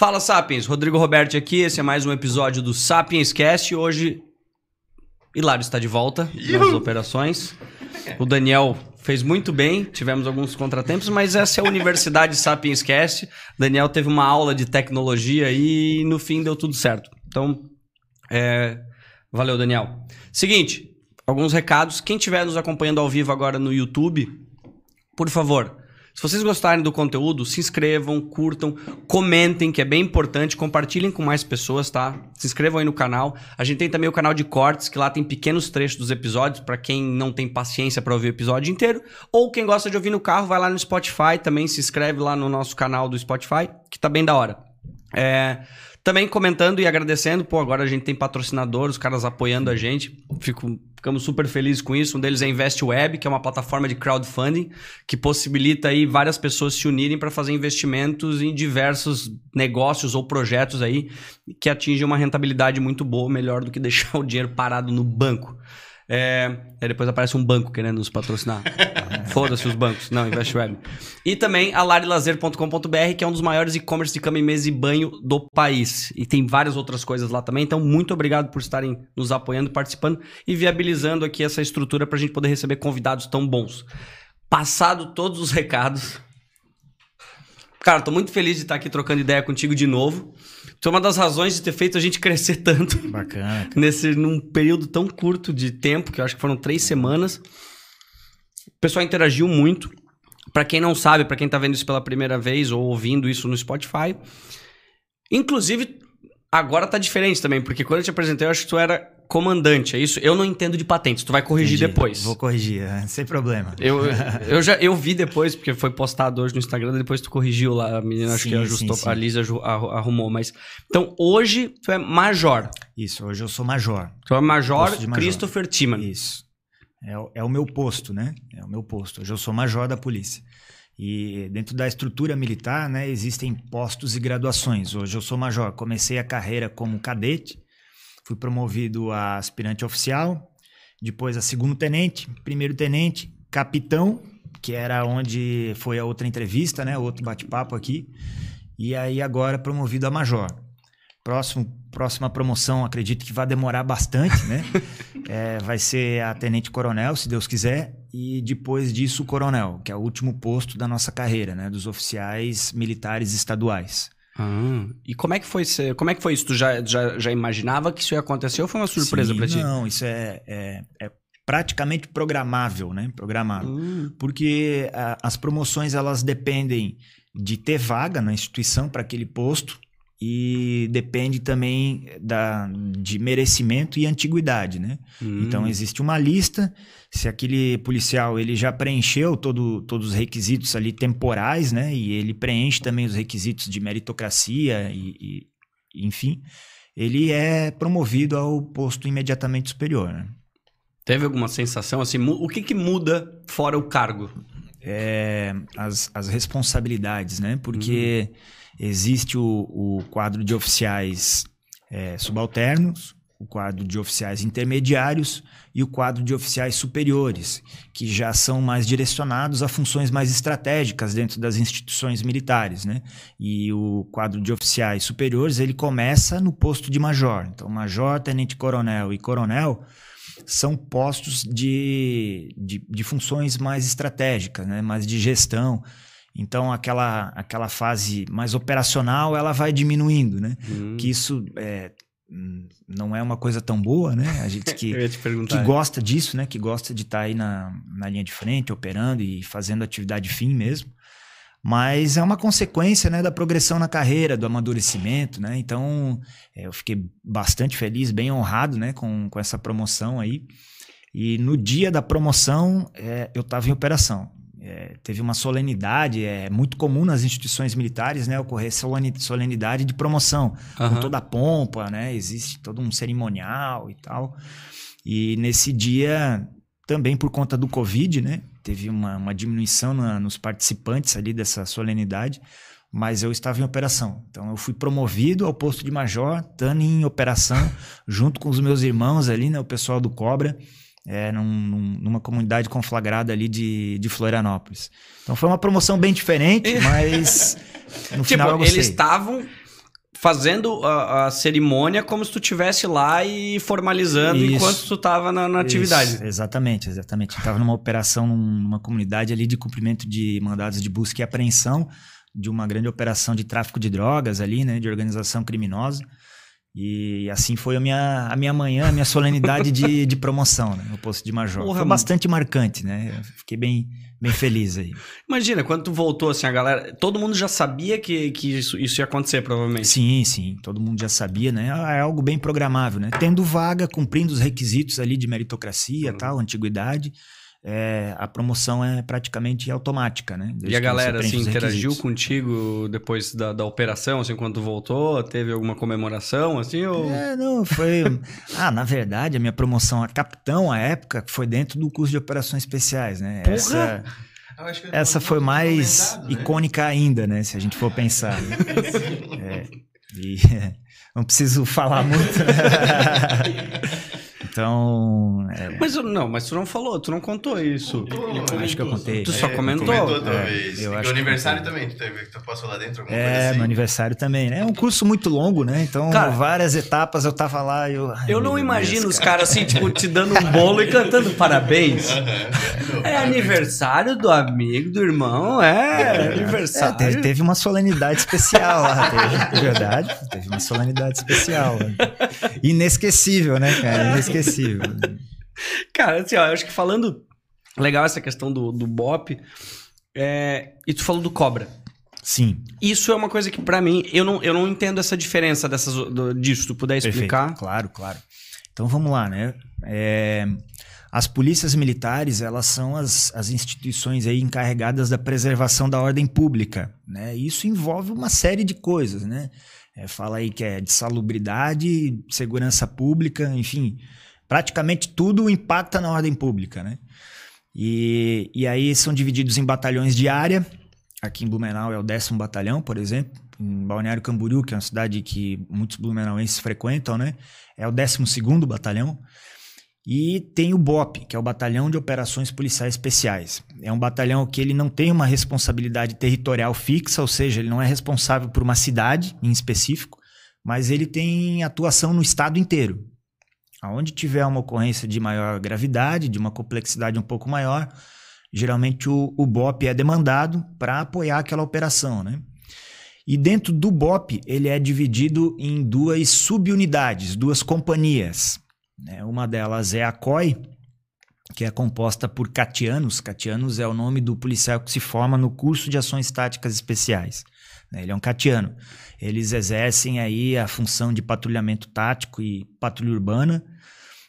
Fala Sapiens, Rodrigo Roberto aqui, esse é mais um episódio do Sapiens Cast. Hoje, Hilário está de volta nas operações. O Daniel fez muito bem, tivemos alguns contratempos, mas essa é a Universidade Sapiens Cast. Daniel teve uma aula de tecnologia e no fim deu tudo certo. Então, é... valeu, Daniel. Seguinte, alguns recados. Quem estiver nos acompanhando ao vivo agora no YouTube, por favor, se vocês gostarem do conteúdo, se inscrevam, curtam, comentem, que é bem importante, compartilhem com mais pessoas, tá? Se inscrevam aí no canal. A gente tem também o canal de cortes, que lá tem pequenos trechos dos episódios, para quem não tem paciência para ouvir o episódio inteiro, ou quem gosta de ouvir no carro, vai lá no Spotify, também se inscreve lá no nosso canal do Spotify, que tá bem da hora. É, também comentando e agradecendo, pô, agora a gente tem patrocinadores, os caras apoiando a gente. Fico, ficamos super felizes com isso. Um deles é Invest Web, que é uma plataforma de crowdfunding que possibilita aí várias pessoas se unirem para fazer investimentos em diversos negócios ou projetos aí que atingem uma rentabilidade muito boa, melhor do que deixar o dinheiro parado no banco. É, aí depois aparece um banco querendo nos patrocinar. Foda-se os bancos. Não, Invest Web. E também a larilazer.com.br, que é um dos maiores e-commerce de cama e mesa e banho do país. E tem várias outras coisas lá também. Então, muito obrigado por estarem nos apoiando, participando e viabilizando aqui essa estrutura para a gente poder receber convidados tão bons. Passado todos os recados. Cara, tô muito feliz de estar aqui trocando ideia contigo de novo. Isso é uma das razões de ter feito a gente crescer tanto. Bacana. Nesse, num período tão curto de tempo, que eu acho que foram três semanas. O pessoal interagiu muito. Para quem não sabe, para quem tá vendo isso pela primeira vez ou ouvindo isso no Spotify. Inclusive, agora tá diferente também, porque quando eu te apresentei, eu acho que tu era comandante, é isso? Eu não entendo de patentes, tu vai corrigir Entendi. depois. Vou corrigir, é, sem problema. Eu, eu já eu vi depois, porque foi postado hoje no Instagram, depois tu corrigiu lá, a menina acho Sim, que ajustou, sim, sim. a Lisa arrumou, mas... Então, hoje tu é major. Isso, hoje eu sou major. Tu é major major. Christopher Timan. Isso. É, é o meu posto, né? É o meu posto. Hoje eu sou major da polícia. E dentro da estrutura militar, né, existem postos e graduações. Hoje eu sou major. Comecei a carreira como cadete, fui promovido a aspirante oficial, depois a segundo tenente, primeiro tenente, capitão, que era onde foi a outra entrevista, né, outro bate-papo aqui. E aí agora promovido a major. Próximo, próxima promoção, acredito que vai demorar bastante, né? É, vai ser a tenente coronel, se Deus quiser, e depois disso o coronel, que é o último posto da nossa carreira, né? Dos oficiais militares estaduais. Ah, e como é que foi ser- como é que foi isso? Tu já, já, já imaginava que isso ia acontecer ou foi uma surpresa pra ti? Não, isso é, é, é praticamente programável, né? Programável. Hum, Porque a- as promoções elas dependem de ter vaga na instituição para aquele posto e depende também da, de merecimento e antiguidade, né? hum. Então existe uma lista, se aquele policial ele já preencheu todo, todos os requisitos ali temporais, né? E ele preenche também os requisitos de meritocracia e, e enfim, ele é promovido ao posto imediatamente superior, né? Teve alguma sensação assim? O que que muda fora o cargo? é, as, as responsabilidades, né? Porque existe o, o quadro de oficiais é, subalternos, o quadro de oficiais intermediários e o quadro de oficiais superiores, que já são mais direcionados a funções mais estratégicas dentro das instituições militares, né? E o quadro de oficiais superiores, ele começa no posto de major. Então, major, tenente-coronel e coronel são postos de, de, de funções mais estratégicas, né? mais de gestão. Então, aquela, aquela fase mais operacional, ela vai diminuindo, né? Hum. Que isso é, não é uma coisa tão boa, né? A gente que, que gosta disso, né? Que gosta de estar aí na, na linha de frente, operando e fazendo atividade fim mesmo. Mas é uma consequência né, da progressão na carreira, do amadurecimento, né? Então, é, eu fiquei bastante feliz, bem honrado né, com, com essa promoção aí. E no dia da promoção, é, eu estava em operação. É, teve uma solenidade, é muito comum nas instituições militares, né, ocorrer solenidade de promoção, Aham. com toda a pompa, né, existe todo um cerimonial e tal. E nesse dia, também por conta do Covid, né, teve uma, uma diminuição na- nos participantes ali dessa solenidade, mas eu estava em operação. Então eu fui promovido ao posto de major, estando em operação, junto com os meus irmãos ali, né, o pessoal do Cobra, é, num- num- numa comunidade conflagrada ali de, de Florianópolis. Então foi uma promoção bem diferente, mas no Tipo, final eu gostei. eles estavam fazendo a, a, cerimônia como se tu estivesse lá e formalizando Isso. enquanto tu estava na, na atividade. Isso. Exatamente, exatamente. Estava numa operação numa comunidade ali de cumprimento de mandados de busca e apreensão de uma grande operação de tráfico de drogas ali, né, de organização criminosa. E assim foi a minha, a minha manhã, a minha solenidade de, de promoção né, no posto de major. Porra, foi bastante marcante, né? Eu fiquei bem, bem feliz aí. Imagina, quando tu voltou, assim, a galera. Todo mundo já sabia que, que isso, isso ia acontecer, provavelmente. Sim, sim. Todo mundo já sabia, né? É algo bem programável, né? Tendo vaga, cumprindo os requisitos ali de meritocracia, uhum. tal, antiguidade é, a promoção é praticamente automática, né? Desde e a galera, assim, interagiu contigo depois da, da operação, assim, quando voltou? Teve alguma comemoração, assim, ou... É, não, foi... ah, na verdade, a minha promoção a capitão, à época, foi dentro do curso de operações especiais, né? Porra! Essa... Essa foi mais né? icônica ainda, né? Se a gente for pensar. Né? é, e, não preciso falar muito. Então. É... Mas não, mas tu não falou, tu não contou isso. Contou, acho que eu contei. Tu só é, comentou? Comentou. É, eu acho aniversário também, tu, teve, tu passou lá dentro? É, assim? no aniversário também, né? É um curso muito longo, né? Então, Cara, várias etapas eu tava lá e eu. eu não imagino Deus, os caras cara, assim, tipo, te dando um bolo e cantando parabéns. é aniversário do amigo, do irmão, é, é aniversário. Teve, teve, uma solenidade especial lá, teve, verdade. Teve uma solenidade especial. Inesquecível, né, cara? Inesquecível inesquecível. Cara, assim, ó, eu acho que falando legal essa questão do, do Bop, é, e tu falou do Cobra. Sim. Isso é uma coisa que, para mim, eu não, eu não entendo essa diferença dessas, do, disso. Tu puder explicar? Perfeito. Claro, claro. Então vamos lá, né? É, as polícias militares, elas são as, as instituições aí encarregadas da preservação da ordem pública, né? Isso envolve uma série de coisas, né? É, fala aí que é de salubridade, segurança pública, enfim, praticamente tudo impacta na ordem pública, né? E, e aí são divididos em batalhões de área. Aqui em Blumenau é o décimo batalhão, por exemplo. Em Balneário Camboriú, que é uma cidade que muitos blumenauenses frequentam, né? É o décimo segundo batalhão. E tem o BOP, que é o Batalhão de Operações Policiais Especiais. É um batalhão que ele não tem uma responsabilidade territorial fixa, ou seja, ele não é responsável por uma cidade em específico, mas ele tem atuação no estado inteiro. Aonde tiver uma ocorrência de maior gravidade, de uma complexidade um pouco maior, geralmente o, o BOP é demandado para apoiar aquela operação, né? E dentro do BOP, ele é dividido em duas subunidades, duas companhias. Né? Uma delas é a COI, que é composta por catianos. Catianos é o nome do policial que se forma no curso de ações táticas especiais. Né? Ele é um catiano. Eles exercem aí a função de patrulhamento tático e patrulha urbana,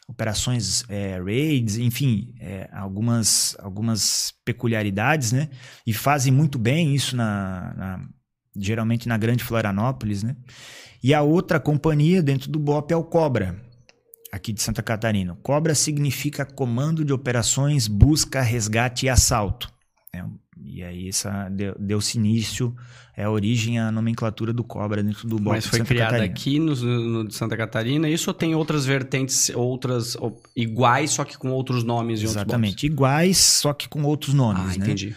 operações é, raids, enfim, é, algumas, algumas peculiaridades, né? E fazem muito bem isso na, na, geralmente na Grande Florianópolis, né? E a outra companhia dentro do BOP é o Cobra, aqui de Santa Catarina. Cobra significa Comando de Operações, Busca, Resgate e Assalto. É, e aí essa deu-se início, é a origem, a nomenclatura do Cobra dentro do BOP Mas foi criada aqui no, no, de Santa Catarina, isso ou tem outras vertentes, outras iguais, só que com outros nomes? Exatamente, iguais, só que com outros nomes. Ah, né? entendi.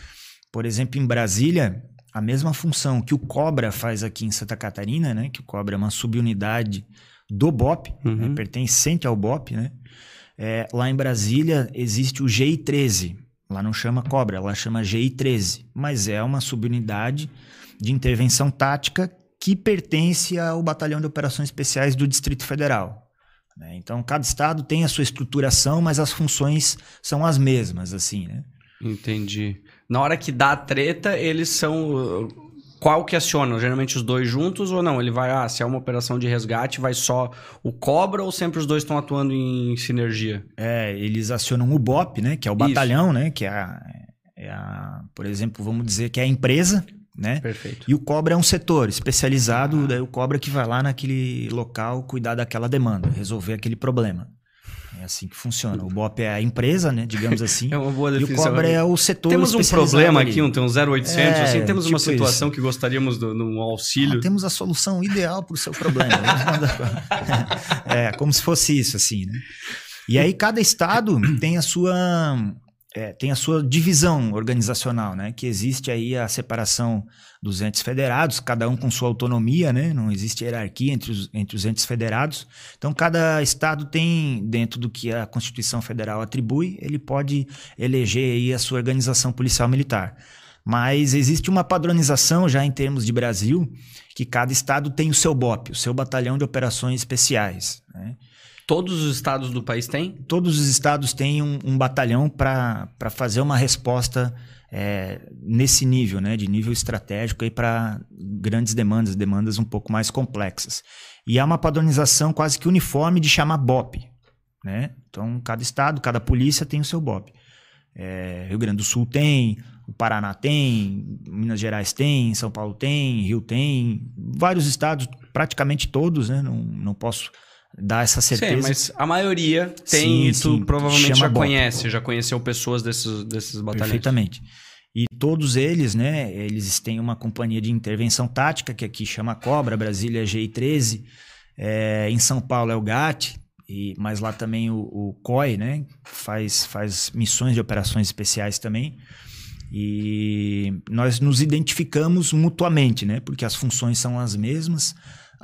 Por exemplo, em Brasília, a mesma função que o Cobra faz aqui em Santa Catarina, né? que o Cobra é uma subunidade do BOP, né, uhum. né, pertencente ao BOP, né? É, lá em Brasília existe o GI-13. Lá não chama Cobra, lá chama GI-13. Mas é uma subunidade de intervenção tática que pertence ao Batalhão de Operações Especiais do Distrito Federal. Né? Então, cada estado tem a sua estruturação, mas as funções são as mesmas, assim, né? Entendi. Na hora que dá a treta, eles são qual que aciona? Geralmente os dois juntos ou não? Ele vai, ah, se é uma operação de resgate, vai só o Cobra ou sempre os dois estão atuando em sinergia? É, eles acionam o BOP, né? Que é o batalhão, Isso. né? Que é a, é a, por exemplo, vamos dizer que é a empresa, né? Perfeito. E o Cobra é um setor especializado, ah. daí o Cobra que vai lá naquele local cuidar daquela demanda, resolver aquele problema. Assim que funciona. O BOP é a empresa, né? Digamos assim. É uma boa definição. E o Cobra é o setor Temos um problema ali. aqui, um, tem um 0800, é, assim, temos tipo uma situação isso. que gostaríamos de um auxílio. Ah, temos a solução ideal para o seu problema. é, como se fosse isso, assim, né? E aí cada estado tem a sua é, tem a sua divisão organizacional, né? Que existe aí a separação dos entes federados, cada um com sua autonomia, né? Não existe hierarquia entre os, entre os entes federados. Então, cada estado tem, dentro do que a Constituição Federal atribui, ele pode eleger aí a sua organização policial militar. Mas existe uma padronização já em termos de Brasil, que cada estado tem o seu BOP, o seu Batalhão de Operações Especiais. Né? Todos os estados do país têm? Todos os estados têm um, um batalhão para fazer uma resposta é, nesse nível, né, de nível estratégico para grandes demandas, demandas um pouco mais complexas. E há uma padronização quase que uniforme de chamar BOP. Né? Então, cada estado, cada polícia tem o seu BOP. É, Rio Grande do Sul tem, o Paraná tem, Minas Gerais tem, São Paulo tem, Rio tem, vários estados, praticamente todos, né? Não, não posso dar essa certeza. Sim, mas a maioria tem sim, e tu sim, provavelmente já conhece, já conheceu pessoas desses, desses batalhões. Perfeitamente. E todos eles, né, eles têm uma companhia de intervenção tática, que aqui chama Cobra, Brasília é GI-13, é, em São Paulo é o GAT, e, mas lá também o, o COI, né, faz, faz missões de operações especiais também. E nós nos identificamos mutuamente, né? Porque as funções são as mesmas,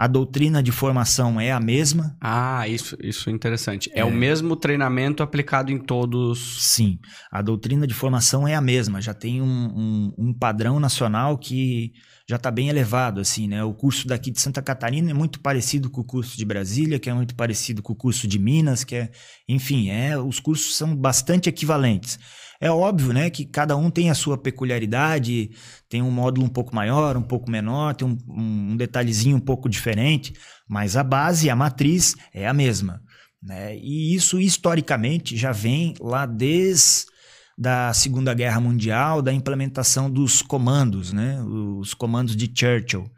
a doutrina de formação é a mesma. Ah, isso, isso é interessante. É, é, o mesmo treinamento aplicado em todos. Sim, a doutrina de formação é a mesma. Já tem um, um, um padrão nacional que já está bem elevado, assim, né? O curso daqui de Santa Catarina é muito parecido com o curso de Brasília, que é muito parecido com o curso de Minas, que é, enfim, é, os cursos são bastante equivalentes. É óbvio, né, que cada um tem a sua peculiaridade, tem um módulo um pouco maior, um pouco menor, tem um, um detalhezinho um pouco diferente, mas a base, a matriz é a mesma. Né? E isso historicamente já vem lá desde da Segunda Guerra Mundial, da implementação dos comandos, né? os comandos de Churchill.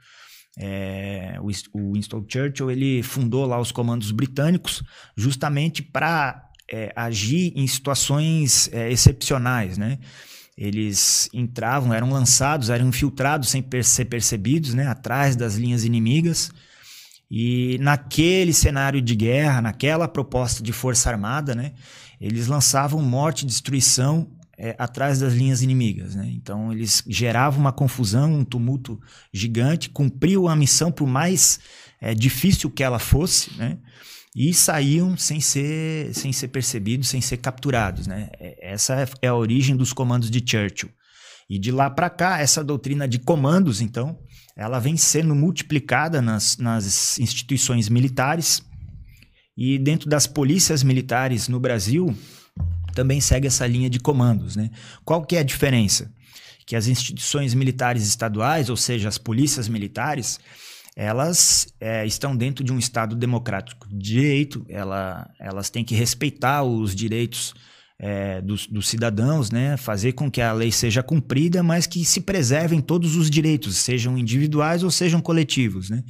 É, o, Winston Churchill ele fundou lá os comandos britânicos justamente para é, agir em situações é, excepcionais, né? Eles entravam, eram lançados, eram infiltrados sem ser percebidos, né? Atrás das linhas inimigas. E naquele cenário de guerra, naquela proposta de força armada, né? Eles lançavam morte e destruição é, atrás das linhas inimigas. Né? Então, eles geravam uma confusão, um tumulto gigante, cumpriam a missão, por mais é, difícil que ela fosse, né? E saíam sem ser, sem ser percebidos, sem ser capturados. Né? É, essa é a origem dos comandos de Churchill. E de lá para cá, essa doutrina de comandos, então, ela vem sendo multiplicada nas, nas instituições militares e dentro das polícias militares no Brasil também segue essa linha de comandos. Né? Qual que é a diferença? Que as instituições militares estaduais, ou seja, as polícias militares, elas é, estão dentro de um Estado democrático de direito, ela, elas têm que respeitar os direitos é, dos, dos, cidadãos, né? fazer com que a lei seja cumprida, mas que se preservem todos os direitos, sejam individuais ou sejam coletivos. Né?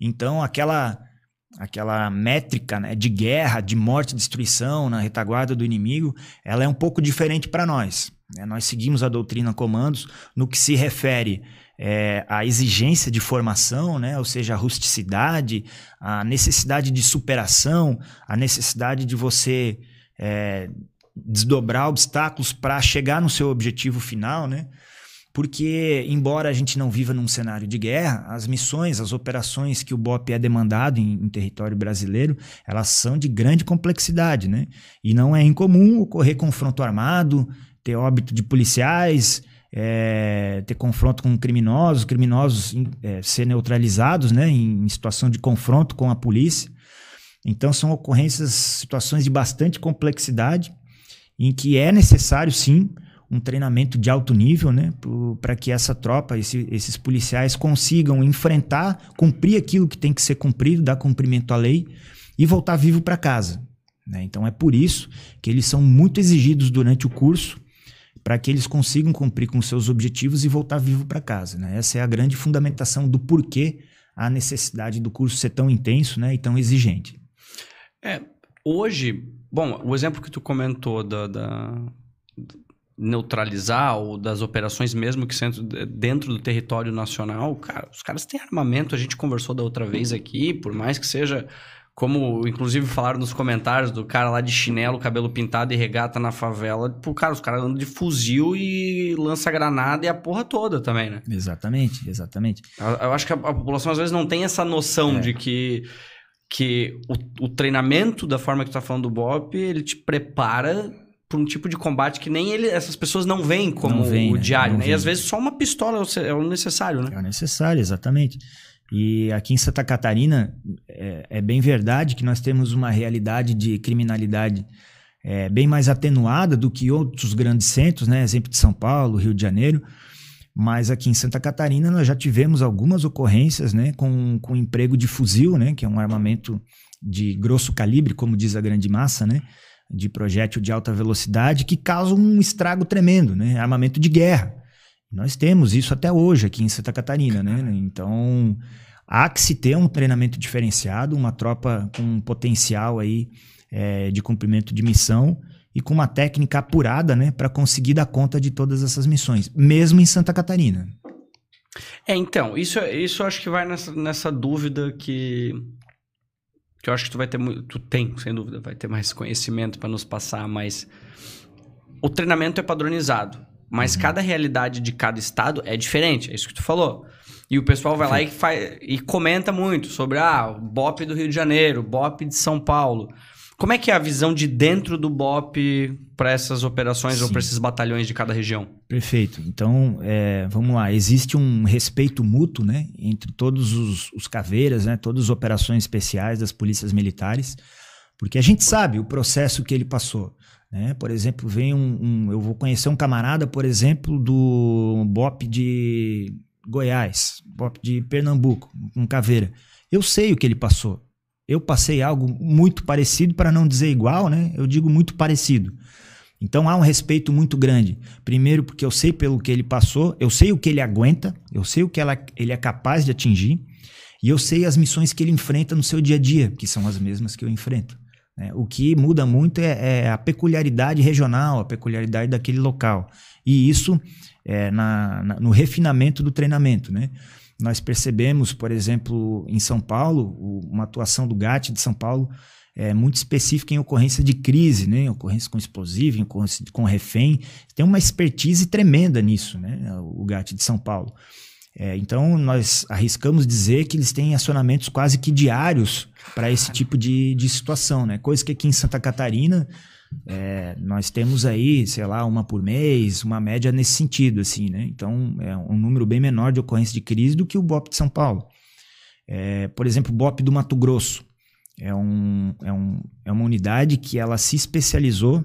Então, aquela, aquela métrica né, de guerra, de morte destruição na retaguarda do inimigo, ela é um pouco diferente para nós. Né? Nós seguimos a doutrina comandos no que se refere é, a exigência de formação, né? ou seja, a rusticidade, a necessidade de superação, a necessidade de você é, desdobrar obstáculos para chegar no seu objetivo final, né? Porque, embora a gente não viva num cenário de guerra, as missões, as operações que o BOP é demandado em, em território brasileiro, elas são de grande complexidade, né? E não é incomum ocorrer confronto armado, ter óbito de policiais, é, ter confronto com criminosos, criminosos é, ser neutralizados né, em, situação de confronto com a polícia. Então, são ocorrências, situações de bastante complexidade, em que é necessário, sim, um treinamento de alto nível, né, para que essa tropa, esse, esses policiais consigam enfrentar, cumprir aquilo que tem que ser cumprido, dar cumprimento à lei e voltar vivo para casa. Né? Então, é por isso que eles são muito exigidos durante o curso para que eles consigam cumprir com seus objetivos e voltar vivo para casa. Né? Essa é a grande fundamentação do porquê a necessidade do curso ser tão intenso né, e tão exigente. É, hoje, bom, o exemplo que tu comentou da, da neutralizar ou das operações mesmo que sendo dentro do território nacional, cara, os caras têm armamento, a gente conversou da outra vez aqui, por mais que seja Como, inclusive, falaram nos comentários do cara lá de chinelo, cabelo pintado e regata na favela. Pô, cara, os caras andam de fuzil e lança granada e a porra toda também, né? Exatamente, exatamente. Eu, eu acho que a, a, população às vezes não tem essa noção é. de que, que o, o, treinamento da forma que tu tá falando do BOP, ele te prepara para um tipo de combate que nem ele, essas pessoas não veem como não vem, o né? diário, né? E às vezes só uma pistola é o necessário, né? É o necessário, exatamente. E aqui em Santa Catarina, é, é bem verdade que nós temos uma realidade de criminalidade é, bem mais atenuada do que outros grandes centros, né? Exemplo de São Paulo, Rio de Janeiro. Mas aqui em Santa Catarina nós já tivemos algumas ocorrências né, com, com emprego de fuzil, né, que é um armamento de grosso calibre, como diz a grande massa, né, de projétil de alta velocidade, que causa um estrago tremendo, né, armamento de guerra. Nós temos isso até hoje aqui em Santa Catarina, né? Então, há que se ter um treinamento diferenciado, uma tropa com um potencial aí é, de cumprimento de missão e com uma técnica apurada, né, para conseguir dar conta de todas essas missões, mesmo em Santa Catarina. É, então, isso, isso acho que vai nessa, nessa dúvida que que eu acho que tu vai ter tu tem, sem dúvida, vai ter mais conhecimento para nos passar, mas o treinamento é padronizado. Mas uhum. cada realidade de cada estado é diferente, é isso que tu falou. E o pessoal vai Sim. lá e, faz, e comenta muito sobre ah, o BOP do Rio de Janeiro, BOP de São Paulo. Como é que é a visão de dentro do BOP para essas operações Sim. ou para esses batalhões de cada região? Perfeito. Então, é, vamos lá. Existe um respeito mútuo né, entre todos os, os caveiras, né, todas as operações especiais das polícias militares, porque a gente sabe o processo que ele passou. Né? Por exemplo, vem um, um, Eu vou conhecer um camarada, por exemplo, do BOP de Goiás, BOP de Pernambuco, um caveira. Eu sei o que ele passou. Eu passei algo muito parecido, para não dizer igual, né? Eu digo muito parecido. Então há um respeito muito grande. Primeiro, porque eu sei pelo que ele passou, eu sei o que ele aguenta, eu sei o que ela, ele é capaz de atingir, e eu sei as missões que ele enfrenta no seu dia a dia, que são as mesmas que eu enfrento. Né? O que muda muito é, é, a peculiaridade regional, a peculiaridade daquele local. E isso é, na, na, no refinamento do treinamento. Né? Nós percebemos, por exemplo, em São Paulo, uma atuação do GAT de São Paulo é muito específica em ocorrência de crise, né? ocorrência com explosivo, ocorrência com refém. Tem uma expertise tremenda nisso, né? o GAT de São Paulo. É, então, nós arriscamos dizer que eles têm acionamentos quase que diários para esse tipo de, de situação, né? Coisa que aqui em Santa Catarina é, nós temos aí, sei lá, uma por mês, uma média nesse sentido, assim, né? Então, é um número bem menor de ocorrência de crise do que o BOP de São Paulo. É, por exemplo, o BOP do Mato Grosso. É, um, é, um, é uma unidade que ela se especializou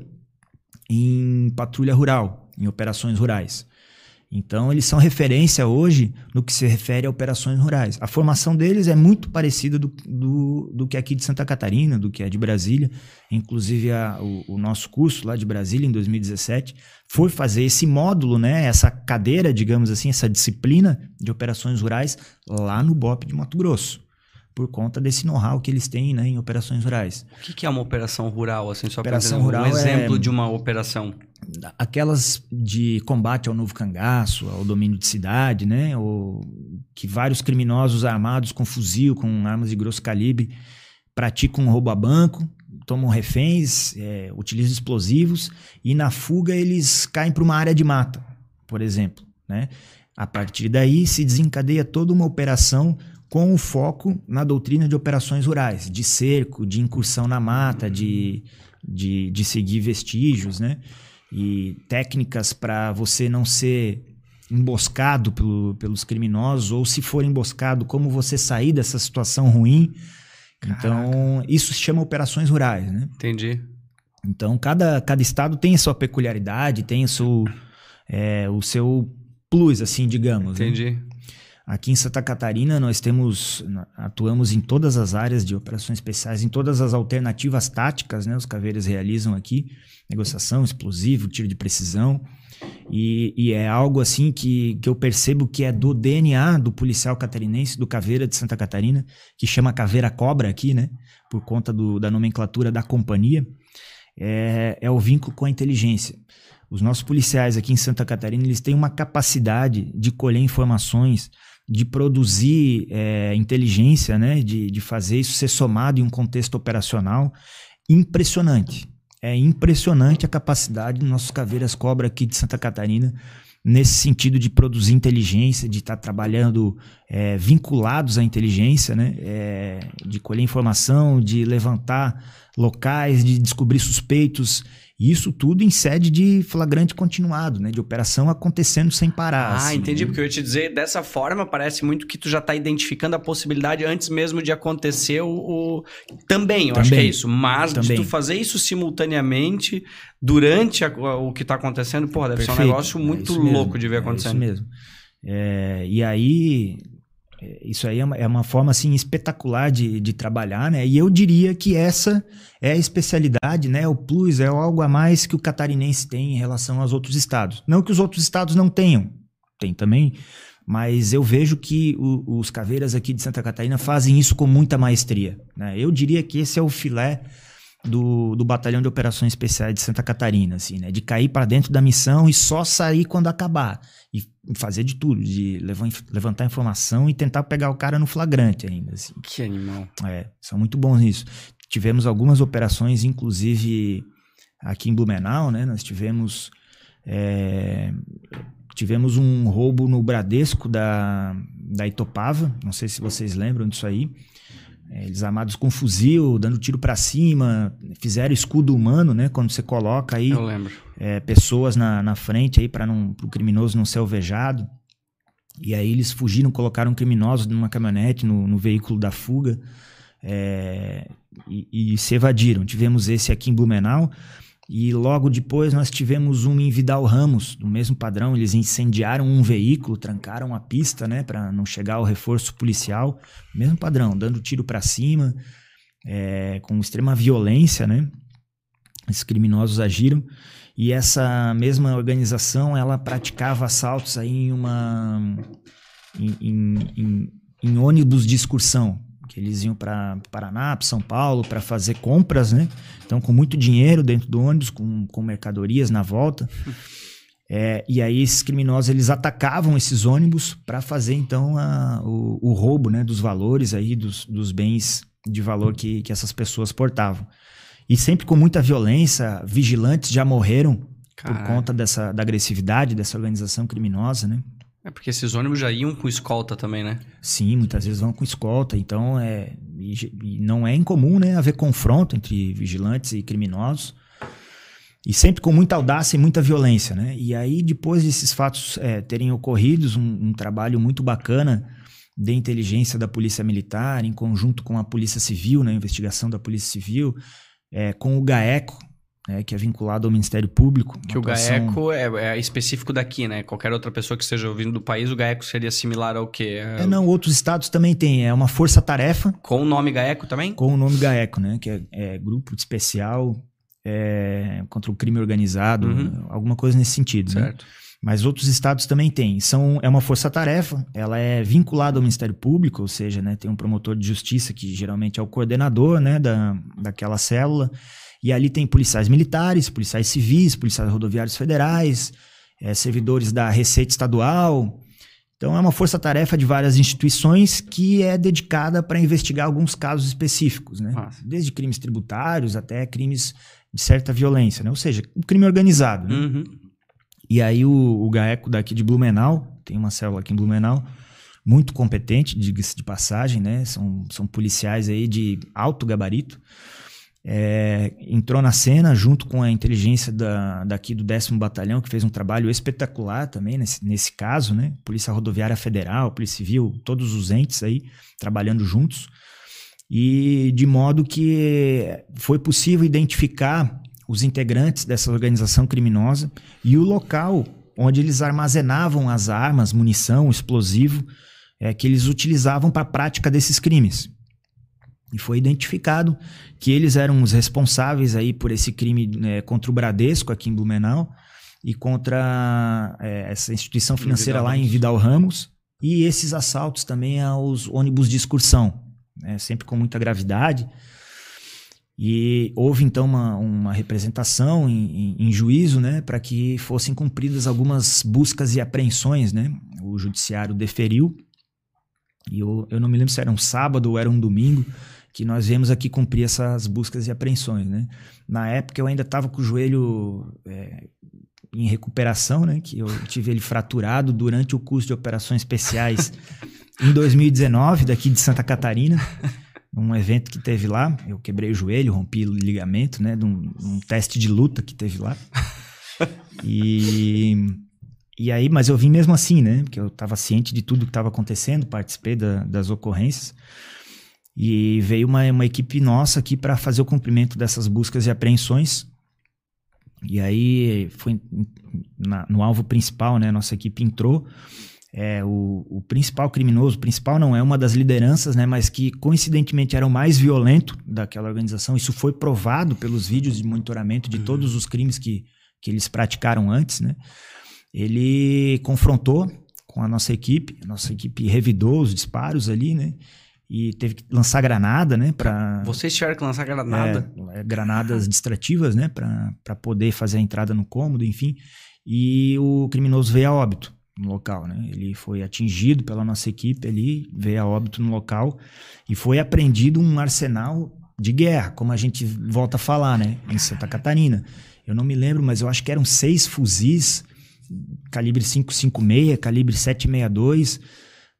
em patrulha rural, em operações rurais. Então, eles são referência hoje no que se refere a operações rurais. A formação deles é muito parecida do, do, do que aqui de Santa Catarina, do que é de Brasília. Inclusive, a, o, o, nosso curso lá de Brasília, em 2017, foi fazer esse módulo, né, essa cadeira, digamos assim, essa disciplina de operações rurais lá no BOP de Mato Grosso por conta desse know-how que eles têm né, em operações rurais. O que, que é uma operação rural? Assim, só operação rural um exemplo é... de uma operação aquelas de combate ao novo cangaço, ao domínio de cidade, né? Ou que vários criminosos armados com fuzil, com armas de grosso calibre, praticam um roubo a banco, tomam reféns, é, utilizam explosivos e na fuga eles caem para uma área de mata, por exemplo, né? A partir daí se desencadeia toda uma operação com o foco na doutrina de operações rurais, de cerco, de incursão na mata, de, de, de seguir vestígios, né? e técnicas para você não ser emboscado pelo, pelos criminosos, ou se for emboscado, como você sair dessa situação ruim. Caraca. Então, isso se chama operações rurais, né? Entendi. Então, cada, cada estado tem a sua peculiaridade, tem o seu, é, o seu plus, assim, digamos. Né? Entendi. Né? Aqui em Santa Catarina, nós temos, atuamos em todas as áreas de operações especiais, em todas as alternativas táticas, né? Os caveiras realizam aqui negociação, explosivo, tiro de precisão. E, e, é algo assim que, que eu percebo que é do DNA do policial catarinense, do Caveira de Santa Catarina, que chama Caveira Cobra aqui, né? Por conta do, da nomenclatura da companhia. É, é o vínculo com a inteligência. Os nossos policiais aqui em Santa Catarina, eles têm uma capacidade de colher informações de produzir é, inteligência, né, de, de fazer isso ser somado em um contexto operacional impressionante. É impressionante a capacidade dos nossos caveiras cobra aqui de Santa Catarina nesse sentido de produzir inteligência, de estar tá trabalhando é, vinculados à inteligência, né? É, de colher informação, de levantar locais, de descobrir suspeitos isso tudo em sede de flagrante continuado, né? De operação acontecendo sem parar. Ah, assim, entendi. Né? Porque eu ia te dizer, dessa forma, parece muito que tu já está identificando a possibilidade antes mesmo de acontecer o. Também, eu Também. acho que é isso. Mas Também. de tu fazer isso simultaneamente durante a, o que está acontecendo, porra, deve Perfeito. ser um negócio é muito é louco de ver acontecendo. É isso mesmo. É, e aí, isso aí é uma, é uma, forma assim espetacular de, de trabalhar, né? E eu diria que essa é a especialidade, né? O plus é algo a mais que o catarinense tem em relação aos outros estados. Não que os outros estados não tenham, tem também, mas eu vejo que o, os caveiras aqui de Santa Catarina fazem isso com muita maestria. Né? Eu diria que esse é o filé do, do Batalhão de Operações Especiais de Santa Catarina, assim, né? De cair para dentro da missão e só sair quando acabar. E fazer de tudo, de levantar informação e tentar pegar o cara no flagrante ainda, assim. Que animal. É, são muito bons nisso. Tivemos algumas operações, inclusive aqui em Blumenau, né? Nós tivemos... É, tivemos um roubo no Bradesco da, da Itopava, não sei se vocês lembram disso aí. É, eles armados com fuzil, dando tiro para cima, fizeram escudo humano, né? Quando você coloca aí é, pessoas na, na frente aí para o criminoso não ser alvejado. E aí eles fugiram, colocaram criminosos numa caminhonete, no, no veículo da fuga, é, e, e se evadiram. Tivemos esse aqui em Blumenau. E logo depois nós tivemos um em Vidal Ramos, do mesmo padrão. Eles incendiaram um veículo, trancaram a pista, né, para não chegar o reforço policial. Mesmo padrão, dando tiro para cima, é, com extrema violência, né? Esses criminosos agiram. E essa mesma organização, ela praticava assaltos aí em uma... em, em, em, em ônibus de excursão que eles iam para Paraná, para São Paulo, para fazer compras, né? Então, com muito dinheiro dentro do ônibus, com, com mercadorias na volta. É, e aí esses criminosos eles atacavam esses ônibus para fazer então a, o, o, roubo né, dos valores aí dos, dos bens de valor que, que essas pessoas portavam e sempre com muita violência vigilantes já morreram Caralho. por conta dessa da agressividade dessa organização criminosa né é porque esses ônibus já iam com escolta também, né? Sim, muitas vezes vão com escolta. Então, é, e, não é incomum né, haver confronto entre vigilantes e criminosos. E sempre com muita audácia e muita violência, né? E aí, depois desses fatos é, terem ocorrido, um, um, trabalho muito bacana de inteligência da Polícia Militar, em conjunto com a Polícia Civil, na né, investigação da Polícia Civil, é, com o GAECO, né, que é vinculado ao Ministério Público. Que o GAECO é, é, específico daqui, né? Qualquer outra pessoa que esteja ouvindo do país, o GAECO seria similar ao quê? É, não, outros estados também têm. É uma força-tarefa. Com o nome GAECO também? Com o nome GAECO, né? Que é, é Grupo Especial é, contra o Crime Organizado, uhum. alguma coisa nesse sentido, né? certo. Né? Mas outros estados também têm. São, é uma força-tarefa, ela é vinculada ao Ministério Público, ou seja, né, tem um promotor de justiça que geralmente é o coordenador né, da, daquela célula. E ali tem policiais militares, policiais civis, policiais rodoviários federais, é, servidores da Receita Estadual. Então é uma força-tarefa de várias instituições que é dedicada para investigar alguns casos específicos, né? Desde crimes tributários até crimes de certa violência, né? Ou seja, o crime organizado. Né? Uhum. E aí o, o GAECO daqui de Blumenau, tem uma célula aqui em Blumenau, muito competente, diga-se de passagem, né? São, são policiais aí de alto gabarito é, entrou na cena junto com a inteligência da, daqui do 10 Batalhão, que fez um trabalho espetacular também nesse, nesse caso, né? Polícia Rodoviária Federal, Polícia Civil, todos os entes aí trabalhando juntos. E de modo que foi possível identificar os integrantes dessa organização criminosa e o local onde eles armazenavam as armas, munição, explosivo é, que eles utilizavam para a prática desses crimes. E foi identificado que eles eram os responsáveis aí por esse crime né, contra o Bradesco aqui em Blumenau e contra é, essa instituição financeira lá em Vidal Ramos e esses assaltos também aos ônibus de excursão, né, sempre com muita gravidade. E houve então uma, uma representação em, em, em juízo né, para que fossem cumpridas algumas buscas e apreensões. Né? O judiciário deferiu E eu, eu não me lembro se era um sábado ou era um domingo que nós viemos aqui cumprir essas buscas e apreensões, né? Na época eu ainda estava com o joelho é, em recuperação, né? Que eu tive ele fraturado durante o curso de operações especiais em 2019, daqui de Santa Catarina, num evento que teve lá. Eu quebrei o joelho, rompi o ligamento, né? Num, num teste de luta que teve lá. E, e aí, mas eu vim mesmo assim, né? Porque eu estava ciente de tudo que estava acontecendo, participei da, das ocorrências. E veio uma, uma equipe nossa aqui para fazer o cumprimento dessas buscas e apreensões. E aí foi na, no alvo principal, né? Nossa equipe entrou. É, o, o, principal criminoso, principal não é uma das lideranças, né? Mas que coincidentemente era o mais violento daquela organização. Isso foi provado pelos vídeos de monitoramento de uhum. todos os crimes que, que eles praticaram antes, né? Ele confrontou com a nossa equipe, a nossa equipe revidou os disparos ali, né? E teve que lançar granada, né? Pra, Vocês tiveram que lançar granada? É, granadas distrativas, né? Para poder fazer a entrada no cômodo, enfim. E o criminoso veio a óbito no local, né? Ele foi atingido pela nossa equipe ali, veio a óbito no local e foi apreendido um arsenal de guerra, como a gente volta a falar, né? Em Santa Catarina. Eu não me lembro, mas eu acho que eram seis fuzis, calibre 556, calibre 762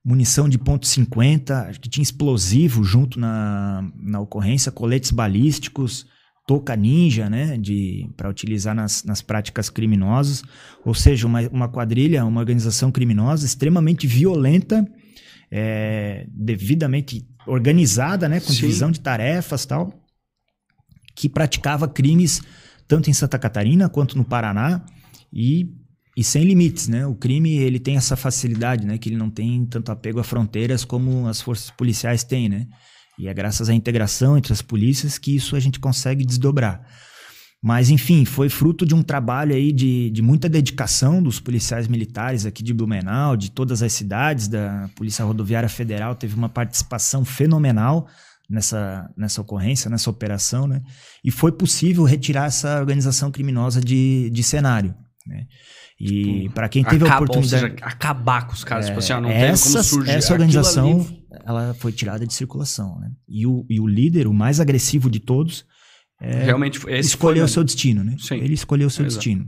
munição de ponto .50, que tinha explosivo junto na, na ocorrência, coletes balísticos, touca ninja, né, de para utilizar nas, nas práticas criminosas, ou seja, uma, uma quadrilha, uma organização criminosa extremamente violenta, é, devidamente organizada, né, com Sim. divisão de tarefas tal, que praticava crimes tanto em Santa Catarina quanto no Paraná e e sem limites, né? O crime ele tem essa facilidade, né? Que ele não tem tanto apego a fronteiras como as forças policiais têm, né? E é graças à integração entre as polícias que isso a gente consegue desdobrar. Mas, enfim, foi fruto de um trabalho aí de, de muita dedicação dos policiais militares aqui de Blumenau, de todas as cidades, da Polícia Rodoviária Federal teve uma participação fenomenal nessa, nessa ocorrência, nessa operação, né? E foi possível retirar essa organização criminosa de, de cenário, né? E tipo, para quem teve acaba, a oportunidade. Ou seja, acabar com os caras. É, tipo assim, ó, não essa, como surgir. Essa organização ela foi tirada de circulação. Né? E, o, e o líder, o mais agressivo de todos, é, realmente escolheu o seu destino. Né? Sim. Ele escolheu o seu Exato. destino.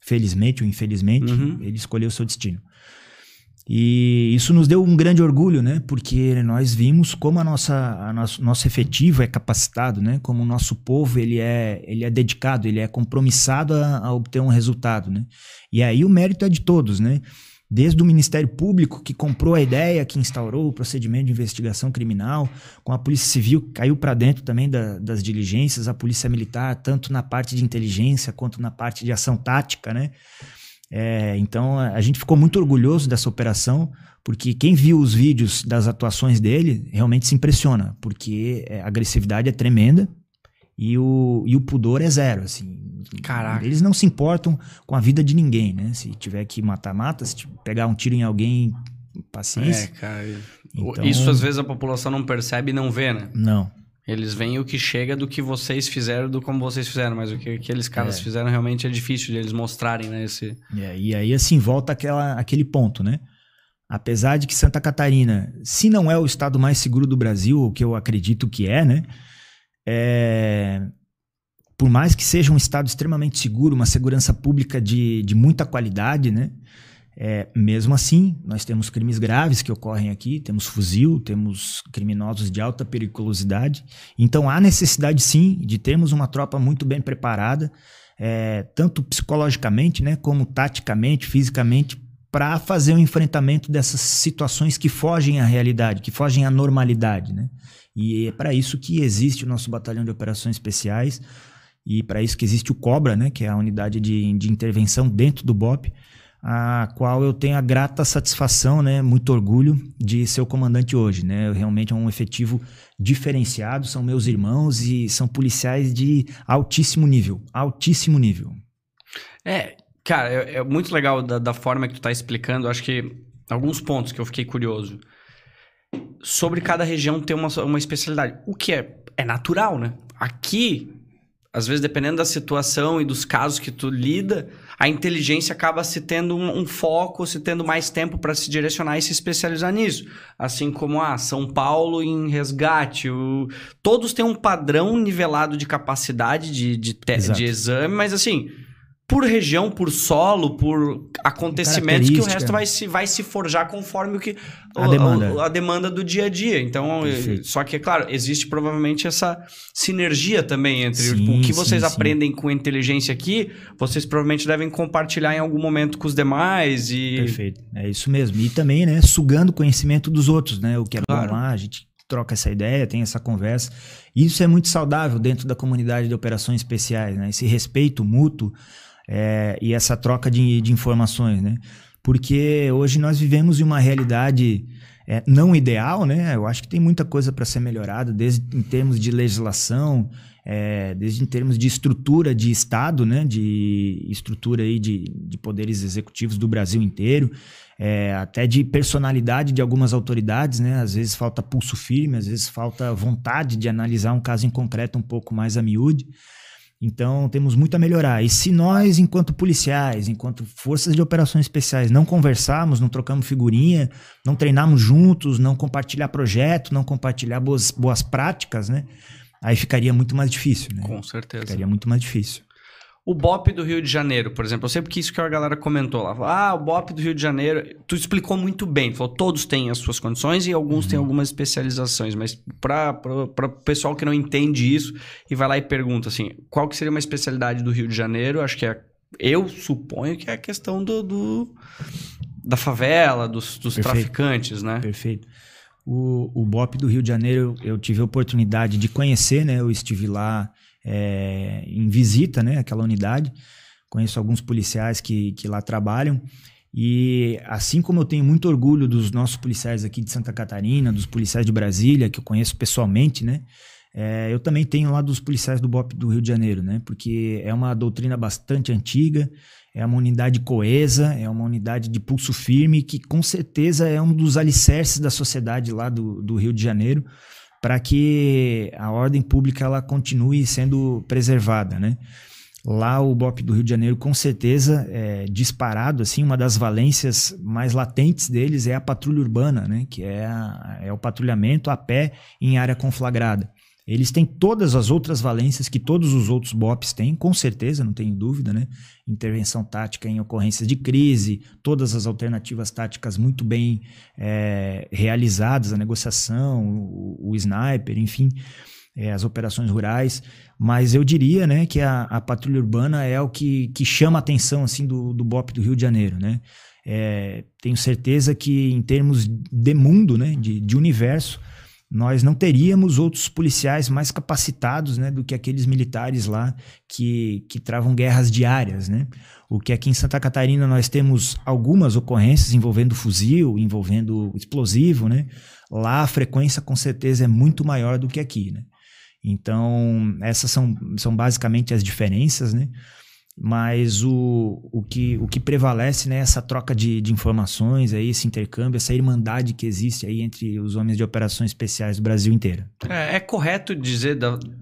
Felizmente ou infelizmente, uhum. ele escolheu o seu destino. E isso nos deu um grande orgulho, né? Porque nós vimos como a nossa, a nosso, nosso efetivo é capacitado, né? Como o nosso povo ele é, ele é dedicado, ele é compromissado a, a obter um resultado, né? E aí o mérito é de todos, né? Desde o Ministério Público, que comprou a ideia, que instaurou o procedimento de investigação criminal, com a Polícia Civil, que caiu para dentro também da, das diligências, a Polícia Militar, tanto na parte de inteligência quanto na parte de ação tática, né? É, então a gente ficou muito orgulhoso dessa operação, porque quem viu os vídeos das atuações dele realmente se impressiona, porque é, a agressividade é tremenda e o, e o pudor é zero, assim. Caraca. Eles não se importam com a vida de ninguém, né? Se tiver que matar, mata. Se pegar um tiro em alguém, paciência. É, cara. Então, Isso às vezes a população não percebe e não vê, né? Não. Eles veem o que chega do que vocês fizeram, do como vocês fizeram, mas o que aqueles caras é. fizeram realmente é difícil de eles mostrarem, né? Esse... É, e aí, assim, volta aquela, aquele ponto, né? Apesar de que Santa Catarina, se não é o estado mais seguro do Brasil, o que eu acredito que é, né? É... Por mais que seja um estado extremamente seguro, uma segurança pública de, de muita qualidade, né? É, mesmo assim, nós temos crimes graves que ocorrem aqui, temos fuzil, temos criminosos de alta periculosidade. Então há necessidade sim de termos uma tropa muito bem preparada, é, tanto psicologicamente, né, como taticamente, fisicamente, para fazer o enfrentamento dessas situações que fogem à realidade, que fogem à normalidade. Né? E é para isso que existe o nosso batalhão de operações especiais e para isso que existe o COBRA, né, que é a unidade de, de intervenção dentro do BOP a qual eu tenho a grata satisfação, né, muito orgulho de ser o comandante hoje, né? Realmente é um efetivo diferenciado, são meus irmãos e são policiais de altíssimo nível, altíssimo nível. É, cara, é, é muito legal da, da, forma que tu tá explicando, acho que alguns pontos que eu fiquei curioso. Sobre cada região ter uma, uma especialidade, o que é, é natural, né? Aqui às vezes, dependendo da situação e dos casos que tu lida, a inteligência acaba se tendo um, um foco, se tendo mais tempo para se direcionar e se especializar nisso. Assim como a ah, São Paulo em resgate. O... Todos têm um padrão nivelado de capacidade de, de, te... de exame, mas assim por região, por solo, por acontecimentos que o resto vai se, vai se forjar conforme o que a, o, demanda. a demanda do dia a dia. Então, Perfeito. só que é claro, existe provavelmente essa sinergia também entre sim, o que vocês sim, aprendem sim. com inteligência aqui, vocês provavelmente devem compartilhar em algum momento com os demais e Perfeito. É isso mesmo. E também, né, sugando conhecimento dos outros, né? O que é claro. bom lá, a gente troca essa ideia, tem essa conversa. Isso é muito saudável dentro da comunidade de operações especiais, né? Esse respeito mútuo é, e essa troca de, de informações, né? Porque hoje nós vivemos em uma realidade é, não ideal, né? Eu acho que tem muita coisa para ser melhorada, desde em termos de legislação, é, desde em termos de estrutura de Estado, né? De estrutura aí de, de poderes executivos do Brasil inteiro, é, até de personalidade de algumas autoridades, né? Às vezes falta pulso firme, às vezes falta vontade de analisar um caso em concreto um pouco mais a miúde. Então, temos muito a melhorar. E se nós, enquanto policiais, enquanto forças de operações especiais, não conversarmos, não trocamos figurinha, não treinarmos juntos, não compartilhar projeto, não compartilhar boas, boas práticas, né? Aí ficaria muito mais difícil, né? Com certeza. Ficaria muito mais difícil. O BOP do Rio de Janeiro, por exemplo, eu sei porque isso que a galera comentou lá. Ah, o BOP do Rio de Janeiro, tu explicou muito bem. falou, todos têm as suas condições e alguns uhum. têm algumas especializações. Mas para o pessoal que não entende isso e vai lá e pergunta assim, qual que seria uma especialidade do Rio de Janeiro? Acho que é, eu suponho que é a questão do, do da favela, dos, dos traficantes, né? Perfeito. O, o BOP do Rio de Janeiro, eu tive a oportunidade de conhecer, né? Eu estive lá é, em visita, né, aquela unidade. Conheço alguns policiais que, que lá trabalham. E assim como eu tenho muito orgulho dos nossos policiais aqui de Santa Catarina, dos policiais de Brasília, que eu conheço pessoalmente, né? É, eu também tenho lá dos policiais do BOP do Rio de Janeiro, né? Porque é uma doutrina bastante antiga, é uma unidade coesa, é uma unidade de pulso firme, que com certeza é um dos alicerces da sociedade lá do, do Rio de Janeiro para que a ordem pública ela continue sendo preservada, né? Lá o BOP do Rio de Janeiro, com certeza, é disparado, assim, uma das valências mais latentes deles é a patrulha urbana, né? Que é, a, é o patrulhamento a pé em área conflagrada. Eles têm todas as outras valências que todos os outros BOPs têm, com certeza, não tenho dúvida, né? Intervenção tática em ocorrências de crise, todas as alternativas táticas muito bem é, realizadas, a negociação, o, o sniper, enfim, é, as operações rurais. Mas eu diria, né, que a, a patrulha urbana é o que, que chama a atenção, assim, do, do BOP do Rio de Janeiro, né? É, tenho certeza que em termos de mundo, né, de, de universo, nós não teríamos outros policiais mais capacitados né, do que aqueles militares lá que, que travam guerras diárias. Né? O que aqui em Santa Catarina nós temos algumas ocorrências envolvendo fuzil, envolvendo explosivo. Né? Lá a frequência com certeza é muito maior do que aqui. Né? Então, essas são, são basicamente as diferenças. Né? Mas o, o, que, o que prevalece né, essa troca de, de informações, aí, esse intercâmbio, essa irmandade que existe aí entre os homens de operações especiais do Brasil inteiro. É, é correto dizer,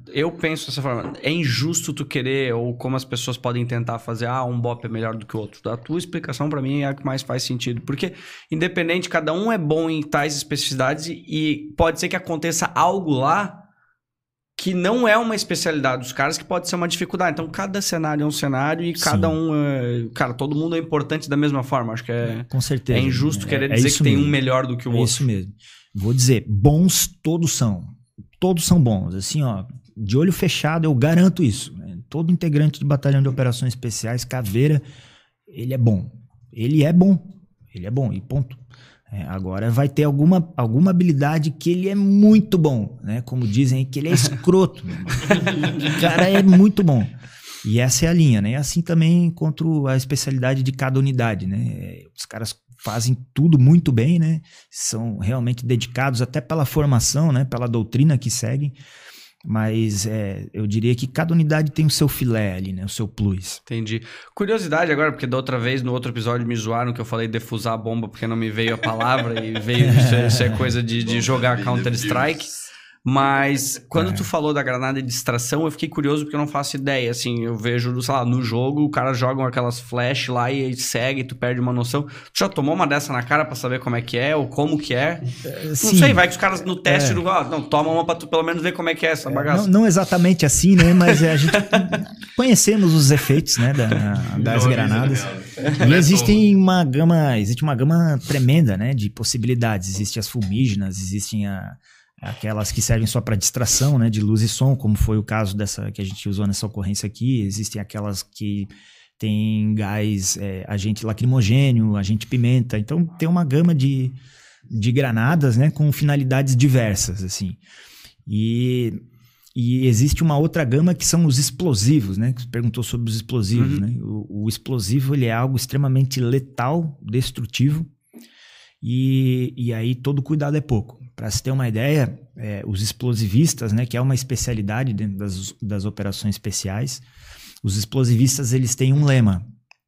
eu penso dessa forma, é injusto tu querer, ou como as pessoas podem tentar fazer, ah, um BOP é melhor do que o outro. A tua explicação para mim é a que mais faz sentido, porque independente, cada um é bom em tais especificidades e, e pode ser que aconteça algo lá que não é uma especialidade dos caras, que pode ser uma dificuldade. Então, cada cenário é um cenário e Sim. cada um. É... Cara, todo mundo é importante da mesma forma. Acho que é. Com certeza. É injusto é, querer é dizer que mesmo. tem um melhor do que o é outro. Isso mesmo. Vou dizer, bons todos são. Todos são bons. Assim, ó, de olho fechado, eu garanto isso. Né? Todo integrante de batalhão de operações especiais, Caveira, ele é bom. Ele é bom. Ele é bom, e ponto. É, agora vai ter alguma, alguma habilidade que ele é muito bom, né? Como dizem que ele é escroto. o cara é muito bom. E essa é a linha, né? E assim também quanto a especialidade de cada unidade, né? Os caras fazem tudo muito bem, né? São realmente dedicados até pela formação, né? Pela doutrina que seguem. Mas é, eu diria que cada unidade tem o seu filé ali, né? O seu plus. Entendi. Curiosidade agora, porque da outra vez, no outro episódio, me zoaram que eu falei defusar a bomba porque não me veio a palavra e veio isso, isso é coisa de, de jogar Counter-Strike. Mas quando é. tu falou da granada de distração, eu fiquei curioso porque eu não faço ideia. Assim, eu vejo, sei lá, no jogo, o cara joga aquelas flash lá e segue, tu perde uma noção. Tu já tomou uma dessa na cara para saber como é que é ou como que é? é não sei, vai que os caras no teste é. do. Ah, não, toma uma pra tu pelo menos ver como é que é essa é, bagaça. Não, não, exatamente assim, né? Mas a gente conhecemos os efeitos, né, da, das granadas. E existem uma gama, existe uma gama tremenda, né, de possibilidades. Existem as fumígenas, existem a aquelas que servem só para distração, né, de luz e som, como foi o caso dessa que a gente usou nessa ocorrência aqui. Existem aquelas que tem gás, é, agente lacrimogênio, agente pimenta. Então tem uma gama de, de granadas, né, com finalidades diversas, assim. E, e existe uma outra gama que são os explosivos, né? Que você perguntou sobre os explosivos, uhum. né? O, o explosivo ele é algo extremamente letal, destrutivo. E, e aí todo cuidado é pouco. Para se ter uma ideia, é, os explosivistas, né, que é uma especialidade dentro das, das operações especiais, os explosivistas eles têm um lema.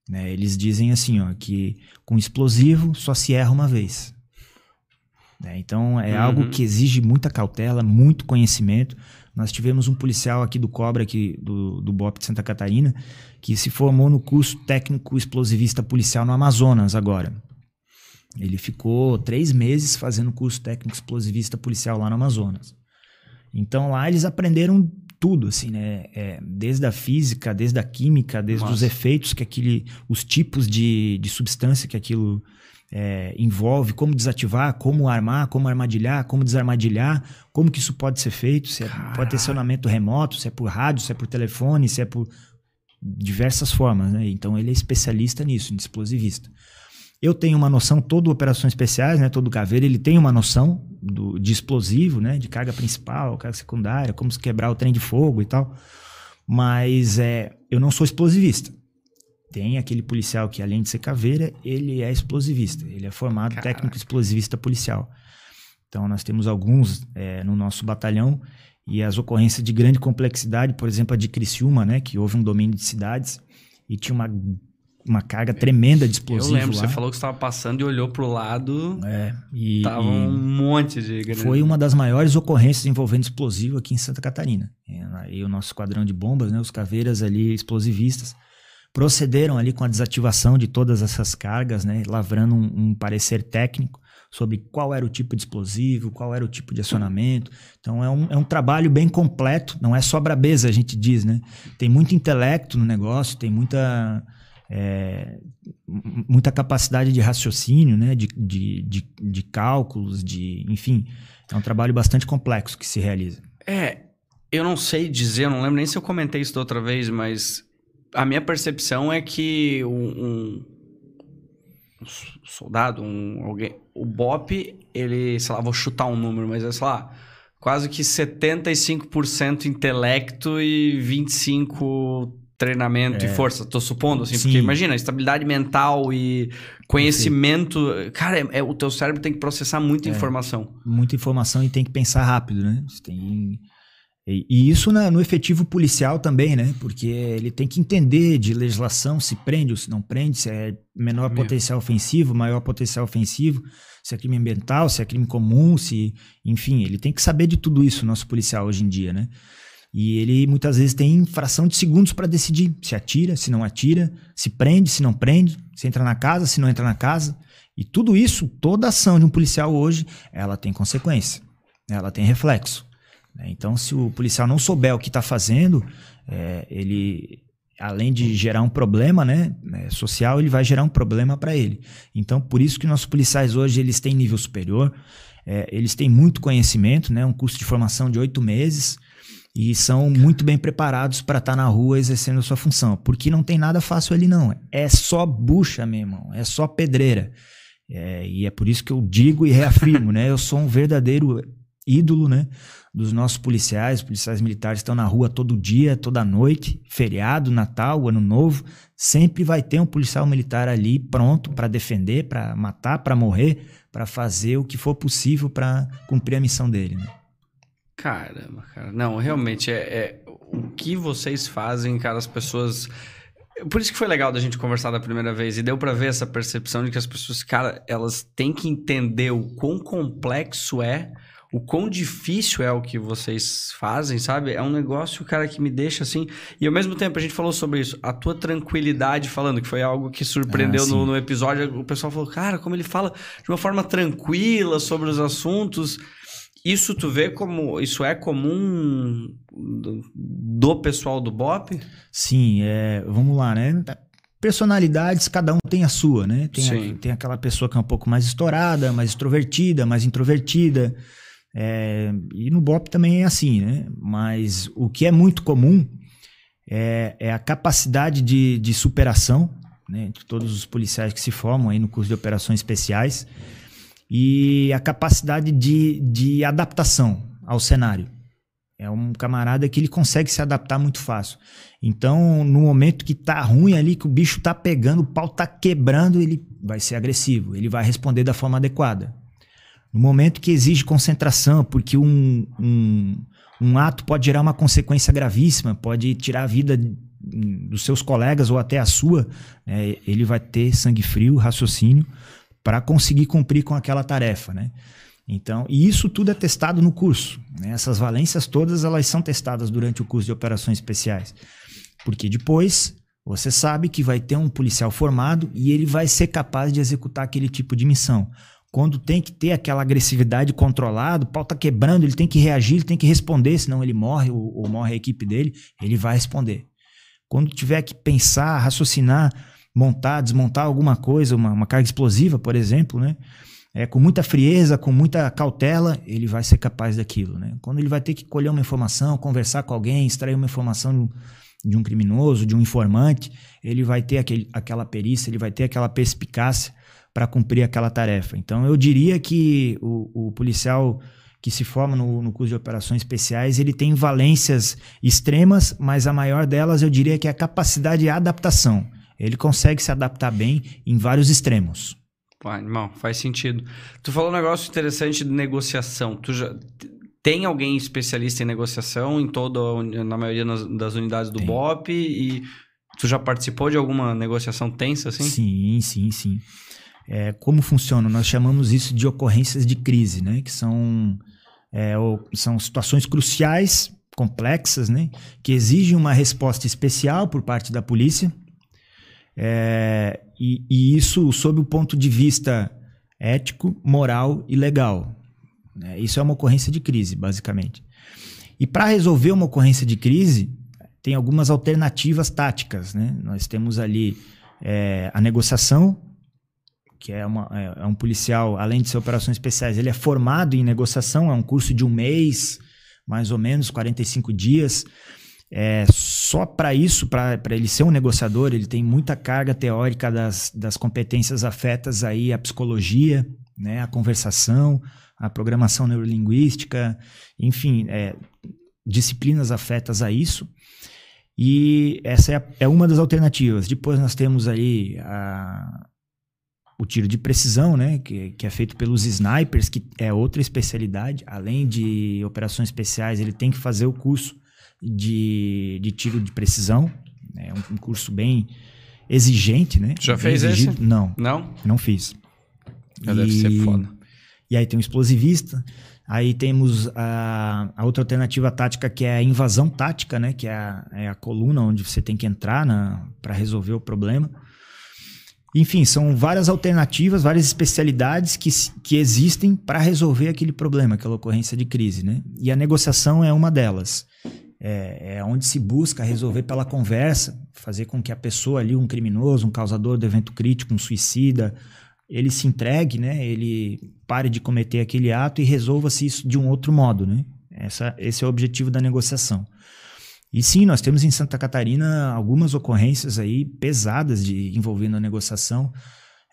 Né? Eles dizem assim, ó, que com explosivo só se erra uma vez. Né? Então é uhum. algo que exige muita cautela, muito conhecimento. Nós tivemos um policial aqui do Cobra, aqui do, do BOP de Santa Catarina, que se formou no curso técnico explosivista policial no Amazonas agora. Ele ficou três meses fazendo curso técnico explosivista policial lá no Amazonas. Então lá eles aprenderam tudo, assim, né? É, desde a física, desde a química, desde Nossa. os efeitos que aquele, os tipos de, de substância que aquilo é, envolve, como desativar, como armar, como armadilhar, como desarmadilhar, como que isso pode ser feito, se é, pode ter acionamento remoto, se é por rádio, se é por telefone, se é por diversas formas, né? Então ele é especialista nisso, em explosivista. Eu tenho uma noção, todo operações especiais, né, todo caveiro, ele tem uma noção do, de explosivo, né, de carga principal, carga secundária, como se quebrar o trem de fogo e tal. Mas é, eu não sou explosivista. Tem aquele policial que, além de ser caveira, ele é explosivista. Ele é formado Caraca. técnico explosivista policial. Então, nós temos alguns é, no nosso batalhão e as ocorrências de grande complexidade, por exemplo, a de Criciúma, né, que houve um domínio de cidades e tinha uma uma carga tremenda de explosivo. Eu lembro, lá. você falou que estava passando e olhou para o lado. É, e. Tava e um monte de. Foi uma das maiores ocorrências envolvendo explosivo aqui em Santa Catarina. E o nosso esquadrão de bombas, né, os caveiras ali explosivistas, procederam ali com a desativação de todas essas cargas, né, lavrando um, um parecer técnico sobre qual era o tipo de explosivo, qual era o tipo de acionamento. Então é um, é um trabalho bem completo, não é só brabeza, a gente diz, né? Tem muito intelecto no negócio, tem muita é, muita capacidade de raciocínio, né? de, de, de, de cálculos, de, enfim, é um trabalho bastante complexo que se realiza. É, eu não sei dizer, não lembro nem se eu comentei isso da outra vez, mas a minha percepção é que um, um soldado, um alguém, o BOP, ele, sei lá, vou chutar um número, mas é, sei lá, quase que 75% intelecto e 25 treinamento é. e força, tô supondo, assim, Sim. porque imagina, estabilidade mental e conhecimento, Sim. cara, é, é, o teu cérebro tem que processar muita é, informação. Muita informação e tem que pensar rápido, né? Você tem... E, e isso na, no efetivo policial também, né? Porque ele tem que entender de legislação, se prende ou se não prende, se é menor Meu. potencial ofensivo, maior potencial ofensivo, se é crime ambiental, se é crime comum, se... Enfim, ele tem que saber de tudo isso, nosso policial hoje em dia, né? E ele muitas vezes tem fração de segundos para decidir se atira, se não atira, se prende, se não prende, se entra na casa, se não entra na casa. E tudo isso, toda ação de um policial hoje, ela tem consequência, ela tem reflexo. Né? Então, se o policial não souber o que está fazendo, é, ele, além de gerar um problema né, é, social, ele vai gerar um problema para ele. Então, por isso que nossos policiais hoje eles têm nível superior, é, eles têm muito conhecimento, né, um curso de formação de oito meses, e são muito bem preparados para estar tá na rua exercendo a sua função, porque não tem nada fácil ali não, é só bucha, meu irmão, é só pedreira. É, e é por isso que eu digo e reafirmo, né? Eu sou um verdadeiro ídolo, né? Dos nossos policiais, policiais militares estão na rua todo dia, toda noite, feriado, Natal, Ano Novo, sempre vai ter um policial militar ali pronto para defender, para matar, para morrer, para fazer o que for possível para cumprir a missão dele, né? Caramba, cara. Não, realmente, é, é, o que vocês fazem, cara, as pessoas. Por isso que foi legal da gente conversar da primeira vez e deu para ver essa percepção de que as pessoas, cara, elas têm que entender o quão complexo é o quão difícil é o que vocês fazem, sabe? É um negócio, cara, que me deixa assim. E ao mesmo tempo, a gente falou sobre isso. A tua tranquilidade falando, que foi algo que surpreendeu ah, no, no, episódio. O pessoal falou, cara, como ele fala de uma forma tranquila sobre os assuntos. Isso tu vê como. Isso é comum do, do pessoal do BOP? Sim, é, vamos lá, né? personalidades, cada um tem a sua, né? Tem, a, tem aquela pessoa que é um pouco mais estourada, mais extrovertida, mais introvertida. É, e no BOP também é assim, né? Mas o que é muito comum é, é a capacidade de, de superação, né? Entre todos os policiais que se formam aí no curso de operações especiais e a capacidade de, de adaptação ao cenário. É um camarada que ele consegue se adaptar muito fácil. Então, no momento que tá ruim ali, que o bicho tá pegando, o pau tá quebrando, ele vai ser agressivo, ele vai responder da forma adequada. No momento que exige concentração, porque um, um, um ato pode gerar uma consequência gravíssima, pode tirar a vida dos seus colegas ou até a sua, né, ele vai ter sangue frio, raciocínio, para conseguir cumprir com aquela tarefa, né? Então, e isso tudo é testado no curso. Né? Essas valências todas elas são testadas durante o curso de operações especiais, porque depois você sabe que vai ter um policial formado e ele vai ser capaz de executar aquele tipo de missão. Quando tem que ter aquela agressividade controlada, o pau tá quebrando, ele tem que reagir, ele tem que responder, senão ele morre ou, ou morre a equipe dele, ele vai responder. Quando tiver que pensar, raciocinar, montar, desmontar alguma coisa, uma, uma carga explosiva, por exemplo, né? É, com muita frieza, com muita cautela, ele vai ser capaz daquilo. Né? Quando ele vai ter que colher uma informação, conversar com alguém, extrair uma informação de um criminoso, de um informante, ele vai ter aquele, aquela perícia, ele vai ter aquela perspicácia para cumprir aquela tarefa. Então, eu diria que o, o policial que se forma no, no, curso de operações especiais, ele tem valências extremas, mas a maior delas eu diria que é a capacidade de adaptação. Ele consegue se adaptar bem em vários extremos. Pô, animal, faz sentido. Tu falou um negócio interessante de negociação. Tu já tem alguém especialista em negociação em toda na maioria das unidades do tem. BOP e tu já participou de alguma negociação tensa assim? Sim, sim, sim. É, como funciona? Nós chamamos isso de ocorrências de crise, né? Que são, é, são situações cruciais, complexas, né? Que exigem uma resposta especial por parte da polícia. É, e, e, isso sob o ponto de vista ético, moral e legal. Né? Isso é uma ocorrência de crise, basicamente. E para resolver uma ocorrência de crise, tem algumas alternativas táticas. Né? Nós temos ali é, a negociação, que é, uma, é, é, um policial, além de ser operações especiais, ele é formado em negociação, é um curso de um mês, mais ou menos, 45 dias. É, só para isso, para ele ser um negociador, ele tem muita carga teórica das, das competências afetas aí à psicologia, né, à conversação, à programação neurolinguística, enfim, é, disciplinas afetas a isso. E essa é, é, uma das alternativas. Depois nós temos aí a, o tiro de precisão, né, que, que é feito pelos snipers, que é outra especialidade. Além de operações especiais, ele tem que fazer o curso de, de tiro de precisão. É um, um curso bem exigente, né? Já bem fez exigido. esse? Não. Não? Não fiz. Já e, deve ser foda. E aí tem o explosivista. Aí temos a, a outra alternativa tática que é a invasão tática, né? Que é a, é a coluna onde você tem que entrar para resolver o problema. Enfim, são várias alternativas, várias especialidades que, que existem para resolver aquele problema, aquela ocorrência de crise, né? E a negociação é uma delas. É, é onde se busca resolver pela conversa, fazer com que a pessoa ali, um criminoso, um causador do evento crítico, um suicida, ele se entregue, né? Ele pare de cometer aquele ato e resolva-se isso de um outro modo, né? Essa, esse é o objetivo da negociação. E sim, nós temos em Santa Catarina algumas ocorrências aí pesadas de envolvendo a negociação.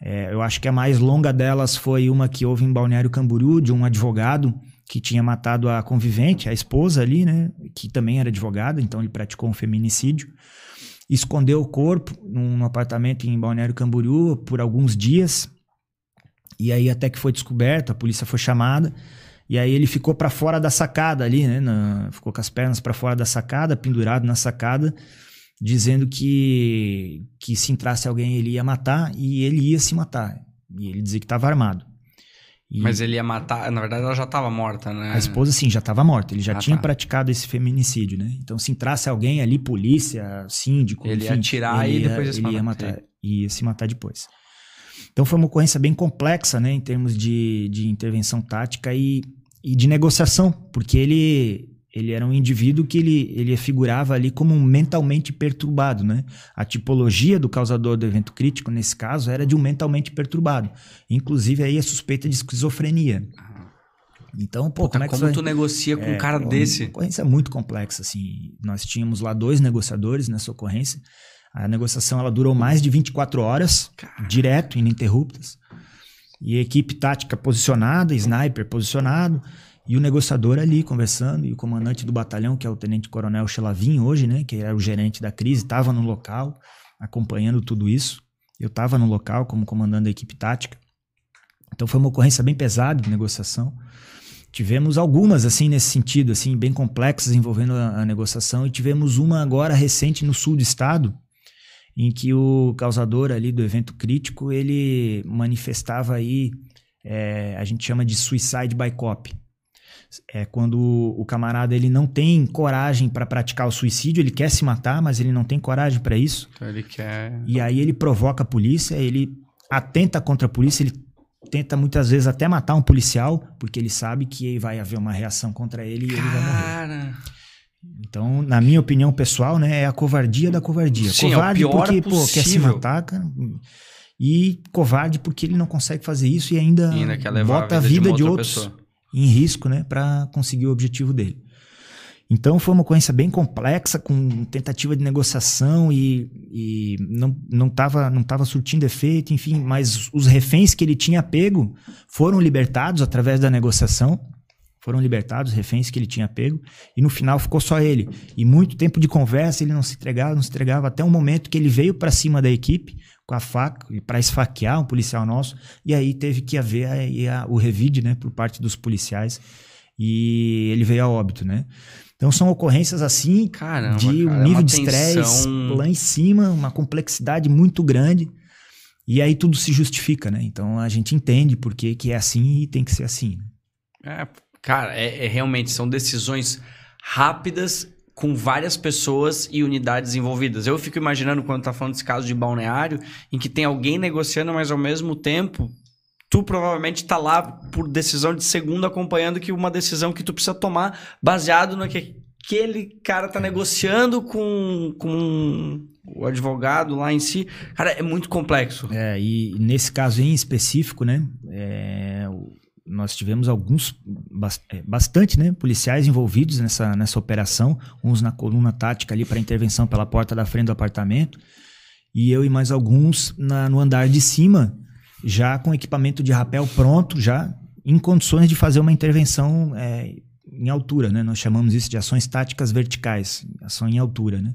É, eu acho que a mais longa delas foi uma que houve em Balneário Camboriú, de um advogado que tinha matado a convivente, a esposa ali, né? Que também era advogada, então ele praticou um feminicídio. Escondeu o corpo num apartamento em Balneário Camboriú por alguns dias. E aí até que foi descoberto, a polícia foi chamada. E aí ele ficou para fora da sacada ali, né? Na, ficou com as pernas para fora da sacada, pendurado na sacada, dizendo que, que se entrasse alguém ele ia matar e ele ia se matar. E ele dizia que estava armado. E Mas ele ia matar, na verdade ela já estava morta, né? A esposa sim, já estava morta, ele já ah, tinha tá. praticado esse feminicídio, né? Então se entrasse alguém ali, polícia, síndico, ele enfim, ia atirar ele e depois ia, ele ia matar, ia se matar depois. Então foi uma ocorrência bem complexa, né, em termos de, de intervenção tática e, e de negociação, porque ele ele era um indivíduo que ele, ele figurava ali como um mentalmente perturbado, né? A tipologia do causador do evento crítico, nesse caso, era de um mentalmente perturbado. Inclusive, aí a suspeita de esquizofrenia. Então, pô, Puta, como, é que como tu negocia com é, um cara desse? Uma ocorrência muito complexa, assim. Nós tínhamos lá dois negociadores nessa ocorrência. A negociação ela durou mais de 24 horas, Caramba. direto, ininterruptas. E equipe tática posicionada, sniper posicionado, e o negociador ali conversando, e o comandante do batalhão, que é o Tenente Coronel Chelavin hoje, né, que era o gerente da crise, estava no local, acompanhando tudo isso. Eu estava no local como comandante da equipe tática. Então foi uma ocorrência bem pesada de negociação. Tivemos algumas assim nesse sentido, assim, bem complexas envolvendo a, a negociação e tivemos uma agora recente no sul do estado, em que o causador ali do evento crítico ele manifestava aí é, a gente chama de suicide by cop é quando o camarada ele não tem coragem para praticar o suicídio, ele quer se matar, mas ele não tem coragem para isso. Então ele quer. E aí ele provoca a polícia, ele atenta contra a polícia, ele tenta muitas vezes até matar um policial, porque ele sabe que vai haver uma reação contra ele e Cara. ele vai morrer. Então, na minha opinião pessoal, né, é a covardia da covardia. Sim, covarde é porque pô, quer se matar, cara, e covarde porque ele não consegue fazer isso e ainda, e ainda bota a vida, a vida de, de outros pessoa. Em risco, né, para conseguir o objetivo dele. Então foi uma ocorrência bem complexa, com tentativa de negociação e, e não, não, tava, não tava surtindo efeito, enfim, mas os reféns que ele tinha pego foram libertados através da negociação foram libertados, reféns que ele tinha pego, e no final ficou só ele. E muito tempo de conversa, ele não se entregava, não se entregava, até um momento que ele veio para cima da equipe com a faca para esfaquear um policial nosso, e aí teve que haver aí a, o revide, né, por parte dos policiais, e ele veio a óbito, né? Então são ocorrências assim, Caramba, de um cara, é nível de estresse lá em cima, uma complexidade muito grande. E aí tudo se justifica, né? Então a gente entende por que, que é assim e tem que ser assim. Né? É, Cara, é, é, realmente são decisões rápidas com várias pessoas e unidades envolvidas. Eu fico imaginando quando tá falando desse caso de balneário, em que tem alguém negociando, mas ao mesmo tempo tu provavelmente tá lá por decisão de segundo acompanhando que uma decisão que tu precisa tomar baseado no que aquele cara tá negociando com, com o advogado lá em si. Cara, é muito complexo. É, e nesse caso em específico, né, é, nós tivemos alguns, é, bastante, né, policiais envolvidos nessa, nessa operação, uns na coluna tática ali para intervenção pela porta da frente do apartamento, e eu e mais alguns na, no andar de cima, já com equipamento de rapel pronto, já em condições de fazer uma intervenção é, em altura, né? Nós chamamos isso de ações táticas verticais, ação em altura, né?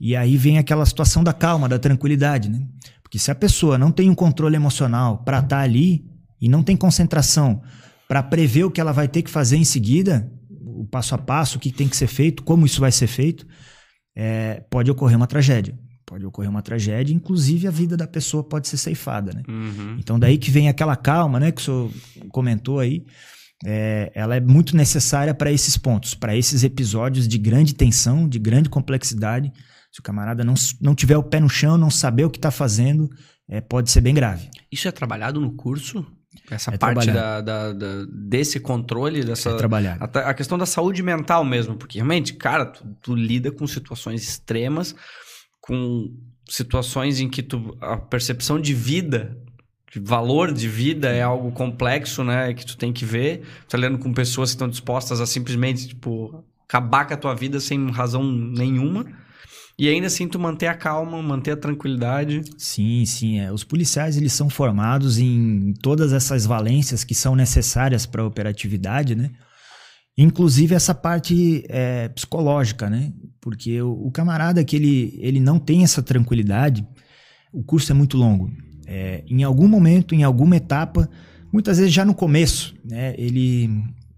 E aí vem aquela situação da calma, da tranquilidade, né? Porque se a pessoa não tem um controle emocional para estar tá ali, e não tem concentração para prever o que ela vai ter que fazer em seguida, o passo a passo, o que tem que ser feito, como isso vai ser feito, é, pode ocorrer uma tragédia. Pode ocorrer uma tragédia, inclusive a vida da pessoa pode ser ceifada, né? Uhum. Então daí que vem aquela calma, né, que o senhor comentou aí, é, ela é muito necessária para esses pontos, para esses episódios de grande tensão, de grande complexidade. Se o camarada não, não tiver o pé no chão, não saber o que está fazendo, é, pode ser bem grave. Isso é trabalhado no curso? Essa é parte da, da, da, desse controle, dessa. É trabalhar. A, a, questão da saúde mental mesmo, porque realmente, cara, tu, tu, lida com situações extremas, com situações em que tu, a percepção de vida, de valor de vida é algo complexo, né? Que tu tem que ver. Tu tá lidando com pessoas que estão dispostas a simplesmente, tipo, acabar com a tua vida sem razão nenhuma. E ainda assim tu manter a calma, manter a tranquilidade. Sim, sim. É. Os policiais eles são formados em todas essas valências que são necessárias para a operatividade, né? Inclusive essa parte é, psicológica, né? Porque o, o, camarada que ele, ele não tem essa tranquilidade, o curso é muito longo. É, em algum momento, em alguma etapa, muitas vezes já no começo, né? Ele,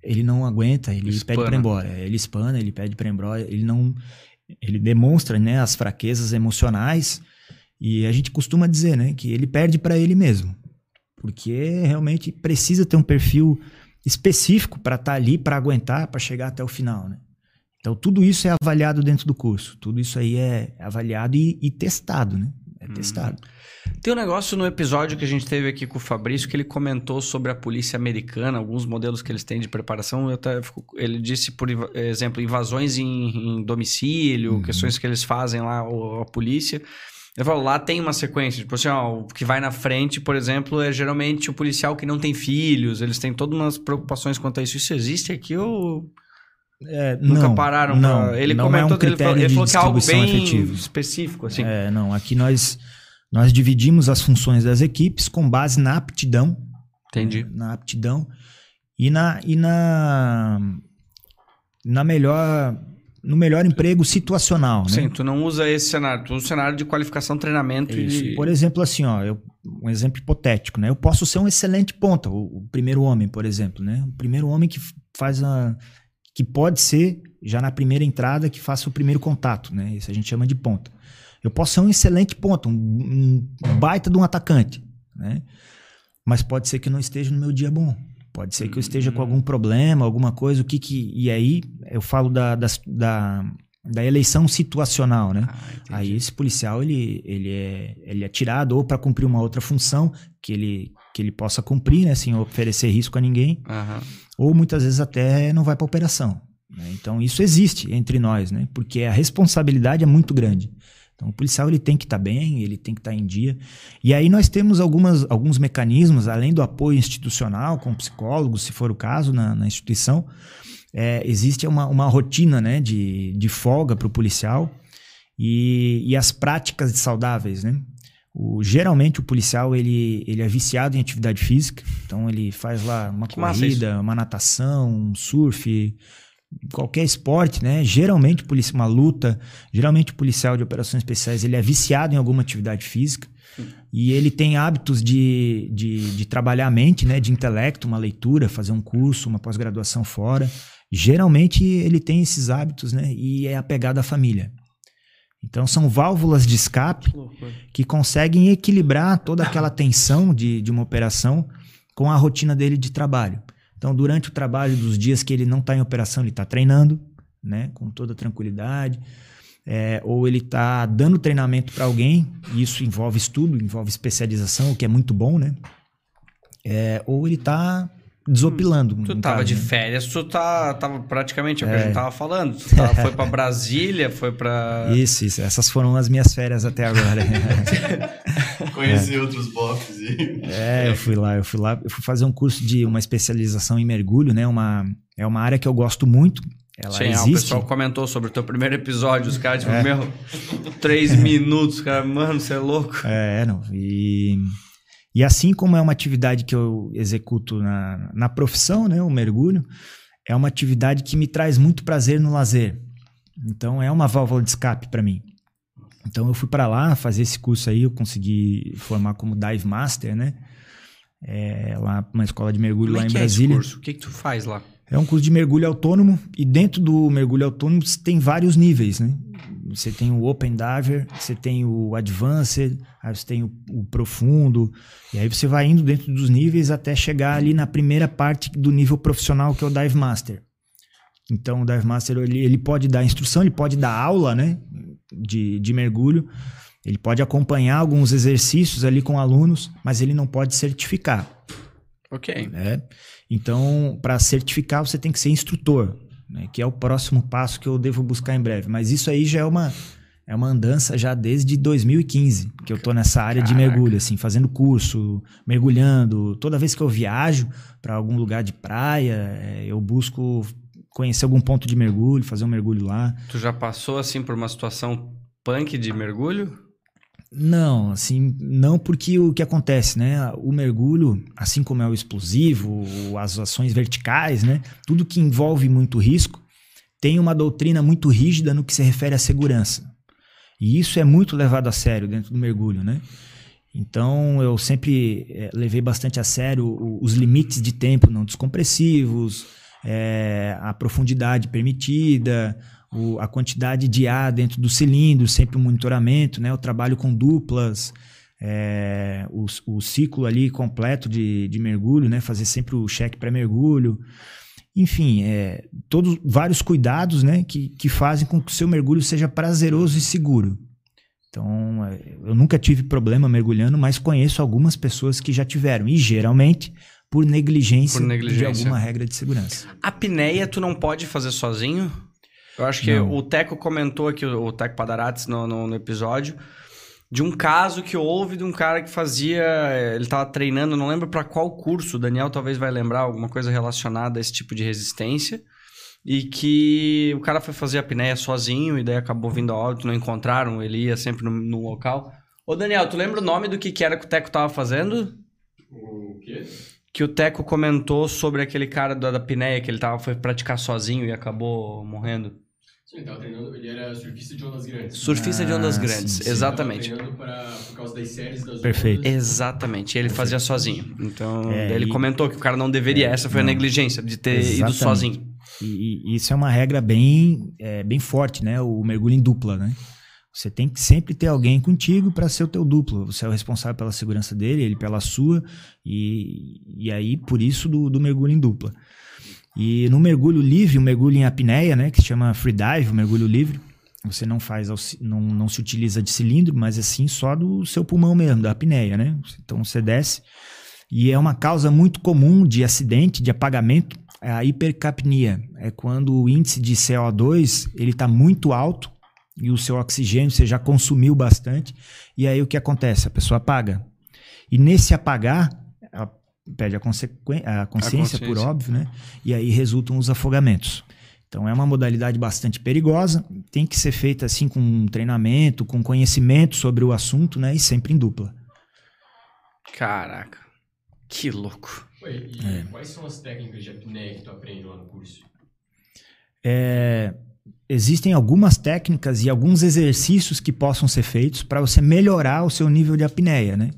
ele não aguenta, ele espana. pede para ir embora. Ele espana, ele pede para ir embora, ele não ele demonstra né, as fraquezas emocionais e a gente costuma dizer né, que ele perde para ele mesmo. porque realmente precisa ter um perfil específico para estar tá ali, para aguentar, para chegar até o final, né? Então tudo isso é avaliado dentro do curso, tudo isso aí é avaliado e, e testado, né? É hum. testado. Tem um negócio no episódio que a gente teve aqui com o Fabrício que ele comentou sobre a polícia americana, alguns modelos que eles têm de preparação. Até, ele disse, por exemplo, invasões em, em domicílio, uhum. questões que eles fazem lá, a polícia. Ele falou, lá tem uma sequência, tipo assim, ó, o que vai na frente, por exemplo, é geralmente o policial que não tem filhos, eles têm todas umas preocupações quanto a isso. Isso existe aqui ou... É, Nunca não, pararam não, pra... Ele não comentou, é um critério ele falou, ele falou que é algo bem efetivo. específico, assim. É, não, aqui nós, nós dividimos as funções das equipes com base na aptidão. Entendi. Né, na aptidão e na, e na, na melhor no melhor emprego situacional. Né? Sim, tu não usa esse cenário, tu usa o cenário de qualificação, treinamento Isso. e. Por exemplo, assim, ó, eu, um exemplo hipotético, né? Eu posso ser um excelente ponta, o, o, primeiro homem, por exemplo, né? O primeiro homem que faz a. que pode ser, já na primeira entrada, que faça o primeiro contato, né? Isso a gente chama de ponta. Eu posso ser um excelente ponta, um, um baita de um atacante, né? Mas pode ser que não esteja no meu dia bom. Pode ser que eu esteja com algum problema, alguma coisa, o que que... E aí eu falo da, da, da, da eleição situacional, né? Ah, aí esse policial, ele, ele, é, ele é tirado ou para cumprir uma outra função que ele, que ele possa cumprir, né? Sem oferecer risco a ninguém. Uhum. Ou muitas vezes até não vai para operação. Né? Então isso existe entre nós, né? Porque a responsabilidade é muito grande. Então, o policial ele tem que estar tá bem, ele tem que estar tá em dia. E aí nós temos algumas, alguns mecanismos, além do apoio institucional, com psicólogos, se for o caso, na, na instituição, é, existe uma, uma rotina né, de, de folga para o policial e, e as práticas saudáveis, né? O, geralmente o policial ele, ele é viciado em atividade física, então ele faz lá uma que corrida, uma natação, um surf, qualquer esporte, né? Geralmente uma luta, geralmente o policial de operações especiais ele é viciado em alguma atividade física e ele tem hábitos de, de, de, trabalhar a mente, né? De intelecto, uma leitura, fazer um curso, uma pós-graduação fora. Geralmente ele tem esses hábitos, né? E é apegado à família. Então são válvulas de escape que conseguem equilibrar toda aquela tensão de, de uma operação com a rotina dele de trabalho. Então, durante o trabalho dos dias que ele não está em operação, ele está treinando, né, com toda tranquilidade. É, ou ele está dando treinamento para alguém, e isso envolve estudo, envolve especialização, o que é muito bom, né? É, ou ele está desopilando. Tu tava caso, de né? férias, tu tá, tava praticamente é o que a gente é. tava falando. Tu tá, foi para Brasília, foi para Isso, isso. Essas foram as minhas férias até agora. Conheci é. outros bofs e... É, eu fui lá, eu fui lá, eu fui fazer um curso de uma especialização em mergulho, né? Uma, é uma área que eu gosto muito. Ela Sim, existe. o pessoal comentou sobre o teu primeiro episódio, os caras, tipo, é. meu, três minutos, cara, mano, você é louco. É, não. E e assim como é uma atividade que eu executo na, na profissão, né, o mergulho, é uma atividade que me traz muito prazer no lazer. Então é uma válvula de escape para mim. Então eu fui para lá fazer esse curso aí, eu consegui formar como dive master, né? É, lá uma escola de mergulho Como lá é em Brasília. É esse curso? O que, que tu faz lá? É um curso de mergulho autônomo e dentro do mergulho autônomo tem vários níveis, né? Você tem o Open Diver, você tem o Advanced, aí você tem o, o, Profundo, e aí você vai indo dentro dos níveis até chegar ali na primeira parte do nível profissional, que é o Dive Master. Então, o Dive Master, ele, ele pode dar instrução, ele pode dar aula, né, de, de mergulho, ele pode acompanhar alguns exercícios ali com alunos, mas ele não pode certificar. Ok. Né? Então, para certificar, você tem que ser instrutor né, que é o próximo passo que eu devo buscar em breve. Mas isso aí já é uma, é uma andança já desde 2015, que eu estou nessa área Caraca. de mergulho, assim, fazendo curso, mergulhando. Toda vez que eu viajo para algum lugar de praia, é, eu busco conhecer algum ponto de mergulho, fazer um mergulho lá. Tu já passou assim por uma situação punk de mergulho? Não, assim, não porque o que acontece, né? O mergulho, assim como é o explosivo, as ações verticais, né? Tudo que envolve muito risco, tem uma doutrina muito rígida no que se refere à segurança. E isso é muito levado a sério dentro do mergulho, né? Então eu sempre é, levei bastante a sério os limites de tempo não descompressivos, é, a profundidade permitida, o, a quantidade de ar dentro do cilindro, sempre o monitoramento, né? O trabalho com duplas, é, o, o, ciclo ali completo de, de mergulho, né? Fazer sempre o cheque pré-mergulho. Enfim, é, todos vários cuidados né, que, que fazem com que o seu mergulho seja prazeroso e seguro. Então, é, eu nunca tive problema mergulhando, mas conheço algumas pessoas que já tiveram. E geralmente por negligência, por negligência. de alguma regra de segurança. A apneia tu não pode fazer sozinho? Eu acho que não. o Teco comentou aqui, o Teco Padarates, no, no, no episódio, de um caso que houve de um cara que fazia. Ele estava treinando, não lembro para qual curso, o Daniel talvez vai lembrar alguma coisa relacionada a esse tipo de resistência. E que o cara foi fazer a apneia sozinho e daí acabou vindo a óbito, não encontraram, ele ia sempre no, no, local. Ô Daniel, tu lembra o nome do que, que era que o Teco tava fazendo? O quê? Que o Teco comentou sobre aquele cara da, da apneia que ele tava, foi praticar sozinho e acabou morrendo. Sim, ele tava treinando, ele era surfista de ondas grandes. Surfista ah, de ondas grandes, sim, sim. exatamente. Ele tava treinando pra, por causa das séries das Perfeito. ondas. Exatamente, ele Perfeito. fazia sozinho. Então, é, ele e... comentou que o cara não deveria, é, essa foi não. a negligência de ter exatamente. ido sozinho. E, e, isso é uma regra bem, é, bem forte, né? O mergulho em dupla, né? Você tem que sempre ter alguém contigo para ser o teu duplo. Você é o responsável pela segurança dele, ele pela sua, e, e aí por isso do, do mergulho em dupla. E no mergulho livre, o mergulho em apneia, né, que se chama freedive, o mergulho livre, você não faz, não, não se utiliza de cilindro, mas assim só do seu pulmão mesmo, da apneia, né? Então você desce. E é uma causa muito comum de acidente, de apagamento, é a hipercapnia. É quando o índice de CO2 ele está muito alto e o seu oxigênio você já consumiu bastante. E aí o que acontece? A pessoa apaga. E nesse apagar, perde a, a, consciência, a, consciência, por óbvio, né? E aí resultam os afogamentos. Então é uma modalidade bastante perigosa, tem que ser feita assim com um treinamento, com conhecimento sobre o assunto, né? E sempre em dupla. Caraca, que louco. Oi, e é. quais são as técnicas de apneia que tu aprende lá no curso? É, existem algumas técnicas e alguns exercícios que possam ser feitos para você melhorar o seu nível de apneia, né?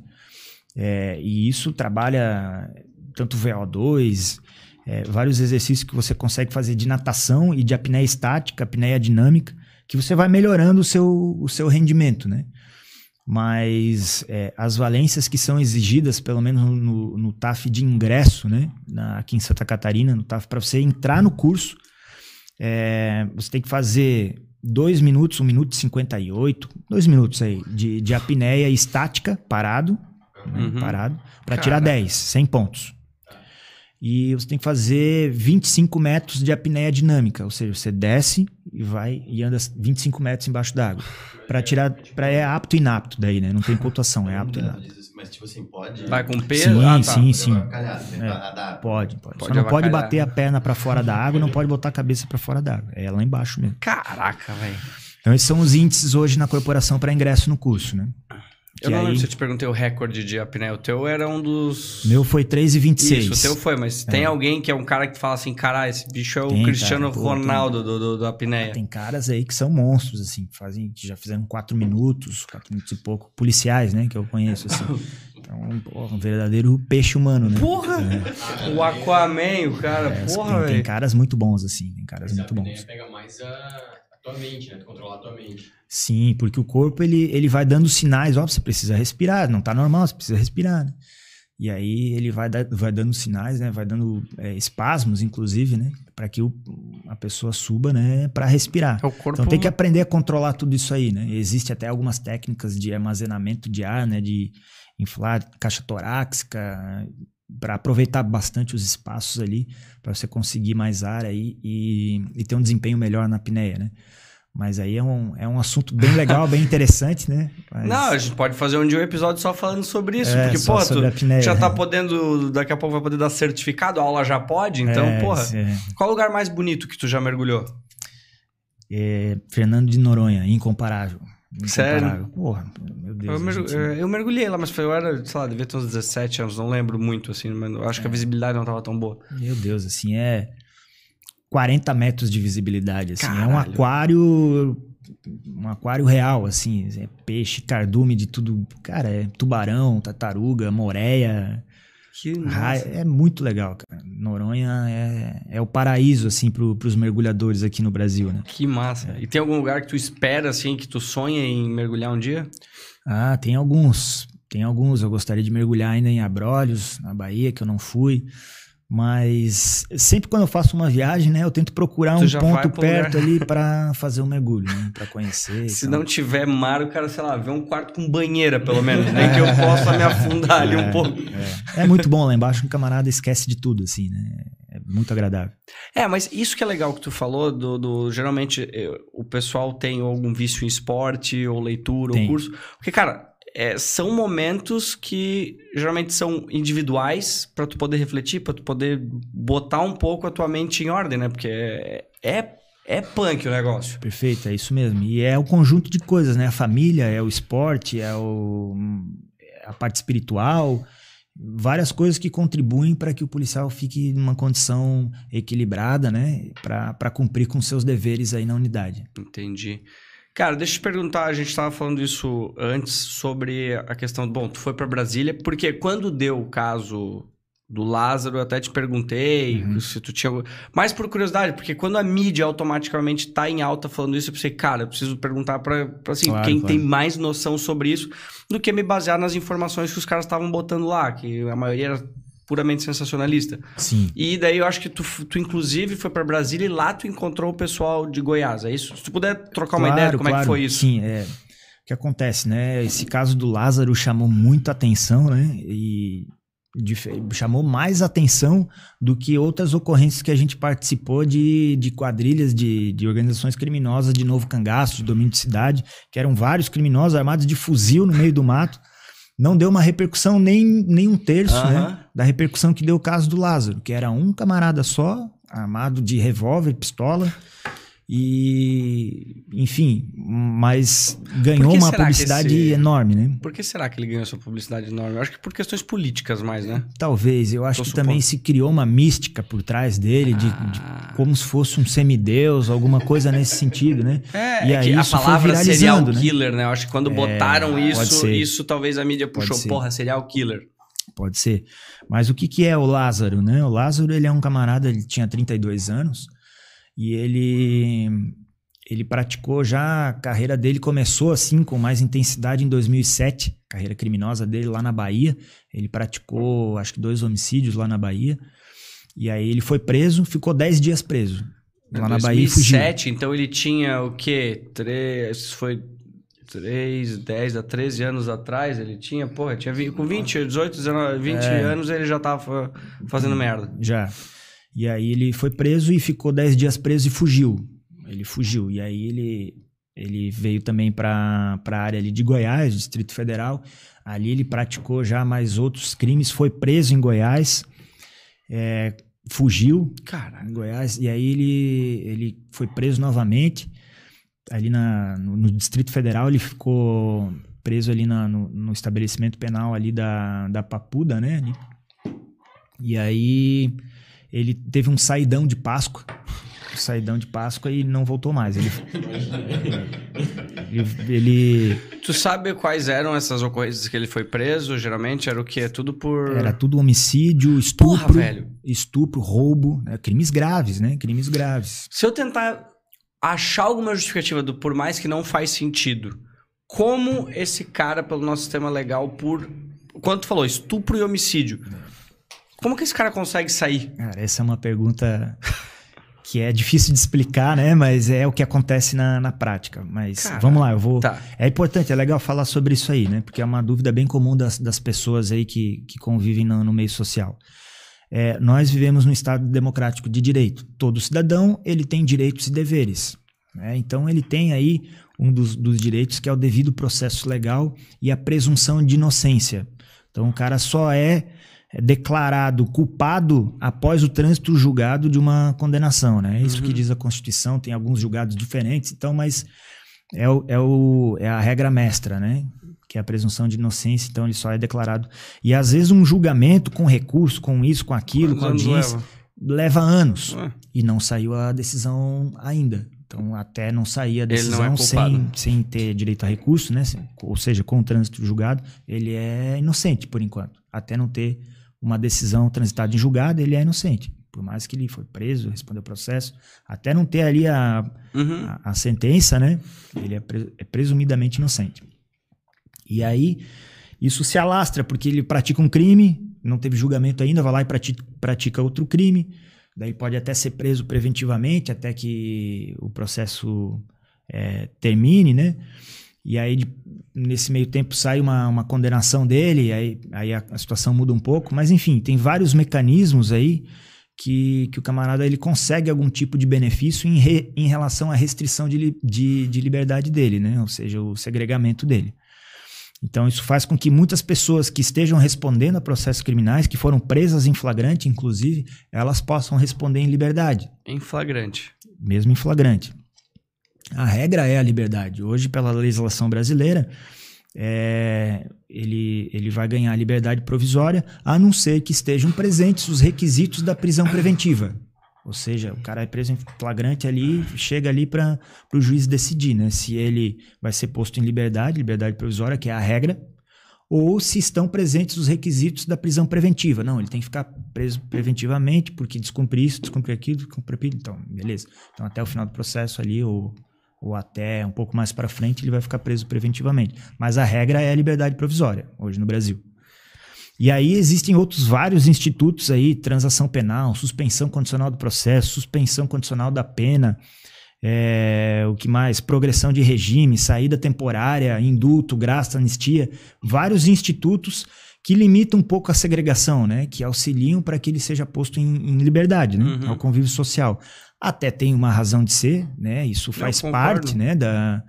É, e isso trabalha tanto VO2, é, vários exercícios que você consegue fazer de natação e de apneia estática, apneia dinâmica, que você vai melhorando o seu, o seu rendimento, né? Mas é, as valências que são exigidas, pelo menos no, no TAF de ingresso, né? Na, aqui em Santa Catarina, no TAF, para você entrar no curso, é, você tem que fazer 2 minutos, 1 um minuto e 58, 2 minutos aí, de, de apneia estática, parado, né, uhum. parado, para tirar 10, 100 pontos. E você tem que fazer 25 metros de apneia dinâmica, ou seja, você desce e vai e anda 25 metros embaixo d'água. Para tirar, para é apto e inapto daí, né? Não tem pontuação, é apto e inapto. Mas tipo assim, pode Vai com peso? Sim, ah, tá. sim, sim. É, pode, pode. pode Só não pode bater a perna para fora da água, não pode botar a cabeça para fora da água. É lá embaixo mesmo. Caraca, velho. Então esses são os índices hoje na corporação para ingresso no curso, né? Que eu não aí... lembro se eu te perguntei o recorde de apneia. O teu era um dos. Meu foi 3,26. Isso, o teu foi, mas é. tem alguém que é um cara que fala assim: caralho, esse bicho é o tem, Cristiano cara, Ronaldo tem... do, do, do apneia. Tem caras aí que são monstros, assim, que fazem, que já fizeram 4 minutos, 4 minutos e pouco. Policiais, né, que eu conheço, assim. Então, porra, um verdadeiro peixe humano, né? Porra! É. O Aquaman, o cara, é, porra, velho. Tem, caras muito bons, assim, tem caras mas muito bons. A pega mais a tua mente, né? Tu controlar a tua mente. Sim, porque o corpo ele, ele vai dando sinais, ó, você precisa respirar, não tá normal, você precisa respirar. Né? E aí ele vai, da, vai dando sinais, né? Vai dando é, espasmos, inclusive, né? Para que o, a pessoa suba, né? Para respirar. É corpo... Então tem que aprender a controlar tudo isso aí, né? Existe até algumas técnicas de armazenamento de ar, né? De inflar caixa torácica para aproveitar bastante os espaços ali para você conseguir mais ar aí e, e ter um desempenho melhor na apneia, né? Mas aí é um, é um assunto bem legal, bem interessante, né? Mas... Não, a gente pode fazer um dia um episódio só falando sobre isso. É, porque, pô, tu já tá podendo. Daqui a pouco vai poder dar certificado, a aula já pode, então, é, porra. É. Qual o lugar mais bonito que tu já mergulhou? É, Fernando de Noronha, incomparável. Sério? Porra, meu Deus. Eu, merg... É, eu, mergulhei lá, mas foi, eu era, sei lá, devia ter uns 17 anos, não lembro muito, assim, mas acho que a é. visibilidade não tava tão boa. Meu Deus, assim, é 40 metros de visibilidade, assim. Caralho. É um aquário. Um aquário real, assim. É peixe, cardume de tudo. Cara, é tubarão, tartaruga, moreia. Que é muito legal, cara. Noronha é, é o paraíso, assim, pro, pros mergulhadores aqui no Brasil, né? Que massa. É. E tem algum lugar que tu espera, assim, que tu sonha em mergulhar um dia? Ah, tem alguns. tem alguns. Eu gostaria de mergulhar ainda em Abrolhos, na Bahia, que eu não fui. Mas sempre quando eu faço uma viagem, né, eu tento procurar Tu um ponto perto lugar. ali para fazer um mergulho, né, para conhecer. Se não tiver mar, o cara, sei lá, vê um quarto com banheira, pelo menos. Nem que eu possa me afundar ali um pouco. É muito bom lá embaixo, um camarada esquece de tudo, assim, né? É muito agradável. É, mas isso que é legal que tu falou, do, do- geralmente eh, o pessoal tem algum vício em esporte, ou leitura, Tem. ou curso. Porque, cara, é, são momentos que geralmente são individuais pra tu poder refletir, pra tu poder botar um pouco a tua mente em ordem, né? Porque é, é, é punk o negócio. Perfeito, é isso mesmo. E é o conjunto de coisas, né? A família, é o esporte, é o, a parte espiritual, várias coisas que contribuem para que o policial fique numa condição equilibrada, né? Para cumprir com seus deveres aí na unidade. Entendi. Cara, deixa eu te perguntar, a gente tava falando isso antes sobre a questão, bom, tu foi pra Brasília, porque quando deu o caso do Lázaro, eu até te perguntei Uhum. se tu tinha... Mais por curiosidade, porque quando a mídia automaticamente tá em alta falando isso, eu pensei, cara, eu preciso perguntar pra, pra, assim, Claro, quem claro. tem mais noção sobre isso, do que me basear nas informações que os caras estavam botando lá, que a maioria era puramente sensacionalista. Sim. E daí eu acho que tu, tu inclusive foi pra Brasília e lá tu encontrou o pessoal de Goiás, é isso? Se tu puder trocar uma ideia de como é que foi isso. Sim, é. O que acontece, né? Esse caso do Lázaro chamou muita atenção, né? E chamou mais atenção do que outras ocorrências que a gente participou de, de quadrilhas de, de organizações criminosas de Novo Cangaço, de domínio de cidade, que eram vários criminosos armados de fuzil no meio do mato. Não deu uma repercussão nem, nem um terço, Aham. né? Da repercussão que deu o caso do Lázaro, que era um camarada só, armado de revólver, pistola, e, enfim, mas ganhou uma publicidade esse- enorme, né? Por que será que ele ganhou essa publicidade enorme? Eu acho que por questões políticas mais, né? Talvez, eu acho Tô que supondo. também se criou uma mística por trás dele, de, de Ah. como se fosse um semideus, alguma coisa nesse sentido, né? É, E é aí a palavra serial né? killer, né? Eu acho que quando botaram pode isso, isso talvez a mídia puxou, porra, serial killer. Pode ser. Mas o que, que é o Lázaro, né? O Lázaro, ele é um camarada, ele tinha 32 anos e ele ele praticou já a carreira dele começou assim com mais intensidade em 2007, carreira criminosa dele lá na Bahia. Ele praticou, acho que dois homicídios lá na Bahia. E aí ele foi preso, ficou 10 dias preso. Lá na Bahia e fugiu. 2007, então ele tinha o quê? Três, foi 3, 10 a 13 anos atrás ele tinha, porra, tinha com 20, 18, 19, 20 É. anos ele já tava fazendo merda. Já. E aí ele foi preso e ficou 10 dias preso e fugiu. Ele fugiu. E aí ele, ele veio também para a área ali de Goiás, Distrito Federal. Ali ele praticou já mais outros crimes, foi preso em Goiás, é, fugiu Cara, em Goiás, e aí ele, ele foi preso novamente. Ali na, no, no Distrito Federal, ele ficou preso ali na- no, no estabelecimento penal ali da, da Papuda, né? E aí ele teve um saidão de Páscoa. Um saidão de Páscoa e não voltou mais. Ele, ele, ele- tu sabe quais eram essas ocorrências que ele foi preso? Geralmente era o quê? Tudo por... era tudo homicídio, estupro, Porra, velho. estupro, roubo, né? crimes graves, né? Crimes graves. Se eu tentar achar alguma justificativa do por mais que não faz sentido, como esse cara, pelo nosso sistema legal, por. Quanto tu falou, estupro e homicídio. Como que esse cara consegue sair? Cara, essa é uma pergunta que é difícil de explicar, né? Mas é o que acontece na, na prática. Mas Cara, vamos lá, eu vou. Tá. É importante, é legal falar sobre isso aí, né? Porque é uma dúvida bem comum das, das pessoas aí que, que convivem no, no meio social. É, nós vivemos num Estado democrático de direito. Todo cidadão ele tem direitos e deveres. né? Então ele tem aí um dos, dos direitos que é o devido processo legal e a presunção de inocência. Então o cara só é é declarado culpado após o trânsito julgado de uma condenação, né? É isso que diz a Constituição, tem alguns julgados diferentes, então, mas é, o, é, o, é a regra mestra, né? Que é a presunção de inocência, então ele só é declarado. E às vezes um julgamento com recurso, com isso, com aquilo, Quantos com audiência, leva? leva anos Ah, e não saiu a decisão ainda. Então, até não sair a é decisão sem, culpado. sem ter direito a recurso, né? Sem- Ou seja, com o trânsito julgado, ele é inocente por enquanto. Até não ter uma decisão transitada em julgado, ele é inocente. Por mais que ele foi preso, respondeu o processo, até não ter ali a, uhum. a, a sentença, né? Ele é, é presumidamente inocente. E aí, Isso se alastra porque ele pratica um crime, não teve julgamento ainda, vai lá e pratica, pratica outro crime. Daí pode até ser preso preventivamente até que o processo é, termine, né? E aí, nesse meio tempo, sai uma, uma condenação dele, aí, aí a, a, situação muda um pouco. Mas, enfim, tem vários mecanismos aí que, que o camarada ele consegue algum tipo de benefício em, re, em relação à restrição de, de, de liberdade dele, né? Ou seja, o segregamento dele. Então, isso faz com que muitas pessoas que estejam respondendo a processos criminais, que foram presas em flagrante, inclusive, elas possam responder em liberdade. Em flagrante. Mesmo em flagrante. A regra é a liberdade. Hoje, pela legislação brasileira, é, ele, ele vai ganhar liberdade provisória, a não ser que estejam presentes os requisitos da prisão preventiva. Ou seja, o cara é preso em flagrante ali, chega ali para o juiz decidir né, se ele vai ser posto em liberdade, liberdade provisória, que é a regra, ou se estão presentes os requisitos da prisão preventiva. Não, ele tem que ficar preso preventivamente porque descumprir isso, descumprir aquilo, descumprir aquilo. Então, beleza. Então, até o final do processo ali, ou, ou até um pouco mais para frente, ele vai ficar preso preventivamente. Mas a regra é a liberdade provisória, hoje no Brasil. E aí existem outros vários institutos aí, transação penal, suspensão condicional do processo, suspensão condicional da pena, é, o que mais? Progressão de regime, saída temporária, indulto, graça, anistia, vários institutos que limitam um pouco a segregação, né? Que auxiliam para que ele seja posto em, em liberdade, né? Uhum. Ao convívio social. Até tem uma razão de ser, né? Isso faz parte, né? Da,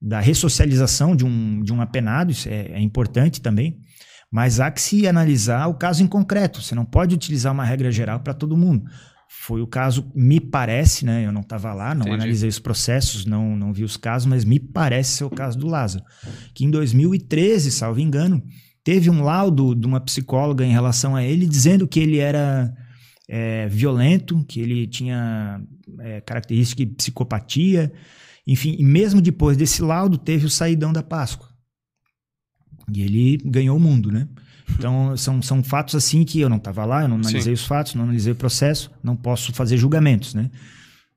da ressocialização de um, de um apenado, isso é, é importante também. Mas há que se analisar o caso em concreto. Você não pode utilizar uma regra geral para todo mundo. Foi o caso, me parece, né? Eu não estava lá, não Entendi. analisei os processos, não, não vi os casos, mas me parece ser o caso do Lázaro. Que em 2013, salvo engano, teve um laudo de uma psicóloga em relação a ele dizendo que ele era é, violento, que ele tinha é, característica de psicopatia. Enfim, e mesmo depois desse laudo, teve o saidão da Páscoa. E ele ganhou o mundo, né? Então, são, são fatos assim que eu não estava lá, eu não analisei Sim. os fatos, não analisei o processo, não posso fazer julgamentos, né?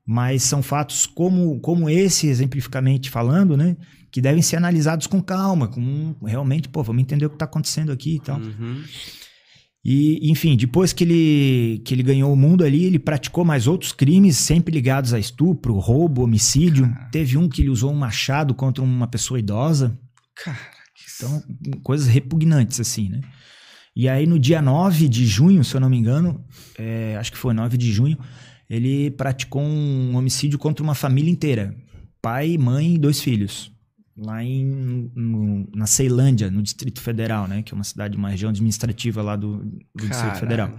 Mas são fatos como, como esse, exemplificamente falando, né? Que devem ser analisados com calma, com realmente, pô, vamos entender o que está acontecendo aqui e tal. Uhum. E, enfim, depois que ele, que ele ganhou o mundo ali, ele praticou mais outros crimes, sempre ligados a estupro, roubo, homicídio. Teve um que ele usou um machado contra uma pessoa idosa. Cara. Então, coisas repugnantes, assim, né? E aí, no dia 9 de junho, se eu não me engano, é, acho que foi 9 de junho, ele praticou um homicídio contra uma família inteira. Pai, mãe e dois filhos. Lá em, no, na Ceilândia, no Distrito Federal, né? Que é uma cidade, uma região administrativa lá do, do Distrito Federal.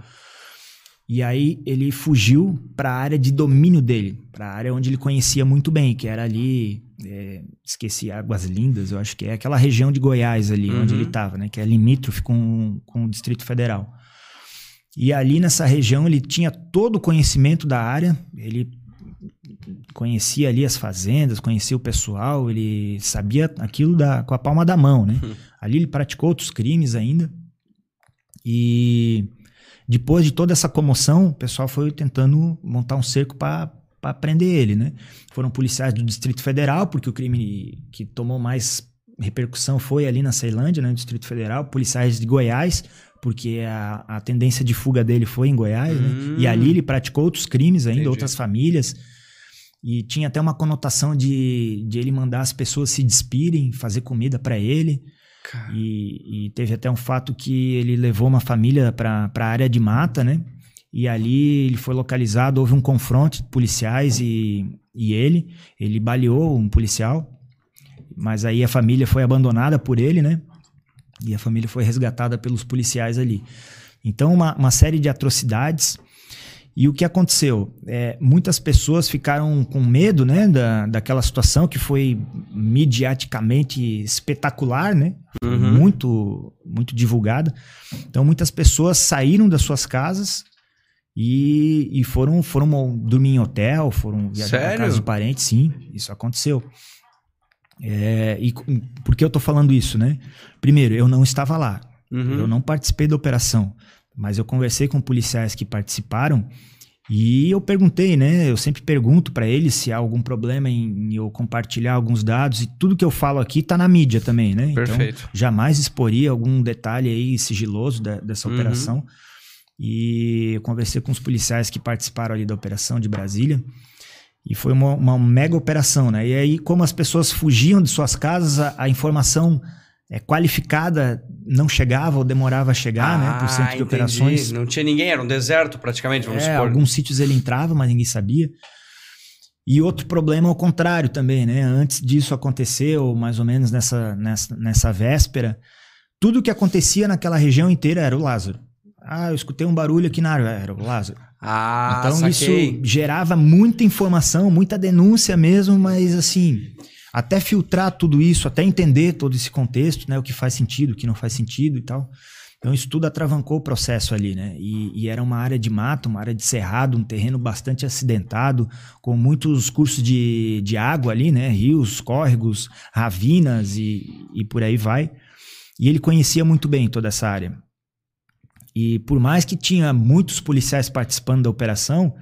E aí ele fugiu para a área de domínio dele, para a área onde ele conhecia muito bem, que era ali, é, esqueci, Águas Lindas, eu acho que é aquela região de Goiás ali, uhum. onde ele estava, né? Que é limítrofe com, com o Distrito Federal. E ali nessa região ele tinha todo o conhecimento da área, ele conhecia ali as fazendas, conhecia o pessoal, ele sabia aquilo da, com a palma da mão, né? Uhum. Ali ele praticou outros crimes ainda. E depois de toda essa comoção, o pessoal foi tentando montar um cerco para prender ele, né? Foram policiais do Distrito Federal, porque o crime que tomou mais repercussão foi ali na Ceilândia, né, no Distrito Federal, policiais de Goiás, porque a, a tendência de fuga dele foi em Goiás, hum. né? E ali ele praticou outros crimes ainda, Entendi. outras famílias. E tinha até uma conotação de, de ele mandar as pessoas se despirem, fazer comida para ele. E, e, teve até um fato que ele levou uma família para a área de mata, né? E ali ele foi localizado, houve um confronto de policiais e, e ele. Ele baleou um policial, mas aí a família foi abandonada por ele, né? E a família foi resgatada pelos policiais ali. Então, uma, uma série de atrocidades e o que aconteceu? É, muitas pessoas ficaram com medo né, da, daquela situação que foi mediaticamente espetacular, né? Uhum. Muito, muito divulgada. Então, muitas pessoas saíram das suas casas e, e foram, foram dormir em hotel, foram viajar para casa de parentes. Sim, isso aconteceu. É, e por que eu estou falando isso, né? Primeiro, eu não estava lá. Uhum. Eu não participei da operação. Mas eu conversei com policiais que participaram E eu perguntei, né? Eu sempre pergunto para eles se há algum problema em, em, eu compartilhar alguns dados e tudo que eu falo aqui tá na mídia também, né? Perfeito. Então, jamais exporia algum detalhe aí sigiloso da, dessa uhum. operação. E eu conversei com os policiais que participaram ali da operação de Brasília. E foi uma, uma mega operação, né? E aí, como as pessoas fugiam de suas casas, a, a informação é, qualificada não chegava ou demorava a chegar, ah, né? Por centro de operações. Não tinha ninguém, era um deserto praticamente, vamos é, supor. Alguns sítios ele entrava, mas ninguém sabia. E outro problema ao contrário também, né? Antes disso acontecer, ou mais ou menos nessa, nessa, nessa véspera, tudo que acontecia naquela região inteira era o Lázaro. Ah, eu escutei um barulho aqui na área, era o Lázaro. Ah, então saquei. isso gerava muita informação, muita denúncia mesmo, mas assim, até filtrar tudo isso, até entender todo esse contexto, né? O que faz sentido, o que não faz sentido e tal. Então isso tudo atravancou o processo ali, né? E, e, era uma área de mato, uma área de cerrado, um terreno bastante acidentado, com muitos cursos de, de água ali, né? Rios, córregos, ravinas e, e por aí vai. E ele conhecia muito bem toda essa área. E por mais que tinha muitos policiais participando da operação,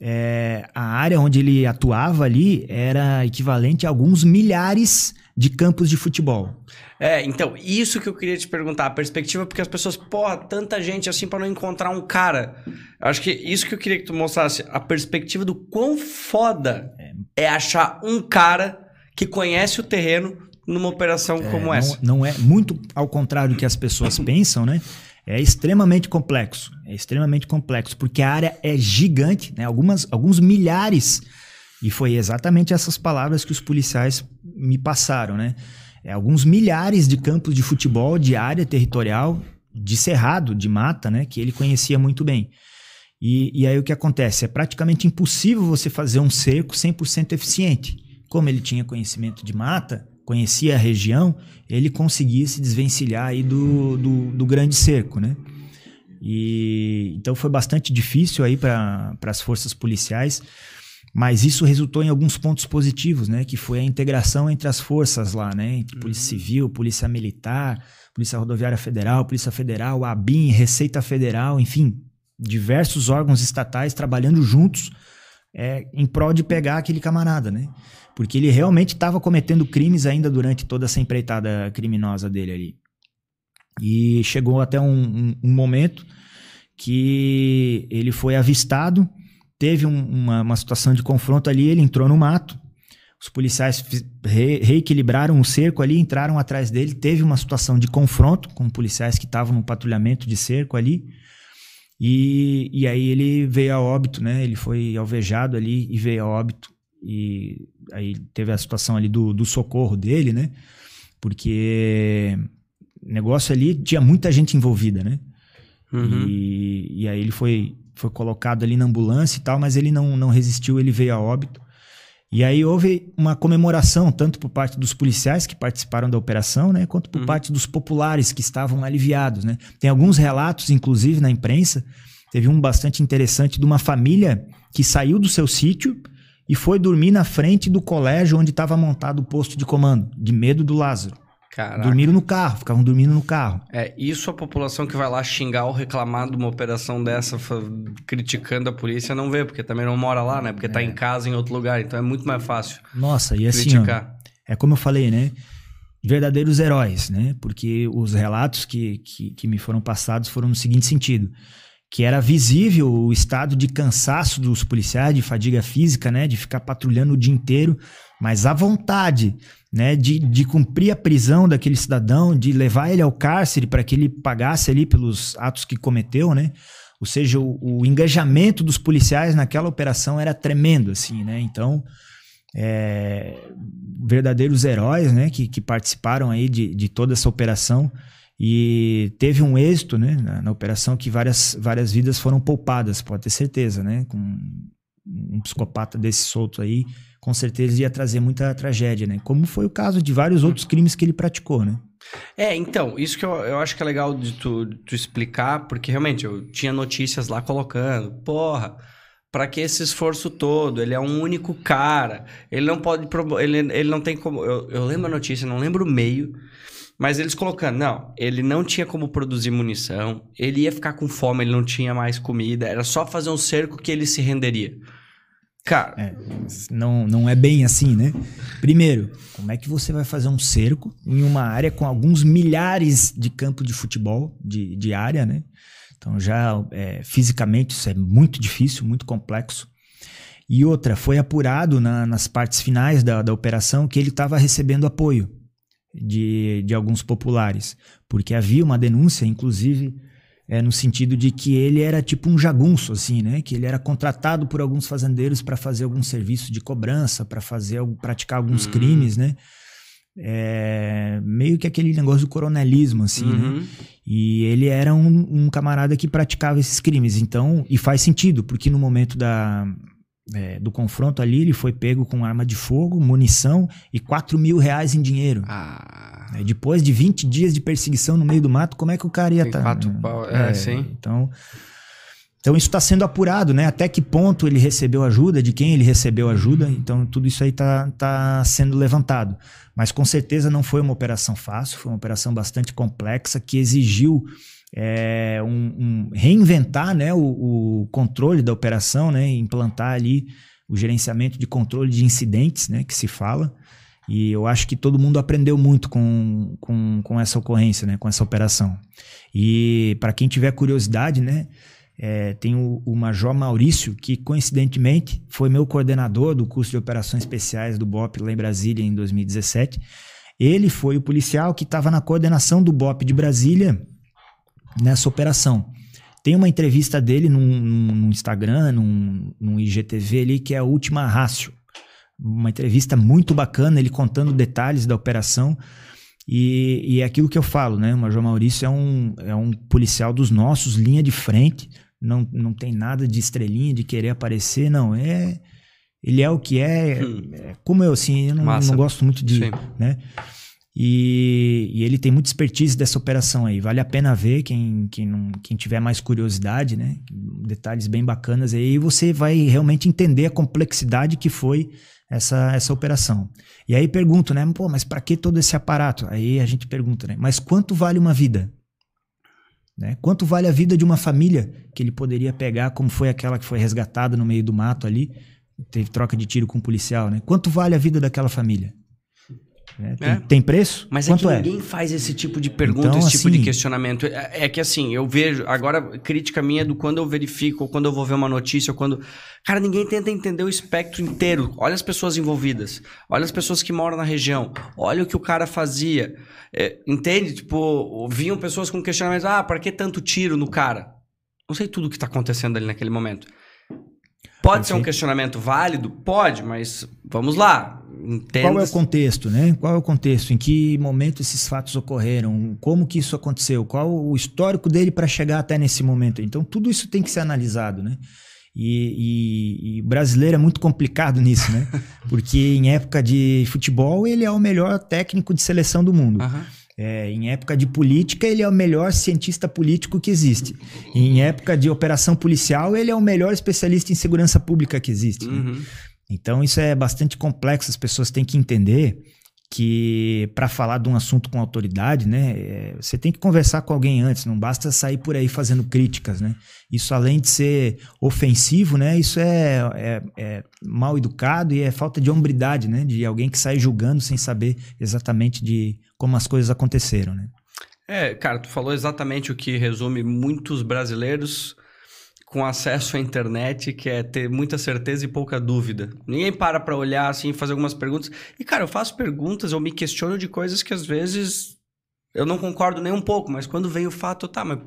é, a área onde ele atuava ali era equivalente a alguns milhares de campos de futebol. É, então, isso que eu queria te perguntar, a perspectiva, porque as pessoas, porra, tanta gente assim para não encontrar um cara. Acho que isso que eu queria que tu mostrasse, a perspectiva do quão foda é, é achar um cara que conhece o terreno numa operação é, como não, essa. Não é muito ao contrário do que as pessoas pensam, né? É extremamente complexo. É extremamente complexo, porque a área é gigante, né? Algumas, alguns milhares. E foi exatamente essas palavras que os policiais me passaram, né? É, alguns milhares de campos de futebol, de área territorial, de cerrado, de mata, né? Que ele conhecia muito bem. E, e aí o que acontece? É praticamente impossível você fazer um cerco 100% eficiente. Como ele tinha conhecimento de mata, conhecia a região, ele conseguia se desvencilhar aí do, do, do grande cerco, né? E, então foi bastante difícil aí para as forças policiais, mas isso resultou em alguns pontos positivos, né? Que foi a integração entre as forças lá, né? Entre Polícia uhum. Civil, Polícia Militar, Polícia Rodoviária Federal, Polícia Federal, ABIN, Receita Federal, enfim, diversos órgãos estatais trabalhando juntos é, em prol de pegar aquele camarada, né? Porque ele realmente estava cometendo crimes ainda durante toda essa empreitada criminosa dele ali. E chegou até um, um, um momento que ele foi avistado, teve um, uma, uma situação de confronto ali, ele entrou no mato, os policiais re, reequilibraram o cerco ali, entraram atrás dele, teve uma situação de confronto com policiais que estavam no patrulhamento de cerco ali, e, e aí ele veio a óbito, né? Ele foi alvejado ali e veio a óbito. E aí teve a situação ali do, do socorro dele, né? Porque negócio ali tinha muita gente envolvida, né? Uhum. E, e aí ele foi, foi colocado ali na ambulância e tal, mas ele não, não resistiu, ele veio a óbito. E aí houve uma comemoração, tanto por parte dos policiais que participaram da operação, né, quanto por uhum. parte dos populares que estavam aliviados, né? Tem alguns relatos, inclusive, na imprensa, teve um bastante interessante de uma família que saiu do seu sítio e foi dormir na frente do colégio onde estava montado o posto de comando, de medo do Lázaro. Caraca. Dormiram no carro, ficavam dormindo no carro. É, isso a população que vai lá xingar ou reclamar de uma operação dessa, criticando a polícia, não vê, porque também não mora lá, né? Porque tá é. tá em casa em outro lugar, então é muito mais fácil. Nossa, e assim, ó, é como eu falei, né? Verdadeiros heróis, né? Porque os relatos que, que, que me foram passados foram no seguinte sentido que era visível o estado de cansaço dos policiais, de fadiga física, né, de ficar patrulhando o dia inteiro, mas a vontade, né, de, de cumprir a prisão daquele cidadão, de levar ele ao cárcere para que ele pagasse ali pelos atos que cometeu, né? Ou seja, o, o engajamento dos policiais naquela operação era tremendo, assim, né? Então, é, verdadeiros heróis, né, que, que participaram aí de, de toda essa operação. E teve um êxito né, na, na, operação que várias, várias vidas foram poupadas, pode ter certeza, né? Com um psicopata desse solto aí, com certeza ia trazer muita tragédia, né? Como foi o caso de vários outros crimes que ele praticou, né? É, então, isso que eu, eu acho que é legal de tu, de tu explicar, porque realmente eu tinha notícias lá colocando, porra, Pra que esse esforço todo? Ele é um único cara. Ele não pode. Ele, ele não tem como. Eu, eu lembro a notícia, não lembro o meio. Mas eles colocando, não, ele não tinha como produzir munição, ele ia ficar com fome, ele não tinha mais comida, era só fazer um cerco que ele se renderia. Cara, É, não, não é bem assim, né? Primeiro, como é que você vai fazer um cerco em uma área com alguns milhares de campos de futebol, de, de área, né? Então já é, fisicamente isso é muito difícil, muito complexo. E outra, foi apurado na- nas partes finais da, da operação que ele estava recebendo apoio de, de alguns populares, porque havia uma denúncia, inclusive, é, no sentido de que ele era tipo um jagunço, assim, né? Que ele era contratado por alguns fazendeiros para fazer algum serviço de cobrança, para fazer, praticar alguns Hum. crimes, né? É, meio que aquele negócio do coronelismo, assim, né? uhum. E ele era um, um camarada que praticava esses crimes. Então, e faz sentido, porque no momento da, é, do confronto ali, ele foi pego com arma de fogo, munição e 4 mil reais em dinheiro. Ah, É, Depois de 20 dias de perseguição no meio do mato, como é que o cara ia estar? quatro pau- é, sim. Então, então isso está sendo apurado, né? Até que ponto ele recebeu ajuda, de quem ele recebeu ajuda. Então tudo isso aí está tá sendo levantado. Mas com certeza não foi uma operação fácil, foi uma operação bastante complexa que exigiu é, um, um- reinventar né, o, o controle da operação, né? Implantar ali o gerenciamento de controle de incidentes, né? Que se fala. E eu acho que todo mundo aprendeu muito com, com, com essa ocorrência, né? Com essa operação. E para quem tiver curiosidade, né? é, tem o, o Major Maurício, que coincidentemente foi meu coordenador do curso de operações especiais do BOP lá em Brasília em 2017. Ele foi o policial que estava na coordenação do BOP de Brasília nessa operação. Tem uma entrevista dele num, num- Instagram, num, num IGTV ali, que é a Última Rácio. Uma entrevista muito bacana, ele contando detalhes da operação. E, e é aquilo que eu falo, né? O Major Maurício é um, é um policial dos nossos, linha de frente. Não, não tem nada de estrelinha, de querer aparecer, não. É, ele é o que é. Hum. é como eu, assim, eu não, não gosto muito de. Sim. Né? E, e ele tem muita expertise dessa operação aí. Vale a pena ver quem, quem, não, quem tiver mais curiosidade, né? Detalhes bem bacanas aí. E você vai realmente entender a complexidade que foi essa, essa operação. E aí pergunto, né? Pô, mas para que todo esse aparato? Aí a gente pergunta, né? Mas quanto vale uma vida? Né? Quanto vale a vida de uma família que ele poderia pegar, como foi aquela que foi resgatada no meio do mato ali, teve troca de tiro com um policial, né? Quanto vale a vida daquela família? Né? Tem, É. tem preço? Mas Quanto é é? que ninguém faz esse tipo de pergunta, Então, esse tipo de assim- questionamento. É, é que assim, eu vejo. Agora, crítica minha é do quando eu verifico, ou quando eu vou ver uma notícia, ou quando. Cara, ninguém tenta entender o espectro inteiro. Olha as pessoas envolvidas. Olha as pessoas que moram na região. Olha o que o cara fazia. É, entende? Tipo, vinham pessoas com questionamentos. Ah, pra que tanto tiro no cara? Não sei tudo o que tá acontecendo ali naquele momento. Pode ser um questionamento válido? Pode, mas vamos lá. Entenda. Qual é o contexto, né? Qual é o contexto? Em que momento esses fatos ocorreram? Como que isso aconteceu? Qual o histórico dele para chegar até nesse momento? Então, tudo isso tem que ser analisado, né? E, e- e o brasileiro é muito complicado nisso, né? Porque em época de futebol, ele é o melhor técnico de seleção do mundo. Aham. É, em época de política, ele é o melhor cientista político que existe. Em época de operação policial, ele é o melhor especialista em segurança pública que existe. né? Uhum. Então isso é bastante complexo, as pessoas têm que entender que para falar de um assunto com autoridade, né, é, você tem que conversar com alguém antes, não basta sair por aí fazendo críticas, né? Isso além de ser ofensivo, né, isso é, é, é mal educado e é falta de hombridade, né, de alguém que sai julgando sem saber exatamente de como as coisas aconteceram, né? É, cara, tu falou exatamente o que resume muitos brasileiros com acesso à internet, que é ter muita certeza e pouca dúvida. Ninguém para pra olhar assim, fazer algumas perguntas. E, cara, eu faço perguntas, eu me questiono de coisas que às vezes eu não concordo nem um pouco, mas quando vem o fato, tá, mas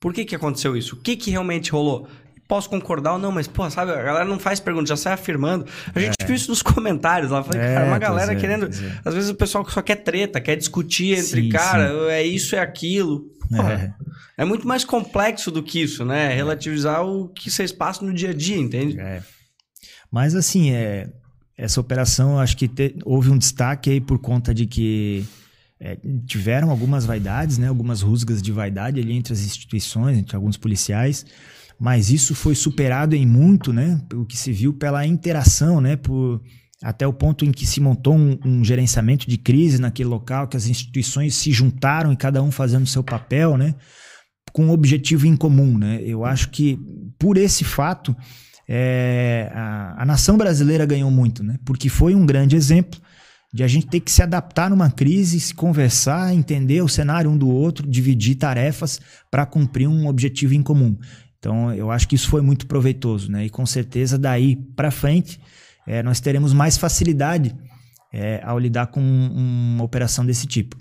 por que que aconteceu isso? O que que realmente rolou? Posso concordar ou não, mas, pô, sabe, a galera não faz pergunta, já sai afirmando. A gente viu isso nos comentários lá. Falei, É, cara, uma galera é, querendo. é. Às vezes o pessoal só quer treta, quer discutir entre, Sim, cara, é isso, é aquilo. Porra, É. é. muito mais complexo do que isso, né? Relativizar o que vocês passam no dia a dia, entende? É. Mas assim, é, essa operação, acho que te- houve um destaque aí por conta de que é, tiveram algumas vaidades, né, algumas rusgas de vaidade ali entre as instituições, entre alguns policiais, mas isso foi superado em muito, né? O que se viu pela interação, né? Por, até o ponto em que se montou um, um, gerenciamento de crise naquele local, que as instituições se juntaram e cada um fazendo seu papel, né? Com um objetivo em comum, né? Eu acho que por esse fato é, a, a nação brasileira ganhou muito, né? Porque foi um grande exemplo de a gente ter que se adaptar numa crise, se conversar, entender o cenário um do outro, dividir tarefas para cumprir um objetivo em comum. Então, eu acho que isso foi muito proveitoso, né? E com certeza daí para frente é, nós teremos mais facilidade é, ao lidar com uma operação desse tipo.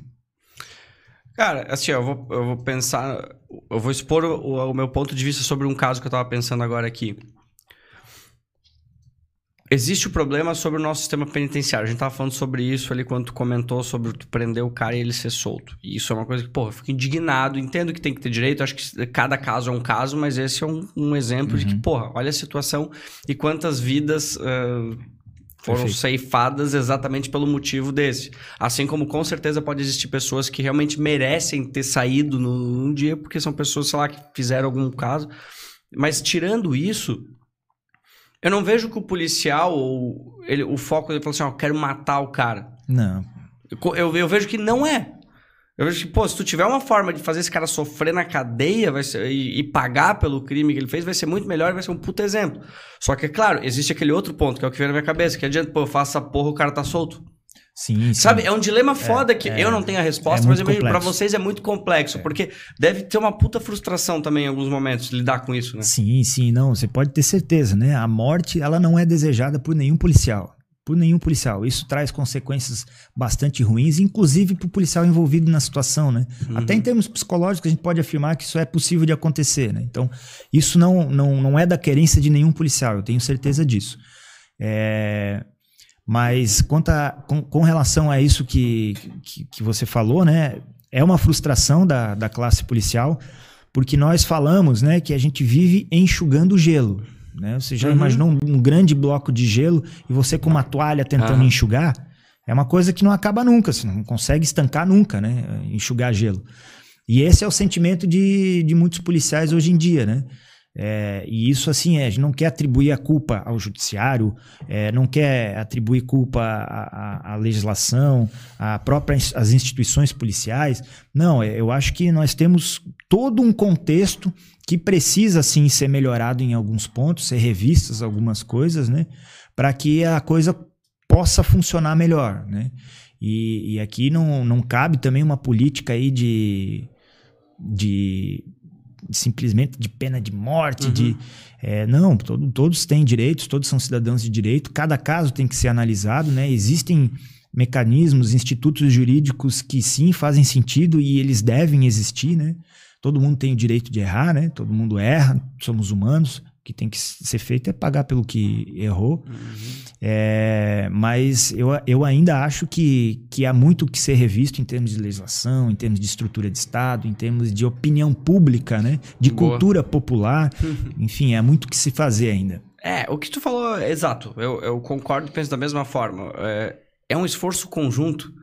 Cara, assim, eu vou, eu vou pensar, eu vou expor o, o meu ponto de vista sobre um caso que eu estava pensando agora aqui. Existe o problema sobre o nosso sistema penitenciário. A gente tava falando sobre isso ali quando tu comentou sobre tu prender o cara e ele ser solto. E isso é uma coisa que, porra, eu fico indignado. Entendo que tem que ter direito, acho que cada caso é um caso, mas esse é um, um exemplo uhum. de que, uhum. porra, olha a situação e quantas vidas uh, foram Perfeito. ceifadas exatamente pelo motivo desse. Assim como com certeza pode existir pessoas que realmente merecem ter saído num dia, porque são pessoas, sei lá, que fizeram algum caso. Mas tirando isso, eu não vejo que o policial, ou ele, o foco dele fala assim, ó, oh, quero matar o cara. Não. Eu, eu, vejo que não é. Eu vejo que, pô, se tu tiver uma forma de fazer esse cara sofrer na cadeia vai ser, e, e, pagar pelo crime que ele fez, vai ser muito melhor e vai ser um puto exemplo. Só que, é claro, existe aquele outro ponto, que é o que vem na minha cabeça, que adianta, pô, eu faço essa porra, o cara tá solto. Sim, sim. Sabe, é um dilema foda é, que é, eu não tenho a resposta, é mas eu vejo pra vocês é muito complexo, é. porque deve ter uma puta frustração também em alguns momentos lidar com isso, né? Sim, sim, não, você pode ter certeza, né? A morte, ela não é desejada por nenhum policial. Por nenhum policial. Isso traz consequências bastante ruins, inclusive para o policial envolvido na situação, né? Uhum. Até em termos psicológicos, a gente pode afirmar que isso é possível de acontecer, né? Então, isso não, não, não é da querência de nenhum policial, eu tenho certeza disso. É, mas a, com, com, relação a isso que, que, que, você falou, né? É uma frustração da, da classe policial, porque nós falamos né, que a gente vive enxugando gelo. Né? Você já uhum. imaginou um, um, grande bloco de gelo e você com uma toalha tentando uhum. enxugar? É uma coisa que não acaba nunca, você não consegue estancar nunca, né? Enxugar gelo. E esse é o sentimento de, de muitos policiais hoje em dia, né? É, e isso, assim, é, a gente não quer atribuir a culpa ao judiciário, é, não quer atribuir culpa à, à, à legislação, à própria, às instituições policiais. Não, é, eu acho que nós temos todo um contexto que precisa, sim, ser melhorado em alguns pontos, ser revistas algumas coisas, né? Para que a coisa possa funcionar melhor, né? E, e aqui não, não cabe também uma política aí de, de simplesmente de pena de morte, uhum. de é, não, todo, todos têm direitos, todos são cidadãos de direito, cada caso tem que ser analisado, né? Existem mecanismos, institutos jurídicos que sim fazem sentido e eles devem existir, né? Todo mundo tem o direito de errar, né? Todo mundo erra, somos humanos que tem que ser feito é pagar pelo que errou. Uhum. É, mas eu, eu ainda acho que, que há muito que ser revisto em termos de legislação, em termos de estrutura de Estado, em termos de opinião pública, né? de Boa. cultura popular. Enfim, há muito que se fazer ainda. É, o que tu falou é exato. Eu, eu concordo e penso da mesma forma. É, é um esforço conjunto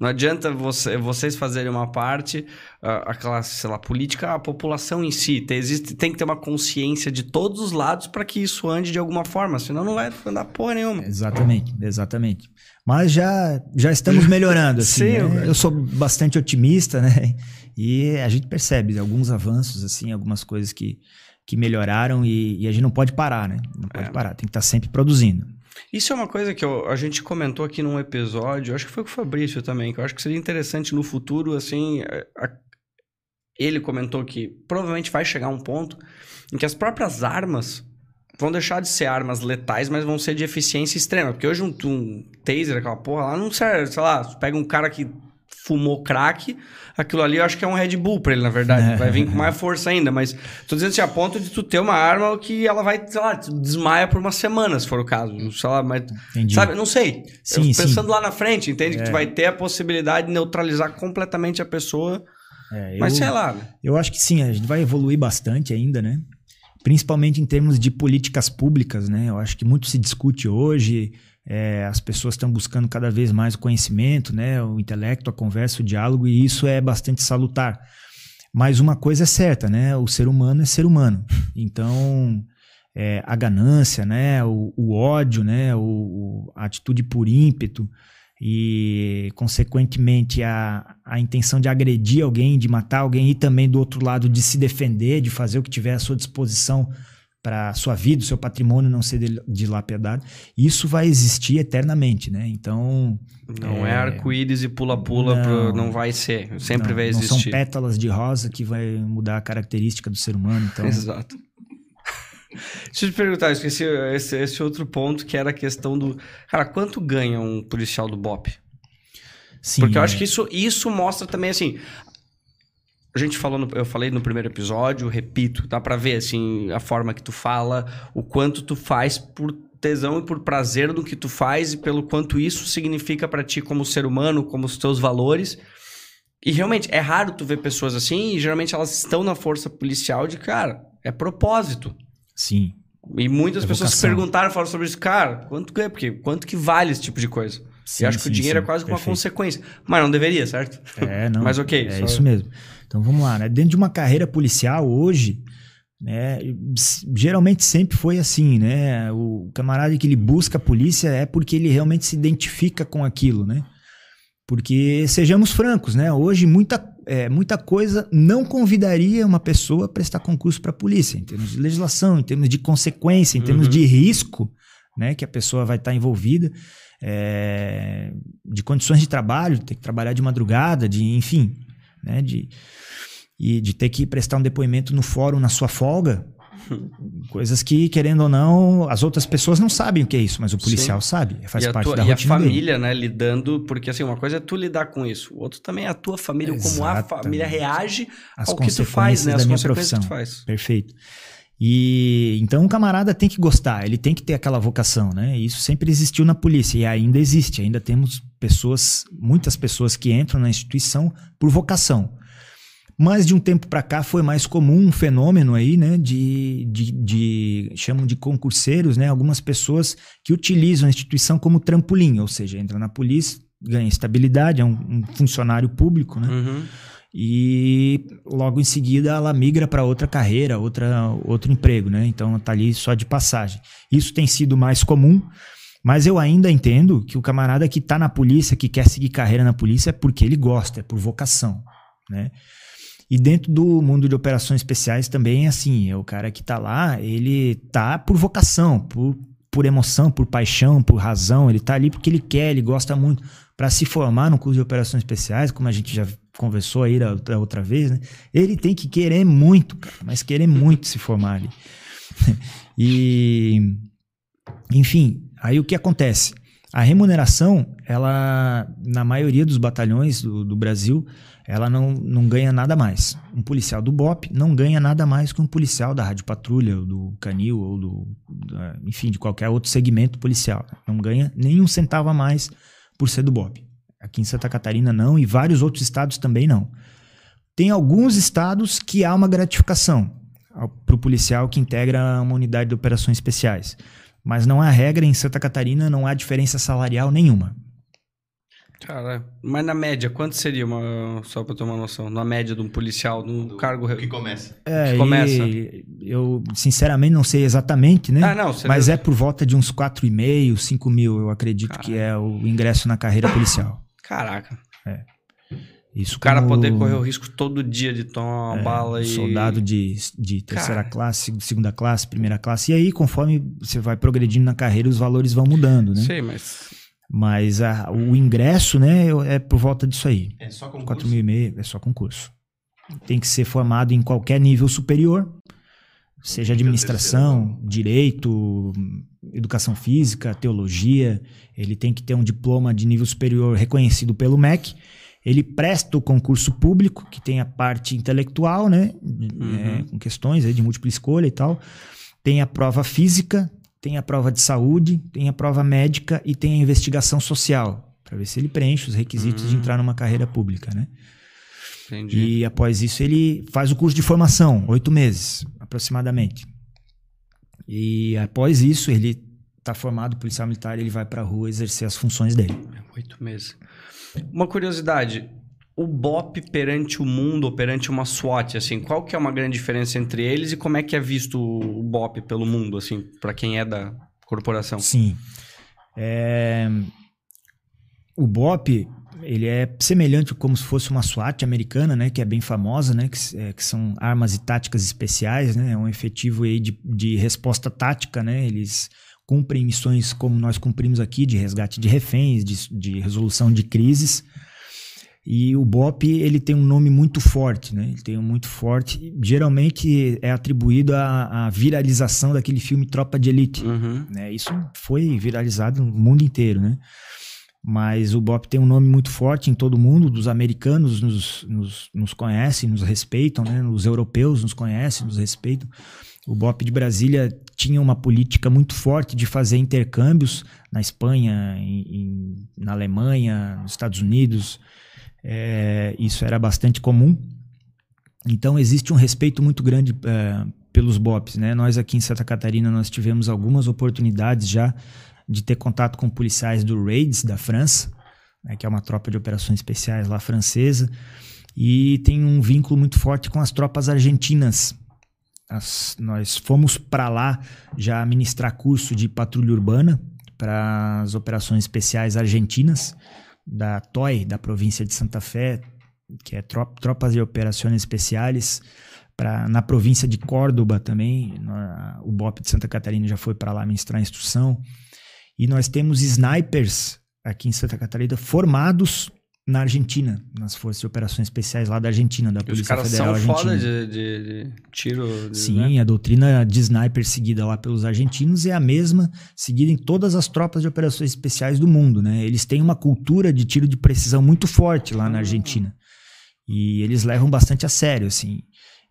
não adianta você, vocês fazerem uma parte, a classe, sei lá, política, a população em si. Tem, existe, tem que ter uma consciência de todos os lados para que isso ande de alguma forma, senão não vai andar porra nenhuma. Exatamente, exatamente. Mas já, já estamos melhorando, assim. Sim, né? Eu sou bastante otimista, né? E a gente percebe alguns avanços, assim, algumas coisas que, que melhoraram e, e a gente não pode parar, né? Não pode é. parar, tem que estar sempre produzindo. Isso é uma coisa que eu, a gente comentou aqui num episódio, acho que foi com o Fabrício também, que eu acho que seria interessante no futuro, assim. A, ele comentou que provavelmente vai chegar um ponto em que as próprias armas vão deixar de ser armas letais, mas vão ser de eficiência extrema. Porque hoje um, um taser, aquela porra lá, não serve, sei lá, pega um cara que fumou crack, aquilo ali eu acho que é um Red Bull pra ele, na verdade. Vai vir com mais força ainda, mas tô dizendo assim, a ponto de tu ter uma arma que ela vai, sei lá, desmaia por uma semana, se for o caso. Sei lá, mas. Entendi. Sabe, não sei. Sim, pensando sim. lá na frente, entende? É. Que tu é. vai ter a possibilidade de neutralizar completamente a pessoa. É, mas sei lá. Eu acho que sim, a gente vai evoluir bastante ainda, né? Principalmente em termos de políticas públicas, né? Eu acho que muito se discute hoje é, as pessoas estão buscando cada vez mais o conhecimento, né, o intelecto, a conversa, o diálogo, e isso é bastante salutar. Mas uma coisa é certa, né? O ser humano é ser humano. Então, é, a ganância, né? O, o ódio, né? O, a atitude por ímpeto e, consequentemente, a, a intenção de agredir alguém, de matar alguém e também, do outro lado, de se defender, de fazer o que tiver à sua disposição para sua vida, o seu patrimônio não ser dilapidado, isso vai existir eternamente, né? Então não é, é arco-íris e pula-pula, não, não, vai ser, sempre não, vai existir. Não são pétalas de rosa que vai mudar a característica do ser humano, então. Exato. Deixa eu te perguntar, eu esqueci esse, esse, outro ponto que era a questão do. Cara, quanto ganha um policial do BOP? Sim, Porque eu é. acho que isso, isso mostra também assim. A gente falou, no, eu falei no primeiro episódio, repito, dá pra ver assim a forma que tu fala, o quanto tu faz por tesão e por prazer do que tu faz e pelo quanto isso significa para ti como ser humano, como os teus valores. E realmente é raro tu ver pessoas assim, e geralmente elas estão na força policial de cara, é propósito. Sim. E muitas pessoas se perguntaram, falaram sobre isso. Cara, quanto ganha? Porque quanto que vale esse tipo de coisa? Sim, eu acho sim, que o dinheiro é sim, é quase que uma consequência. Mas não deveria, certo? É, não. Mas ok. É só... isso mesmo. Então vamos lá, né? Dentro de uma carreira policial hoje, né? Geralmente sempre foi assim, né? O camarada que ele busca a polícia é porque ele realmente se identifica com aquilo, né? Porque sejamos francos, né? Hoje muita é, muita coisa não convidaria uma pessoa a prestar concurso para a polícia, em termos de legislação, em termos de consequência, em uhum. termos de risco né, que a pessoa vai estar tá envolvida, é, de condições de trabalho, ter que trabalhar de madrugada, de enfim, né, de, e de ter que prestar um depoimento no fórum na sua folga, Coisas que, querendo ou não, as outras pessoas não sabem o que é isso, mas o policial Sim. sabe, faz parte tua, da rotina E a família, dele. né, lidando, porque assim, uma coisa é tu lidar com isso, o outro também é a tua família, Exatamente. como a família reage as ao que tu faz, né, as consequências profissão. que tu faz. Perfeito. E então o camarada tem que gostar, ele tem que ter aquela vocação, né? Isso sempre existiu na polícia e ainda existe, ainda temos pessoas, muitas pessoas que entram na instituição por vocação. Mas de um tempo para cá foi mais comum um fenômeno aí, né, de, de, de, chamam de concurseiros, né, algumas pessoas que utilizam a instituição como trampolim, ou seja, entra na polícia, ganha estabilidade, é um, um funcionário público, né, uhum. E logo em seguida ela migra para outra carreira, outra, outro emprego, né, então tá ali só de passagem. Isso tem sido mais comum, mas eu ainda entendo que o camarada que está na polícia, que quer seguir carreira na polícia, é porque ele gosta, é por vocação, né? E dentro do mundo de operações especiais também é assim, é o cara que tá lá, ele tá por vocação, por, por emoção, por paixão, por razão, ele tá ali porque ele quer, ele gosta muito. Para se formar no curso de operações especiais, como a gente já conversou aí da, outra vez, né? Ele tem que querer muito, cara, mas querer muito se formar ali. e enfim, aí o que acontece? A remuneração, ela na maioria dos batalhões do, do Brasil, ela não, não ganha nada mais. Um policial do BOP não ganha nada mais que um policial da Rádio Patrulha, ou do Canil, ou do, enfim, de qualquer outro segmento policial. Não ganha nenhum centavo a mais por ser do BOP. Aqui em Santa Catarina não, e vários outros estados também não. Tem alguns estados que há uma gratificação para o policial que integra uma unidade de operações especiais. Mas não há regra, em Santa Catarina não há diferença salarial nenhuma. Cara, mas na média, quanto seria uma. Só pra ter uma noção, na média de um policial, num Do, cargo. Que começa. É, que começa. eu, sinceramente, não sei exatamente, né? Ah, não, mas é por volta de uns 4,5, 5 mil, eu acredito Caraca. que é o ingresso na carreira policial. Caraca. É. Isso o cara como... poder correr o risco todo dia de tomar uma é, bala e. Soldado de, de terceira cara. classe, segunda classe, primeira classe. E aí, conforme você vai progredindo na carreira, os valores vão mudando, né? Sim, mas mas a, o ingresso, né, é por volta disso aí. É só concurso? 4 mil e meio, é só concurso. Tem que ser formado em qualquer nível superior, seja administração, direito, educação física, teologia. Ele tem que ter um diploma de nível superior reconhecido pelo MEC. Ele presta o concurso público, que tem a parte intelectual, né, uhum. é, com questões aí de múltipla escolha e tal. Tem a prova física, tem a prova de saúde, tem a prova médica e tem a investigação social, para ver se ele preenche os requisitos de hum. entrar numa carreira pública, né? Entendi. E após isso ele faz o curso de formação, oito meses aproximadamente. E após isso ele está formado policial militar, ele vai para a rua exercer as funções dele. Oito meses. Uma curiosidade, o BOP perante o mundo, ou perante uma SWAT, assim, qual que é uma grande diferença entre eles e como é que é visto o BOP pelo mundo, assim, para quem é da corporação? Sim. É... O BOP, ele é semelhante como se fosse uma SWAT americana, né, que é bem famosa, né, que, é, que são armas e táticas especiais, né, é um efetivo aí de, de resposta tática, né, eles cumprem missões como nós cumprimos aqui, de resgate de reféns, de, de resolução de crises, e o BOP, ele tem um nome muito forte, né? Ele tem um muito forte. Geralmente é atribuído à, à viralização daquele filme Tropa de Elite. Uhum. Né? Isso foi viralizado no mundo inteiro, né? Mas o BOP tem um nome muito forte em todo mundo. Dos americanos nos, nos, nos conhecem, nos respeitam, né? Os europeus nos conhecem, nos respeitam. O BOP de Brasília tinha uma política muito forte de fazer intercâmbios na Espanha, em, em, na Alemanha, nos Estados Unidos. É, isso era bastante comum. Então existe um respeito muito grande é, pelos BOPs. Né? Nós aqui em Santa Catarina nós tivemos algumas oportunidades já de ter contato com policiais do Raids da França, né, que é uma tropa de operações especiais lá francesa, e tem um vínculo muito forte com as tropas argentinas. As, nós fomos para lá já ministrar curso de patrulha urbana para as operações especiais argentinas da TOI, da província de Santa Fé, que é Tropas de Operações Especiais, pra, na província de Córdoba também, na, o BOP de Santa Catarina já foi para lá ministrar instrução. E nós temos snipers aqui em Santa Catarina formados na Argentina, nas Forças de Operações Especiais lá da Argentina, da Polícia Federal Argentina. Os caras são foda de, de, de tiro. De, Sim, né? a doutrina de sniper seguida lá pelos argentinos é a mesma seguida em todas as tropas de operações especiais do mundo, né? Eles têm uma cultura de tiro de precisão muito forte lá na Argentina. E eles levam bastante a sério, assim.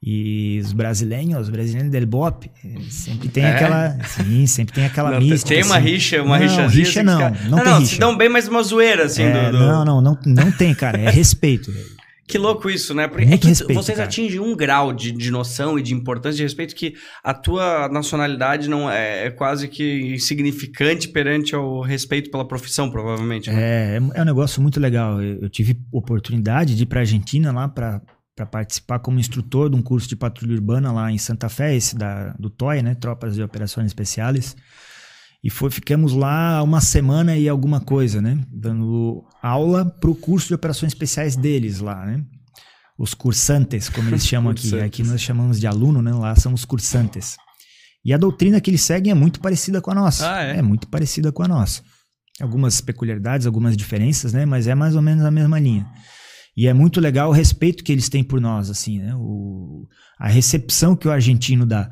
E os brasileiros, os brasileiros del Bop, sempre tem é? aquela. Sim, sempre tem aquela não, mística. Tem uma assim. rixa, uma não, rixa rixa não, não, não, tem não, rixa. se dão bem, mas uma zoeira, assim. É, do, do... Não, não, não, não tem, cara. É respeito. Que louco isso, né? Porque é que respeito, vocês cara. atingem um grau de, de noção e de importância de respeito que a tua nacionalidade não é, é quase que insignificante perante ao respeito pela profissão, provavelmente. Né? É, é um negócio muito legal. Eu, eu tive oportunidade de ir para Argentina lá para para participar como instrutor de um curso de patrulha urbana lá em Santa Fé, esse da, do TOI, né? Tropas de Operações Especiais. E foi, ficamos lá uma semana e alguma coisa, né? Dando aula para o curso de operações especiais deles lá, né? Os cursantes, como eles chamam aqui. Aqui nós chamamos de aluno, né? Lá são os cursantes. E a doutrina que eles seguem é muito parecida com a nossa. Ah, é? é muito parecida com a nossa. Algumas peculiaridades, algumas diferenças, né? Mas é mais ou menos a mesma linha. E é muito legal o respeito que eles têm por nós, assim, né? O, a recepção que o argentino dá.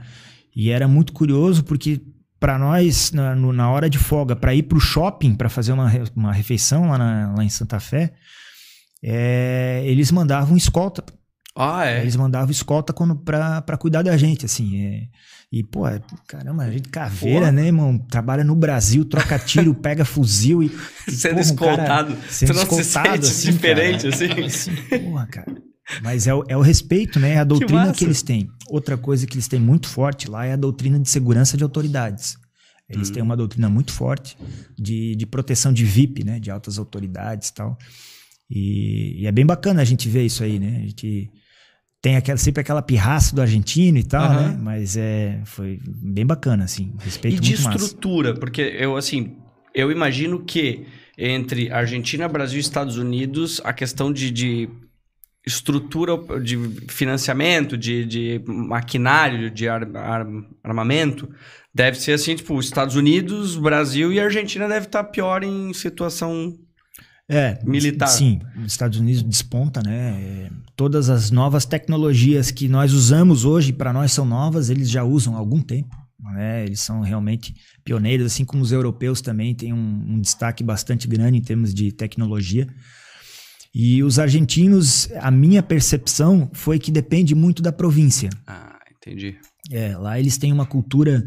E era muito curioso porque para nós, na, no, na hora de folga, para ir para o shopping para fazer uma, uma refeição lá, na, lá em Santa Fé, é, eles mandavam escolta. Ah, é? Eles mandavam escolta para cuidar da gente, assim. É, e, pô, é, caramba, a gente caveira, Porra. né, irmão? Trabalha no Brasil, troca tiro, pega fuzil e. Sendo porra, um cara escoltado. sendo Você se escoltado, sente assim, diferente, cara. assim? Assim, porra, cara. Mas é o, é o respeito, né? É a doutrina massa. que, eles têm. Outra coisa que eles têm muito forte lá é a doutrina de segurança de autoridades. Eles Hum. têm uma doutrina muito forte de, de proteção de VIP, né? De altas autoridades e tal. E, e é bem bacana a gente ver isso aí, né? A gente tem aquela, sempre aquela pirraça do argentino e tal, Aham. né? Mas é, foi bem bacana, assim. Respeito E de muito massa. estrutura, porque eu, assim, eu imagino que entre Argentina, Brasil e Estados Unidos, a questão de, de estrutura de financiamento, de, de maquinário, de ar- ar- armamento, deve ser assim, tipo, Estados Unidos, Brasil e Argentina deve estar pior em situação... É, Militar. Sim, os Estados Unidos desponta, né? É, Todas as novas tecnologias que nós usamos hoje, para nós são novas, eles já usam há algum tempo. Né? Eles são realmente pioneiros, assim como os europeus também têm um, um destaque bastante grande em termos de tecnologia. E os argentinos, a minha percepção foi que depende muito da província. Ah, entendi. É, lá eles têm uma cultura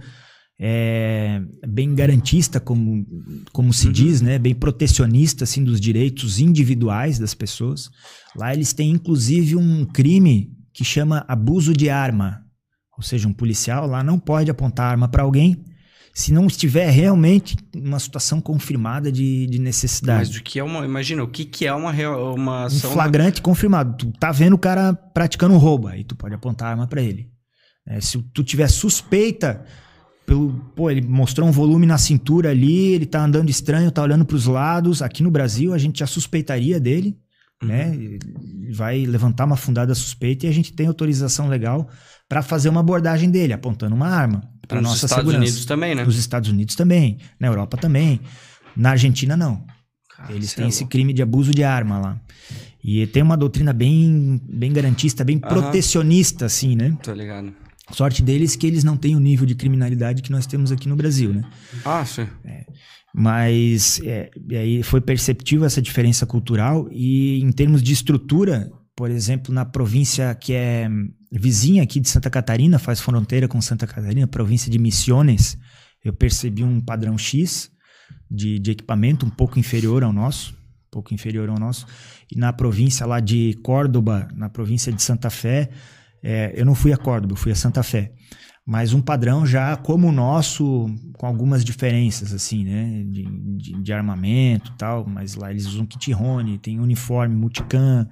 é, bem garantista, como, como se Uhum. diz, né? Bem protecionista, assim, dos direitos individuais das pessoas. Lá eles têm, inclusive, um crime que chama abuso de arma. Ou seja, um policial lá não pode apontar arma para alguém se não estiver realmente uma situação confirmada de, de necessidade. Mas o que é uma. Imagina, o que, que é uma, uma Um ação. flagrante confirmado. Tu tá vendo o cara praticando roubo, aí tu pode apontar arma pra ele. É, se tu tiver suspeita, pelo, pô, ele mostrou um volume na cintura ali, ele tá andando estranho, tá olhando pros lados. Aqui no Brasil a gente já suspeitaria dele, Uhum. né? Ele vai levantar uma fundada suspeita e a gente tem autorização legal pra fazer uma abordagem dele, apontando uma arma para Nos nossa Estados segurança. Unidos também, né? Nos Estados Unidos também, na Europa também, na Argentina não. Cara, Eles têm é esse crime de abuso de arma lá. E tem uma doutrina bem, bem garantista, bem Aham. protecionista, assim, né? Tô ligado. Sorte deles que eles não têm o nível de criminalidade que nós temos aqui no Brasil, né? Ah, sim. Mas é, e aí foi perceptível essa diferença cultural e em termos de estrutura, por exemplo, na província que é vizinha aqui de Santa Catarina, faz fronteira com Santa Catarina, província de Misiones, eu percebi um padrão X de, de equipamento um pouco inferior ao nosso, um pouco inferior ao nosso. E na província lá de Córdoba, na província de Santa Fé, é, eu não fui a Córdoba, eu fui a Santa Fé mas um padrão já como o nosso, com algumas diferenças, assim, né? De, de, de armamento e tal, mas lá eles usam kit Rony, tem uniforme, multicam,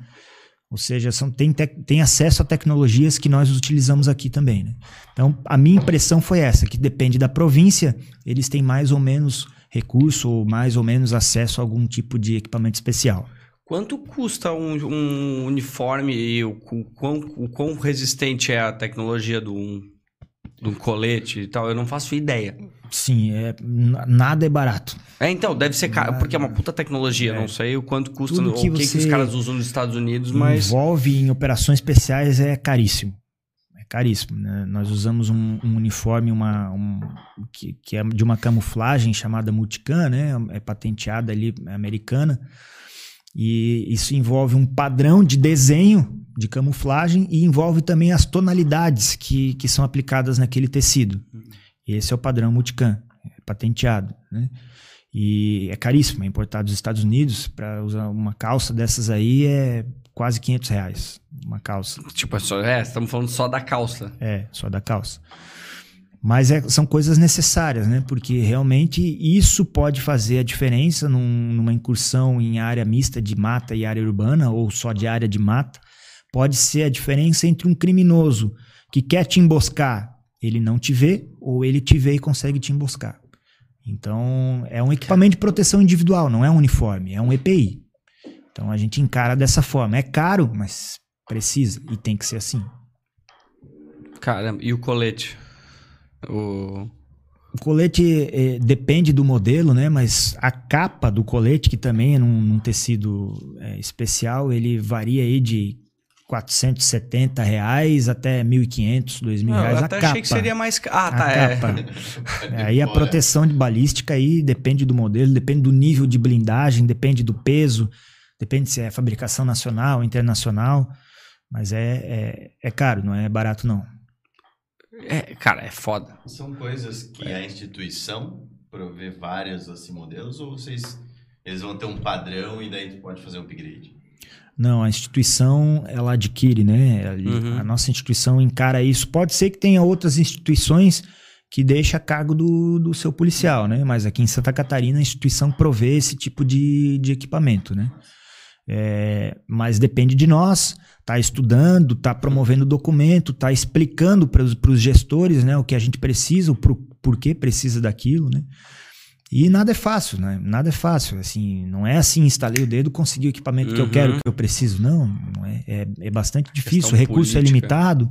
ou seja, são, tem, tem acesso a tecnologias que nós utilizamos aqui também, né? Então, a minha impressão foi essa, que depende da província, eles têm mais ou menos recurso ou mais ou menos acesso a algum tipo de equipamento especial. Quanto custa um, um uniforme e o, o quão, o quão resistente é a tecnologia de um, de um colete e tal? Eu não faço ideia. Sim, é, nada é barato. É, então, deve ser caro, Nada. porque é uma puta tecnologia. Não sei o quanto custa, Tudo ou o que que, que os caras usam nos Estados Unidos, mas. envolve em operações especiais é caríssimo. É caríssimo. né? Nós usamos um, um uniforme uma, um, que, que é de uma camuflagem chamada Multicam, né? É patenteada ali, é americana. E isso envolve um padrão de desenho de camuflagem e envolve também as tonalidades que, que são aplicadas naquele tecido. Esse é o padrão Multicam, é patenteado, né? E é caríssimo, é importado dos Estados Unidos. Para usar uma calça dessas aí é quase 500 reais. Uma calça. Tipo, é, só, é, estamos falando só da calça. É, só da calça. Mas é- são coisas necessárias, né? Porque realmente isso pode fazer a diferença num- numa incursão em área mista de mata e área urbana, ou só de área de mata. Pode ser a diferença entre um criminoso que quer te emboscar, ele não te vê, ou ele te vê e consegue te emboscar. Então, é um equipamento de proteção individual, não é um uniforme, é um EPI. Então a gente encara dessa forma. É caro, mas precisa e tem que ser assim. Caramba, e o colete? O... O colete eh, depende do modelo, né? Mas a capa do colete, que também é num, num tecido eh, especial, ele varia aí de 470 reais até 1.500, 2.000 Não, reais. eu a até capa. achei que seria mais. Ah, a tá. É. capa. Aí a proteção de balística aí depende do modelo, depende do nível de blindagem, depende do peso, depende se é fabricação nacional, internacional. Mas é, é, é caro, não é barato não. É, cara, é foda. São coisas que a instituição provê vários assim modelos ou vocês eles vão ter um padrão e daí tu pode fazer um upgrade? Não, a instituição ela adquire, né? Ali- Uhum. A nossa instituição encara isso. Pode ser que tenha outras instituições que deixa a cargo do, do seu policial, né? Mas aqui em Santa Catarina a instituição provê esse tipo de, de equipamento, né? É, mas depende de nós, tá estudando, tá promovendo documento, tá explicando para os gestores, né, o que a gente precisa, o por, porquê precisa daquilo, né? E nada é fácil, né? Nada é fácil, assim, não é assim, instalei o dedo, consegui o equipamento que eu Uhum. quero, que eu preciso, não, não é, é, é bastante difícil, o recurso é política. limitado,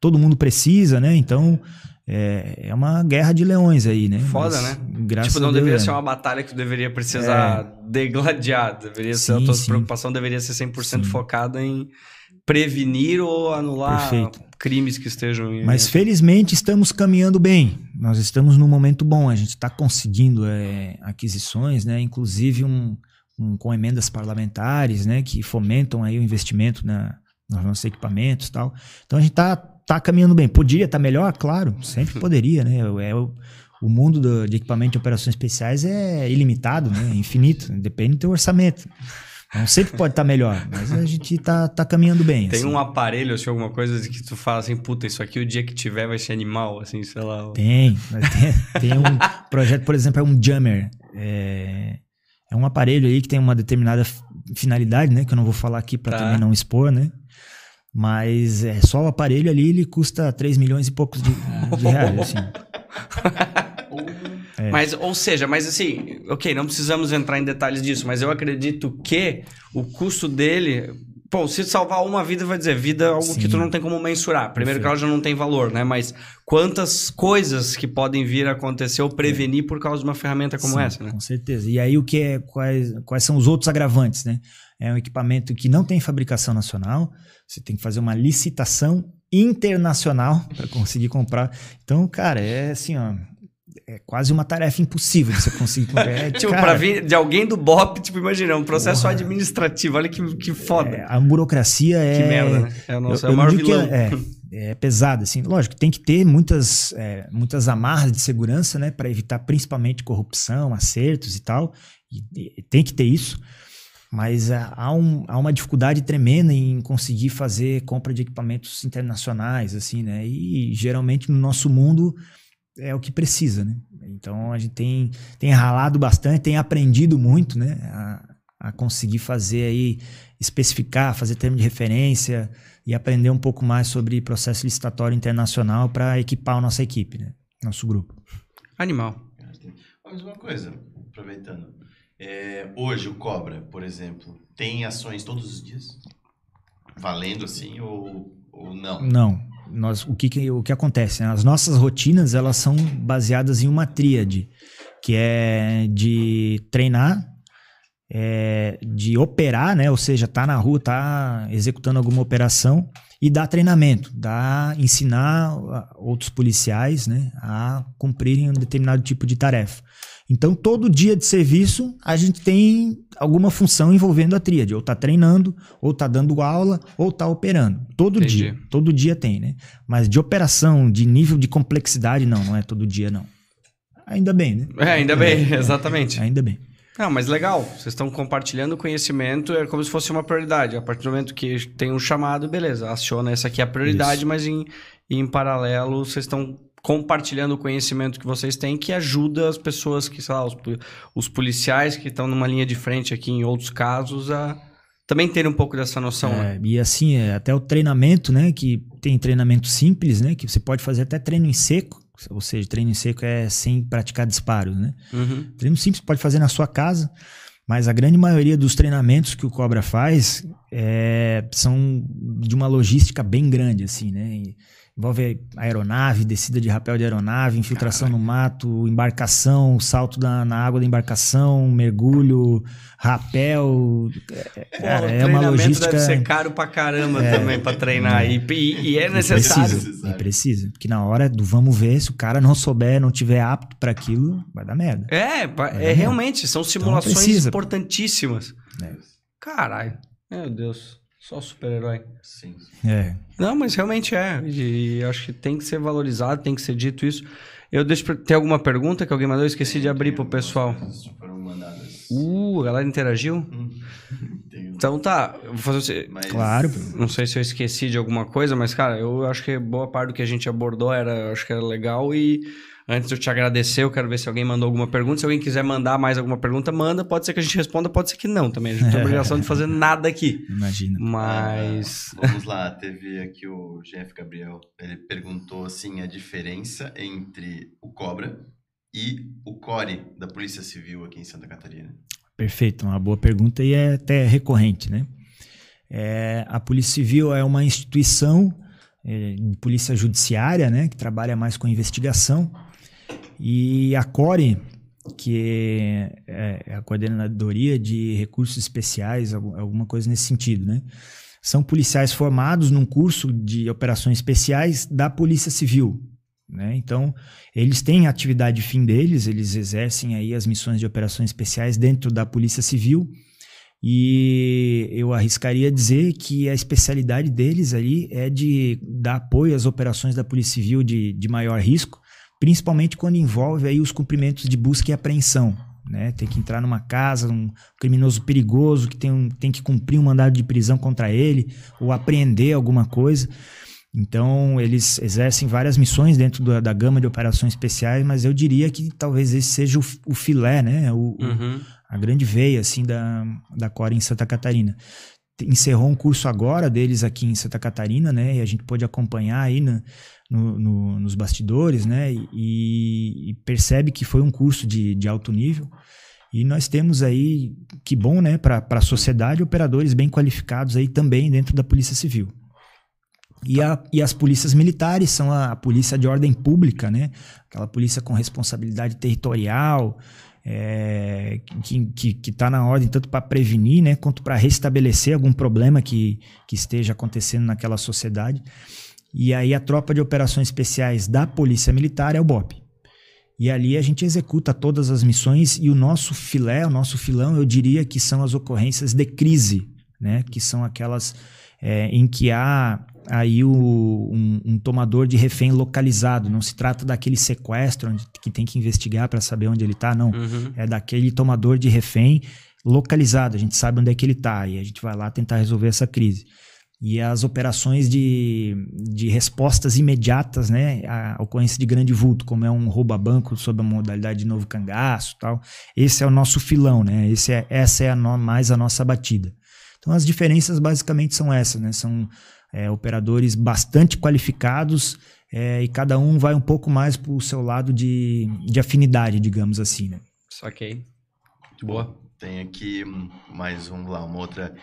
todo mundo precisa, né? Então, é, é uma guerra de leões aí, né? Foda, Mas, né? Graças tipo, não a Deus, deveria é. ser uma batalha que tu deveria precisar degladiar. Deveria ser a Sim, tua sim. preocupação deveria ser 100% Sim. focada em prevenir ou anular Perfeito. crimes que estejam em Mas felizmente estamos caminhando bem. Nós estamos num momento bom. A gente está conseguindo é, aquisições, né? Inclusive um, um- com emendas parlamentares, né? Que fomentam aí o investimento na, nos nossos equipamentos, e tal. Então a gente está tá caminhando bem. Podia estar melhor, claro. Sempre poderia, né? É o, o mundo do- de equipamento de operações especiais é ilimitado, né? É infinito. Depende do teu orçamento. Então, sempre pode estar melhor, mas a gente tá, tá caminhando bem. Tem assim. um aparelho, assim, alguma coisa que tu fala assim, puta, isso aqui o dia que tiver vai ser animal, assim, sei lá. Tem, tem, tem um projeto, por exemplo, é um jammer. É, é um aparelho aí que tem uma determinada finalidade, né? Que eu não vou falar aqui para Tá. também não expor, né? Mas é só o aparelho ali, ele custa 3 milhões e poucos de, de reais, assim. É. Mas, ou seja, mas assim, ok, não precisamos entrar em detalhes disso, mas eu acredito que o custo dele. Pô, se salvar uma vida, vai dizer, vida é algo que Sim. tu não tem como mensurar. Primeiro que ela já não tem valor, né? Mas quantas coisas que podem vir a acontecer ou prevenir por causa de uma ferramenta como Sim, essa, né? Com certeza. E aí o que é quais, quais são os outros agravantes, né? É um equipamento que não tem fabricação nacional, você tem que fazer uma licitação internacional para conseguir comprar. Então, cara, é assim, ó, é quase uma tarefa impossível de você conseguir. É, Tipo, pra vir de alguém do BOP, tipo, imagina, um processo Porra. administrativo, olha que, que foda. é, a burocracia é que merda, né? É o nosso eu, é o maior vilão. é, é, é pesado, assim. Lógico, tem que ter muitas, é, muitas amarras de segurança, né? para evitar principalmente corrupção, acertos e tal. E, e tem que ter isso. Mas há, um- há uma dificuldade tremenda em conseguir fazer compra de equipamentos internacionais, assim, né? E geralmente no nosso mundo é o que precisa, né? Então a gente tem, tem ralado bastante, tem aprendido muito, né? A, a conseguir fazer aí, especificar, fazer termo de referência e aprender um pouco mais sobre processo licitatório internacional para equipar a nossa equipe, né? Nosso grupo. Animal. Mas uma coisa, aproveitando. É, hoje o Cobra, por exemplo, tem ações todos os dias? Valendo assim ou, ou não? Não. Nós, o, que, que- o que acontece? né? As nossas rotinas elas são baseadas em uma tríade, que é de treinar, é, de operar, né? ou seja, tá na rua, tá executando alguma operação e dar treinamento, dar, ensinar outros policiais né? a cumprirem um determinado tipo de tarefa. Então, todo dia de serviço, a gente tem alguma função envolvendo a tríade. Ou tá treinando, ou tá dando aula, ou tá operando. Todo Entendi. dia. Todo dia tem, né? Mas de operação, de nível de complexidade, não. Não é todo dia, não. Ainda bem, né? É, ainda bem, exatamente. Ainda bem. Não, mas legal. Vocês estão compartilhando conhecimento, é como se fosse uma prioridade. A partir do momento que tem um chamado, beleza, aciona essa aqui é a prioridade, Isso. mas em, em paralelo vocês estão compartilhando o conhecimento que vocês têm que ajuda as pessoas que, sei lá, os, os policiais que estão numa linha de frente aqui em outros casos a também terem um pouco dessa noção. né? É, e assim, é, até o treinamento, né? Que tem treinamento simples, né? Que você pode fazer até treino em seco. Ou seja, treino em seco é sem praticar disparos, né? Uhum. Treino simples pode fazer na sua casa, mas a grande maioria dos treinamentos que o Cobra faz é, são de uma logística bem grande, assim, né? E Envolve aeronave, descida de rapel de aeronave, infiltração no mato, embarcação, salto na, na água da embarcação, mergulho, rapel. É, Pô, cara, o é uma logística. deve ser caro pra caramba também pra treinar. E, e- e é necessário. Precisa, e precisa. Porque na hora do vamos ver, se o cara não souber, não tiver apto para aquilo, vai dar merda. É, é, É. realmente, são simulações precisa. importantíssimas. É. Caralho, meu Deus, só super-herói. Sim. É. Não, mas realmente é. E, acho que tem que ser valorizado, tem que ser dito isso. Eu deixo pra... Tem alguma pergunta que alguém mandou? Eu esqueci de abrir pro pessoal. Foram mandadas. Uh, a galera interagiu? Hum. Tem- Então tá, vou fazer. mas- Claro. Não sei se eu esqueci de alguma coisa, mas, cara, eu acho que boa parte do que a gente abordou era, acho que era legal. E antes de eu te agradecer, eu quero ver se alguém mandou alguma pergunta. Se alguém quiser mandar mais alguma pergunta, manda. Pode ser que a gente responda, pode ser que não também. A gente não tem obrigação de fazer nada aqui. Imagina. Mas. Ah, vamos lá, teve aqui o Jeff Gabriel. Ele perguntou assim a diferença entre o Cobra e o Core da Polícia Civil aqui em Santa Catarina. Perfeito, uma boa pergunta e é até recorrente, né? É, a Polícia Civil é uma instituição é, de polícia judiciária, né, que trabalha mais com investigação, e a CORE, que é, é a Coordenadoria de Recursos Especiais, algum- alguma coisa nesse sentido, né? São policiais formados num curso de operações especiais da Polícia Civil, né? Então, eles têm a atividade fim deles, eles exercem aí as missões de operações especiais dentro da Polícia Civil. E eu arriscaria dizer que a especialidade deles ali é de dar apoio às operações da Polícia Civil de, de maior risco, principalmente quando envolve aí os cumprimentos de busca e apreensão. né? Tem que entrar numa casa, um criminoso perigoso que tem, um, tem que cumprir um mandado de prisão contra ele ou apreender alguma coisa. Então, eles exercem várias missões dentro da, da, gama de operações especiais, mas eu diria que talvez esse seja o, o filé, né? O, uhum. a grande veia, assim, da, da Core em Santa Catarina. Encerrou um curso agora deles aqui em Santa Catarina, né? E a gente pôde acompanhar aí na, no, no, nos bastidores, né? E, e, percebe que foi um curso de, de alto nível. E nós temos aí, que bom, né, para a sociedade, operadores bem qualificados aí também dentro da Polícia Civil. E, a, e as polícias militares são a, a, polícia de ordem pública, né? Aquela polícia com responsabilidade territorial, é, que está na ordem tanto para prevenir, né, quanto para restabelecer algum problema que, que esteja acontecendo naquela sociedade. E aí a tropa de operações especiais da Polícia Militar é o BOP. E ali a gente executa todas as missões e o nosso filé, o nosso filão, eu diria que são as ocorrências de crise, né? Que são aquelas é, em que há aí o, um, um, tomador de refém localizado. Não se trata daquele sequestro onde, que tem que investigar para saber onde ele está, não. Uhum. É daquele tomador de refém localizado. A gente sabe onde é que ele está e a gente vai lá tentar resolver essa crise. E as operações de, de respostas imediatas, né? A ocorrência de grande vulto, como é um roubo a banco sob a modalidade de novo cangaço tal. Esse é o nosso filão, né? Esse é, essa é a no, mais a nossa batida. Então as diferenças basicamente são essas, né? São é, operadores bastante qualificados é, e cada um vai um pouco mais para o seu lado de, de afinidade, digamos assim, né? Saquei. Boa. Tem aqui mais, vamos lá, uma outra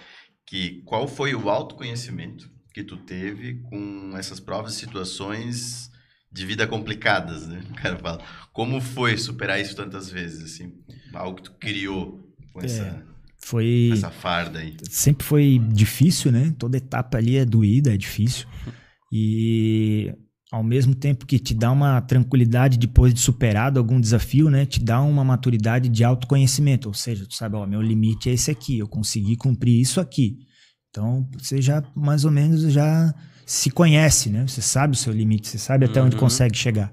que qual foi o autoconhecimento que tu teve com essas provas e situações de vida complicadas, né? O cara fala, como foi superar isso tantas vezes, assim? Algo que tu criou com essa, é, foi, essa farda aí. Sempre foi difícil, né? Toda etapa ali é doída, é difícil. E ao mesmo tempo que te dá uma tranquilidade depois de superado algum desafio, né? Te dá uma maturidade de autoconhecimento, ou seja, tu sabe, ó, meu limite é esse aqui, eu consegui cumprir isso aqui. Então, você já mais ou menos já se conhece, né? Você sabe o seu limite, você sabe até uhum. onde consegue chegar.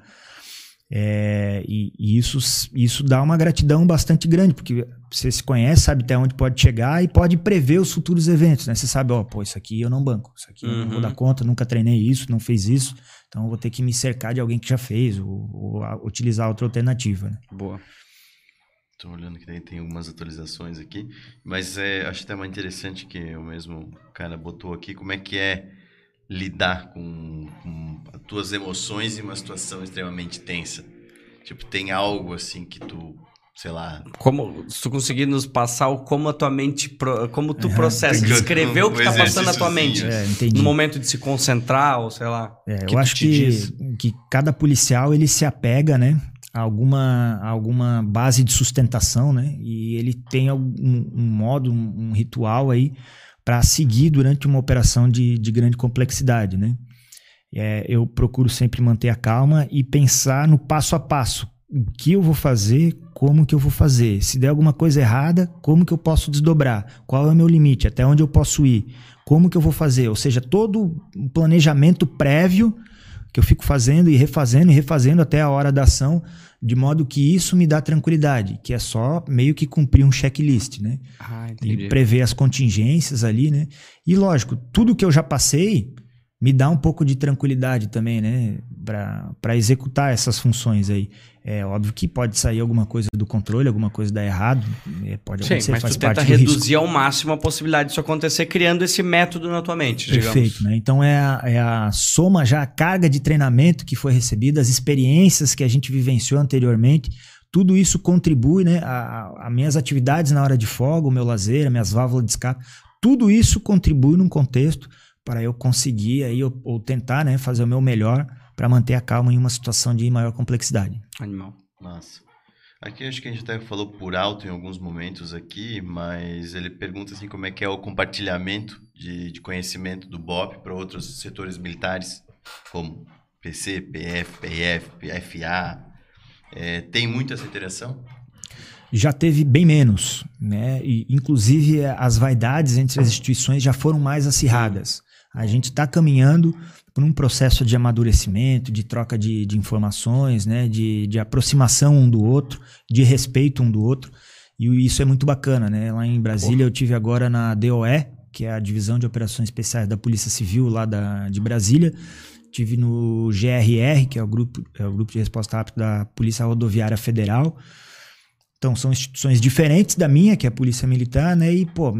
É, e, e, isso, isso dá uma gratidão bastante grande, porque você se conhece, sabe até onde pode chegar e pode prever os futuros eventos, né? Você sabe, ó, pô, isso aqui eu não banco, isso aqui uhum. eu não vou dar uhum. conta, nunca treinei isso, não fez isso, então eu vou ter que me cercar de alguém que já fez, ou, ou utilizar outra alternativa. Né? Boa. Estou olhando que tem algumas atualizações aqui, mas é, acho até mais interessante que o mesmo cara botou aqui, como é que é lidar com, com as tuas emoções em uma situação extremamente tensa. Tipo, tem algo assim que tu sei lá. Como, se tu conseguir nos passar o como a tua mente, pro, como tu é, processa, descrever o que está passando na tua mente. É, no momento de se concentrar, ou sei lá. É, eu acho que, que cada policial ele se apega, né? A alguma, a alguma base de sustentação, né? E ele tem um, um modo, um, um ritual aí para seguir durante uma operação de, de grande complexidade, né? É, eu procuro sempre manter a calma e pensar no passo a passo. O que eu vou fazer, como que eu vou fazer. Se der alguma coisa errada, como que eu posso desdobrar? Qual é o meu limite? Até onde eu posso ir? Como que eu vou fazer? Ou seja, todo um planejamento prévio que eu fico fazendo e refazendo e refazendo até a hora da ação, de modo que isso me dá tranquilidade, que é só meio que cumprir um checklist, né? Ah, e prever as contingências ali, né? E lógico, tudo que eu já passei me dá um pouco de tranquilidade também, né? Para executar essas funções aí. É óbvio que pode sair alguma coisa do controle, alguma coisa dar errado, é, pode Sim, acontecer, mas faz tu tenta reduzir risco. ao máximo a possibilidade disso acontecer, criando esse método na tua mente, Perfeito, né? Então é a, é a soma já, a carga de treinamento que foi recebida, as experiências que a gente vivenciou anteriormente, tudo isso contribui, né? As minhas atividades na hora de folga, o meu lazer, as minhas válvulas de escape, tudo isso contribui num contexto para eu conseguir aí, ou, ou tentar né, fazer o meu melhor para manter a calma em uma situação de maior complexidade. Animal. Massa. Aqui acho que a gente até falou por alto em alguns momentos aqui, mas ele pergunta assim como é que é o compartilhamento de, de conhecimento do BOP para outros setores militares, como PC, PF, PF, PFA. É, tem muita essa interação? Já teve bem menos, né? E, inclusive as vaidades entre as instituições já foram mais acirradas. A gente está caminhando por um processo de amadurecimento, de troca de, de informações, né, de, de aproximação um do outro, de respeito um do outro. E isso é muito bacana, né? Lá em Brasília Pô. eu tive agora na DOE, que é a Divisão de Operações Especiais da Polícia Civil lá da, de Brasília. Tive no GRR, que é o grupo, é o grupo de resposta rápida da Polícia Rodoviária Federal. Então, são instituições diferentes da minha, que é a Polícia Militar, né? E, pô,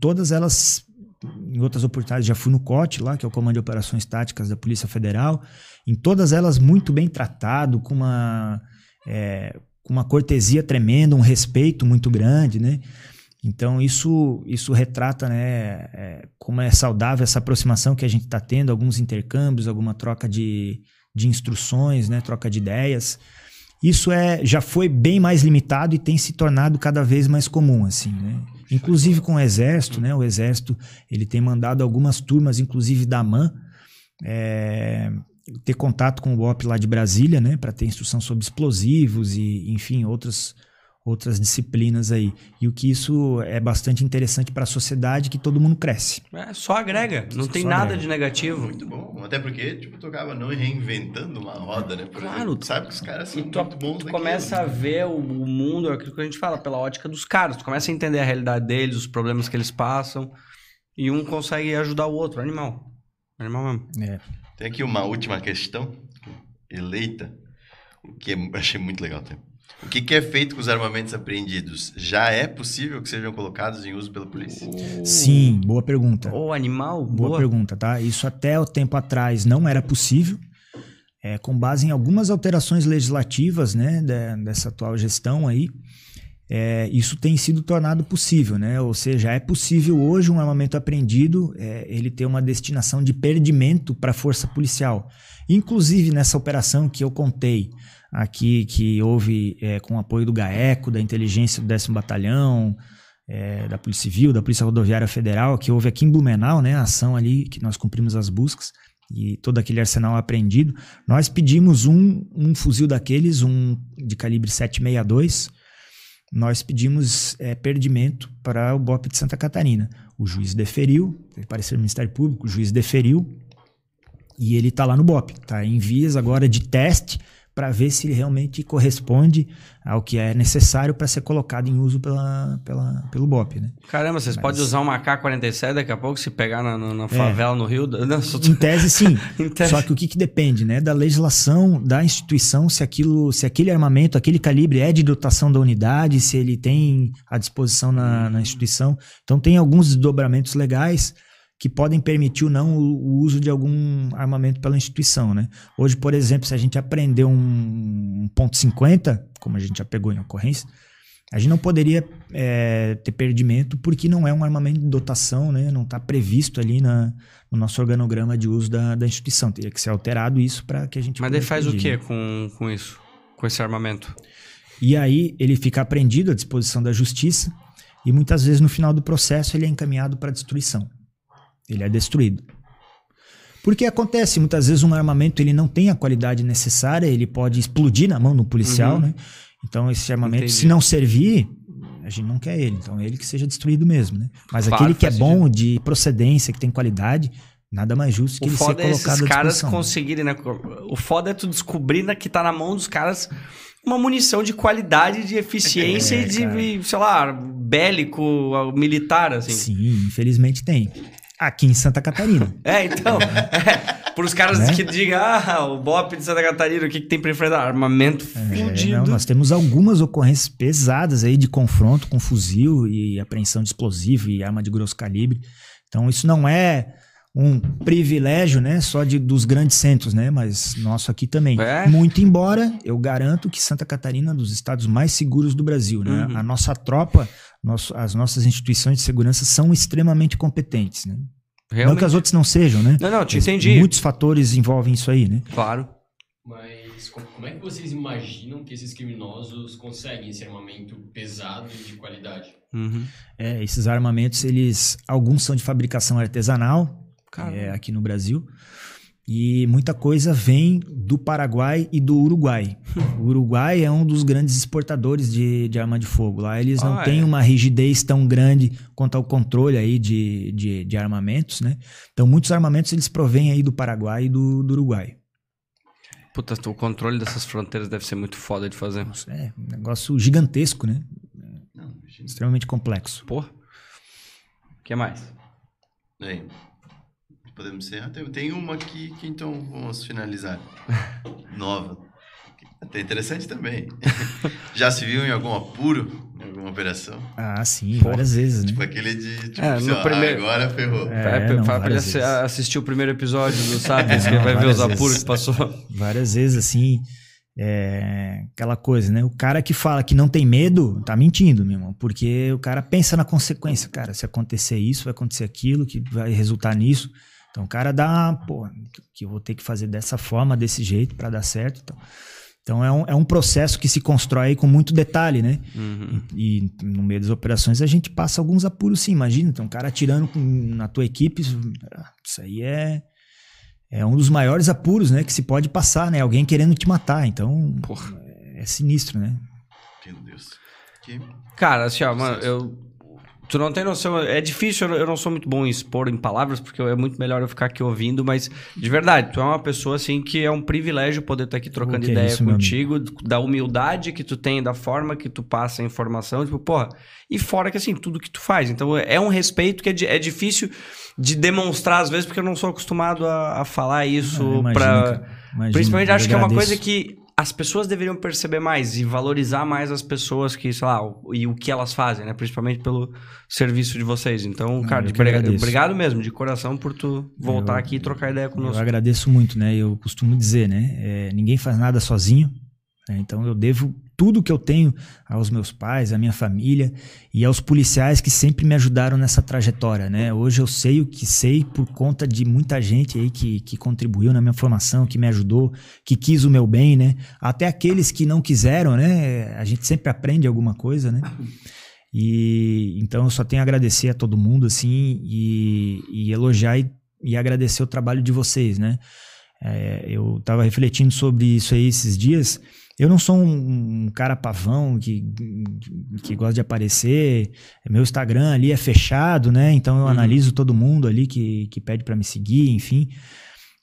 todas elas, em outras oportunidades, já fui no COT lá, que é o Comando de Operações Táticas da Polícia Federal. Em todas elas, muito bem tratado, com uma, é, com uma cortesia tremenda, um respeito muito grande, né? Então, isso, isso retrata né, é, como é saudável essa aproximação que a gente está tendo, alguns intercâmbios, alguma troca de, de instruções, né, troca de ideias isso é, já foi bem mais limitado e tem se tornado cada vez mais comum, assim, né? Inclusive com o Exército, né? O Exército, ele tem mandado algumas turmas, inclusive da MAN, é, ter contato com o BOP lá de Brasília, né? Para ter instrução sobre explosivos e, enfim, outras outras disciplinas aí. E o que isso é bastante interessante para a sociedade que todo mundo cresce. É, só agrega, não só tem nada agrega. de negativo. Muito bom, até porque tipo, tu acaba não reinventando uma roda, né? Por claro. Exemplo, sabe que os caras são tu, muito bons Tu começa a ver o, o mundo, aquilo que a gente fala, pela ótica dos caras. Tu começa a entender a realidade deles, os problemas que eles passam, e um consegue ajudar o outro, animal. Animal mesmo. É. Tem aqui uma última questão, eleita, o que eu achei muito legal também. O que, que, é feito com os armamentos apreendidos? Já é possível que sejam colocados em uso pela polícia? Sim, boa pergunta. O animal, boa, boa pergunta, tá? Isso até o tempo atrás não era possível. É, com base em algumas alterações legislativas, né, dessa atual gestão aí, é, isso tem sido tornado possível, né? Ou seja, é possível hoje um armamento apreendido, é, ele ter uma destinação de perdimento para a força policial. Inclusive nessa operação que eu contei, aqui que houve é, com apoio do GAECO, da inteligência do 10 Batalhão, é, da Polícia Civil, da Polícia Rodoviária Federal, que houve aqui em Blumenau, né, a ação ali que nós cumprimos as buscas e todo aquele arsenal apreendido. Nós pedimos um, um fuzil daqueles, um de calibre 762, nós pedimos é, perdimento para o BOP de Santa Catarina. O juiz deferiu, parecer Ministério Público, o juiz deferiu e ele está lá no BOP. Está em vias agora de teste para ver se ele realmente corresponde ao que é necessário para ser colocado em uso pela, pela, pelo BOP. Né? Caramba, vocês Mas... podem usar uma K-47 daqui a pouco se pegar na, na, na favela é. no Rio? Não, só... Em tese, sim. em tese. Só que o que, que, depende? Né? Da legislação da instituição, se, aquilo, se aquele armamento, aquele calibre é de dotação da unidade, se ele tem à disposição na, na instituição. Então, tem alguns desdobramentos legais que podem permitir ou não o, uso de algum armamento pela instituição, né? Hoje, por exemplo, se a gente aprender um, um ponto .50, como a gente já pegou em ocorrência, a gente não poderia é, ter perdimento porque não é um armamento de dotação, né? Não está previsto ali na, no nosso organograma de uso da, da instituição. Teria que ser alterado isso para que a gente... Mas ele faz pedir, o que né? com, com isso? Com esse armamento? E aí ele fica apreendido à disposição da justiça e muitas vezes no final do processo ele é encaminhado para destruição. Ele é destruído. Porque acontece, muitas vezes um armamento ele não tem a qualidade necessária, ele pode explodir na mão do policial, uhum. né? Então esse armamento, Entendi. se não servir, a gente não quer ele. Então ele que seja destruído mesmo, né? Mas claro, aquele que é bom, de procedência, que tem qualidade, nada mais justo que o ele ser colocado é esses caras conseguirem, né? O foda é tu descobrir né, que tá na mão dos caras uma munição de qualidade, de eficiência é, e de, cara. sei lá, bélico, militar, assim. Sim, infelizmente tem. Aqui em Santa Catarina. É, então. É, Para os caras né? que digam, ah, o BOP de Santa Catarina, o que, que tem para enfrentar? Armamento é, fudido. Não, nós temos algumas ocorrências pesadas aí de confronto com fuzil e apreensão de explosivo e arma de grosso calibre. Então, isso não é um privilégio, né, só de, dos grandes centros, né, mas nosso aqui também. É. Muito embora eu garanto que Santa Catarina é um dos estados mais seguros do Brasil, né? Uhum. A nossa tropa nosso, as nossas instituições de segurança são extremamente competentes, né? Realmente. Não que as outras não sejam, né? Não, não, te entendi. Muitos fatores envolvem isso aí, né? Claro. Mas como é que vocês imaginam que esses criminosos conseguem esse armamento pesado e de qualidade? Uhum. É, esses armamentos, eles alguns são de fabricação artesanal, é, aqui no Brasil, e muita coisa vem do Paraguai e do Uruguai. O Uruguai é um dos grandes exportadores de, de arma de fogo. Lá eles não Ah, têm é? uma rigidez tão grande quanto ao controle aí de, de, de armamentos, né? Então muitos armamentos eles provêm aí do Paraguai e do, do Uruguai. Puta, o controle dessas fronteiras deve ser muito foda de fazer. Nossa, é um negócio gigantesco, né? Não. Extremamente complexo. Porra. O que mais? Bem, podemos ser. Tem, tem uma aqui que então vamos finalizar. Nova. Até interessante também. Já se viu em algum apuro, em alguma operação? Ah, sim, Porra. várias vezes, né? Tipo aquele de. Tipo, É, assim, no ó, primeiro- agora ferrou. É, Vai- não, vai pra ele assistir o primeiro episódio do Sapiens, É, que não, vai ver os apuros vezes. que passou. Várias vezes, assim, é, aquela coisa, né? O cara que fala que não tem medo, tá mentindo, meu irmão. Porque o cara pensa na consequência, cara. Se acontecer isso, vai acontecer aquilo, que vai resultar nisso. Então o cara dá, pô, que eu vou ter que fazer dessa forma, desse jeito, pra dar certo. Então, então é, um, é um processo que se constrói com muito detalhe, né? Uhum. E, e no meio das operações a gente passa alguns apuros sim, imagina, tem um cara atirando com- na tua equipe, isso, isso aí é, é um dos maiores apuros, né, que se pode passar, né, alguém querendo te matar, então Porra. é sinistro, né. Meu Deus. Que... Cara, assim, ó, mano, eu. Tu não tem noção, é difícil, eu não- sou muito bom em expor em palavras, porque é muito melhor eu ficar aqui ouvindo, mas de verdade, tu é uma pessoa assim que é um privilégio poder estar aqui trocando que ideia isso, meu contigo, da humildade que tu tem, da forma que tu passa a informação, tipo, porra, e fora que assim, tudo que tu faz. Então é um respeito que é, é difícil de demonstrar às vezes, porque eu não sou acostumado a, a falar isso Ah, imagino, Principalmente acho que é uma coisa que as pessoas deveriam perceber mais e valorizar mais as pessoas que, sei lá, o- e o que elas fazem, né? Principalmente pelo serviço de vocês. Então, cara, eu agradeço. obrigado mesmo, de coração, por tu voltar Eu- aqui e trocar ideia Eu conosco. agradeço muito, né? Eu costumo dizer, né? é, ninguém faz nada sozinho. né, Então eu devo tudo que eu tenho aos meus pais, à minha família e aos policiais que sempre me ajudaram nessa trajetória, né? Hoje eu sei o que sei por conta de muita gente aí que, que contribuiu na minha formação, que me ajudou, que quis o meu bem, né? Até aqueles que não quiseram, né? A gente sempre aprende alguma coisa, né? E então eu só tenho a agradecer a todo mundo, assim, e, e elogiar e, e agradecer o trabalho de vocês, né? É, eu estava refletindo sobre isso aí esses dias. Eu não sou um, um cara pavão que, que gosta de aparecer. Meu Instagram ali é fechado, né? Então eu Uhum. analiso todo mundo ali que, que pede para me seguir, enfim.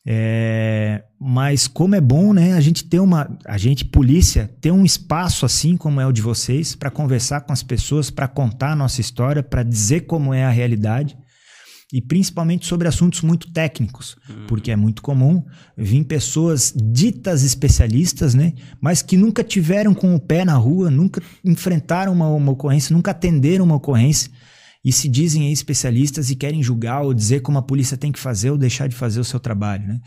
É, mas como é bom, né? A gente ter uma, a gente polícia ter um espaço assim como é o de vocês para conversar com as pessoas, para contar a nossa história, para dizer como é a realidade e principalmente sobre assuntos muito técnicos, porque é muito comum vir pessoas ditas especialistas, né? Mas que nunca tiveram com o pé na rua, nunca enfrentaram uma, uma ocorrência, nunca atenderam uma ocorrência e se dizem aí especialistas e querem julgar ou dizer como a polícia tem que fazer ou deixar de fazer o seu trabalho, né?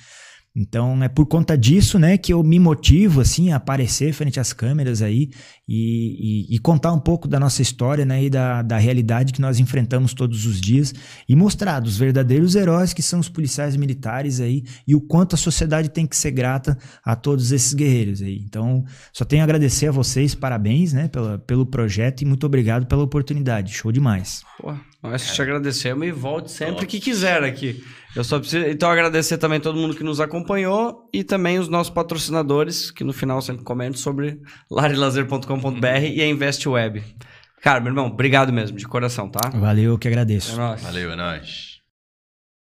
Então é por conta disso, né, que eu me motivo assim a aparecer frente às câmeras aí e, e- e contar um pouco da nossa história, né, e da, da realidade que nós enfrentamos todos os dias e mostrar dos verdadeiros heróis que são os policiais militares aí e o quanto a sociedade tem que ser grata a todos esses guerreiros aí. Então só tenho a agradecer a vocês, parabéns, né, pela, pelo projeto e muito obrigado pela oportunidade. Show demais. Pô, nós te agradecemos e volte sempre que quiser aqui. Eu só preciso. Então, agradecer também todo mundo que nos acompanhou e também os nossos patrocinadores, que no final sempre comentam sobre larilazer.com.br e a InvestWeb. Cara, meu irmão, obrigado mesmo, de coração, tá? Valeu, eu que agradeço. É nóis. Valeu, é nóis.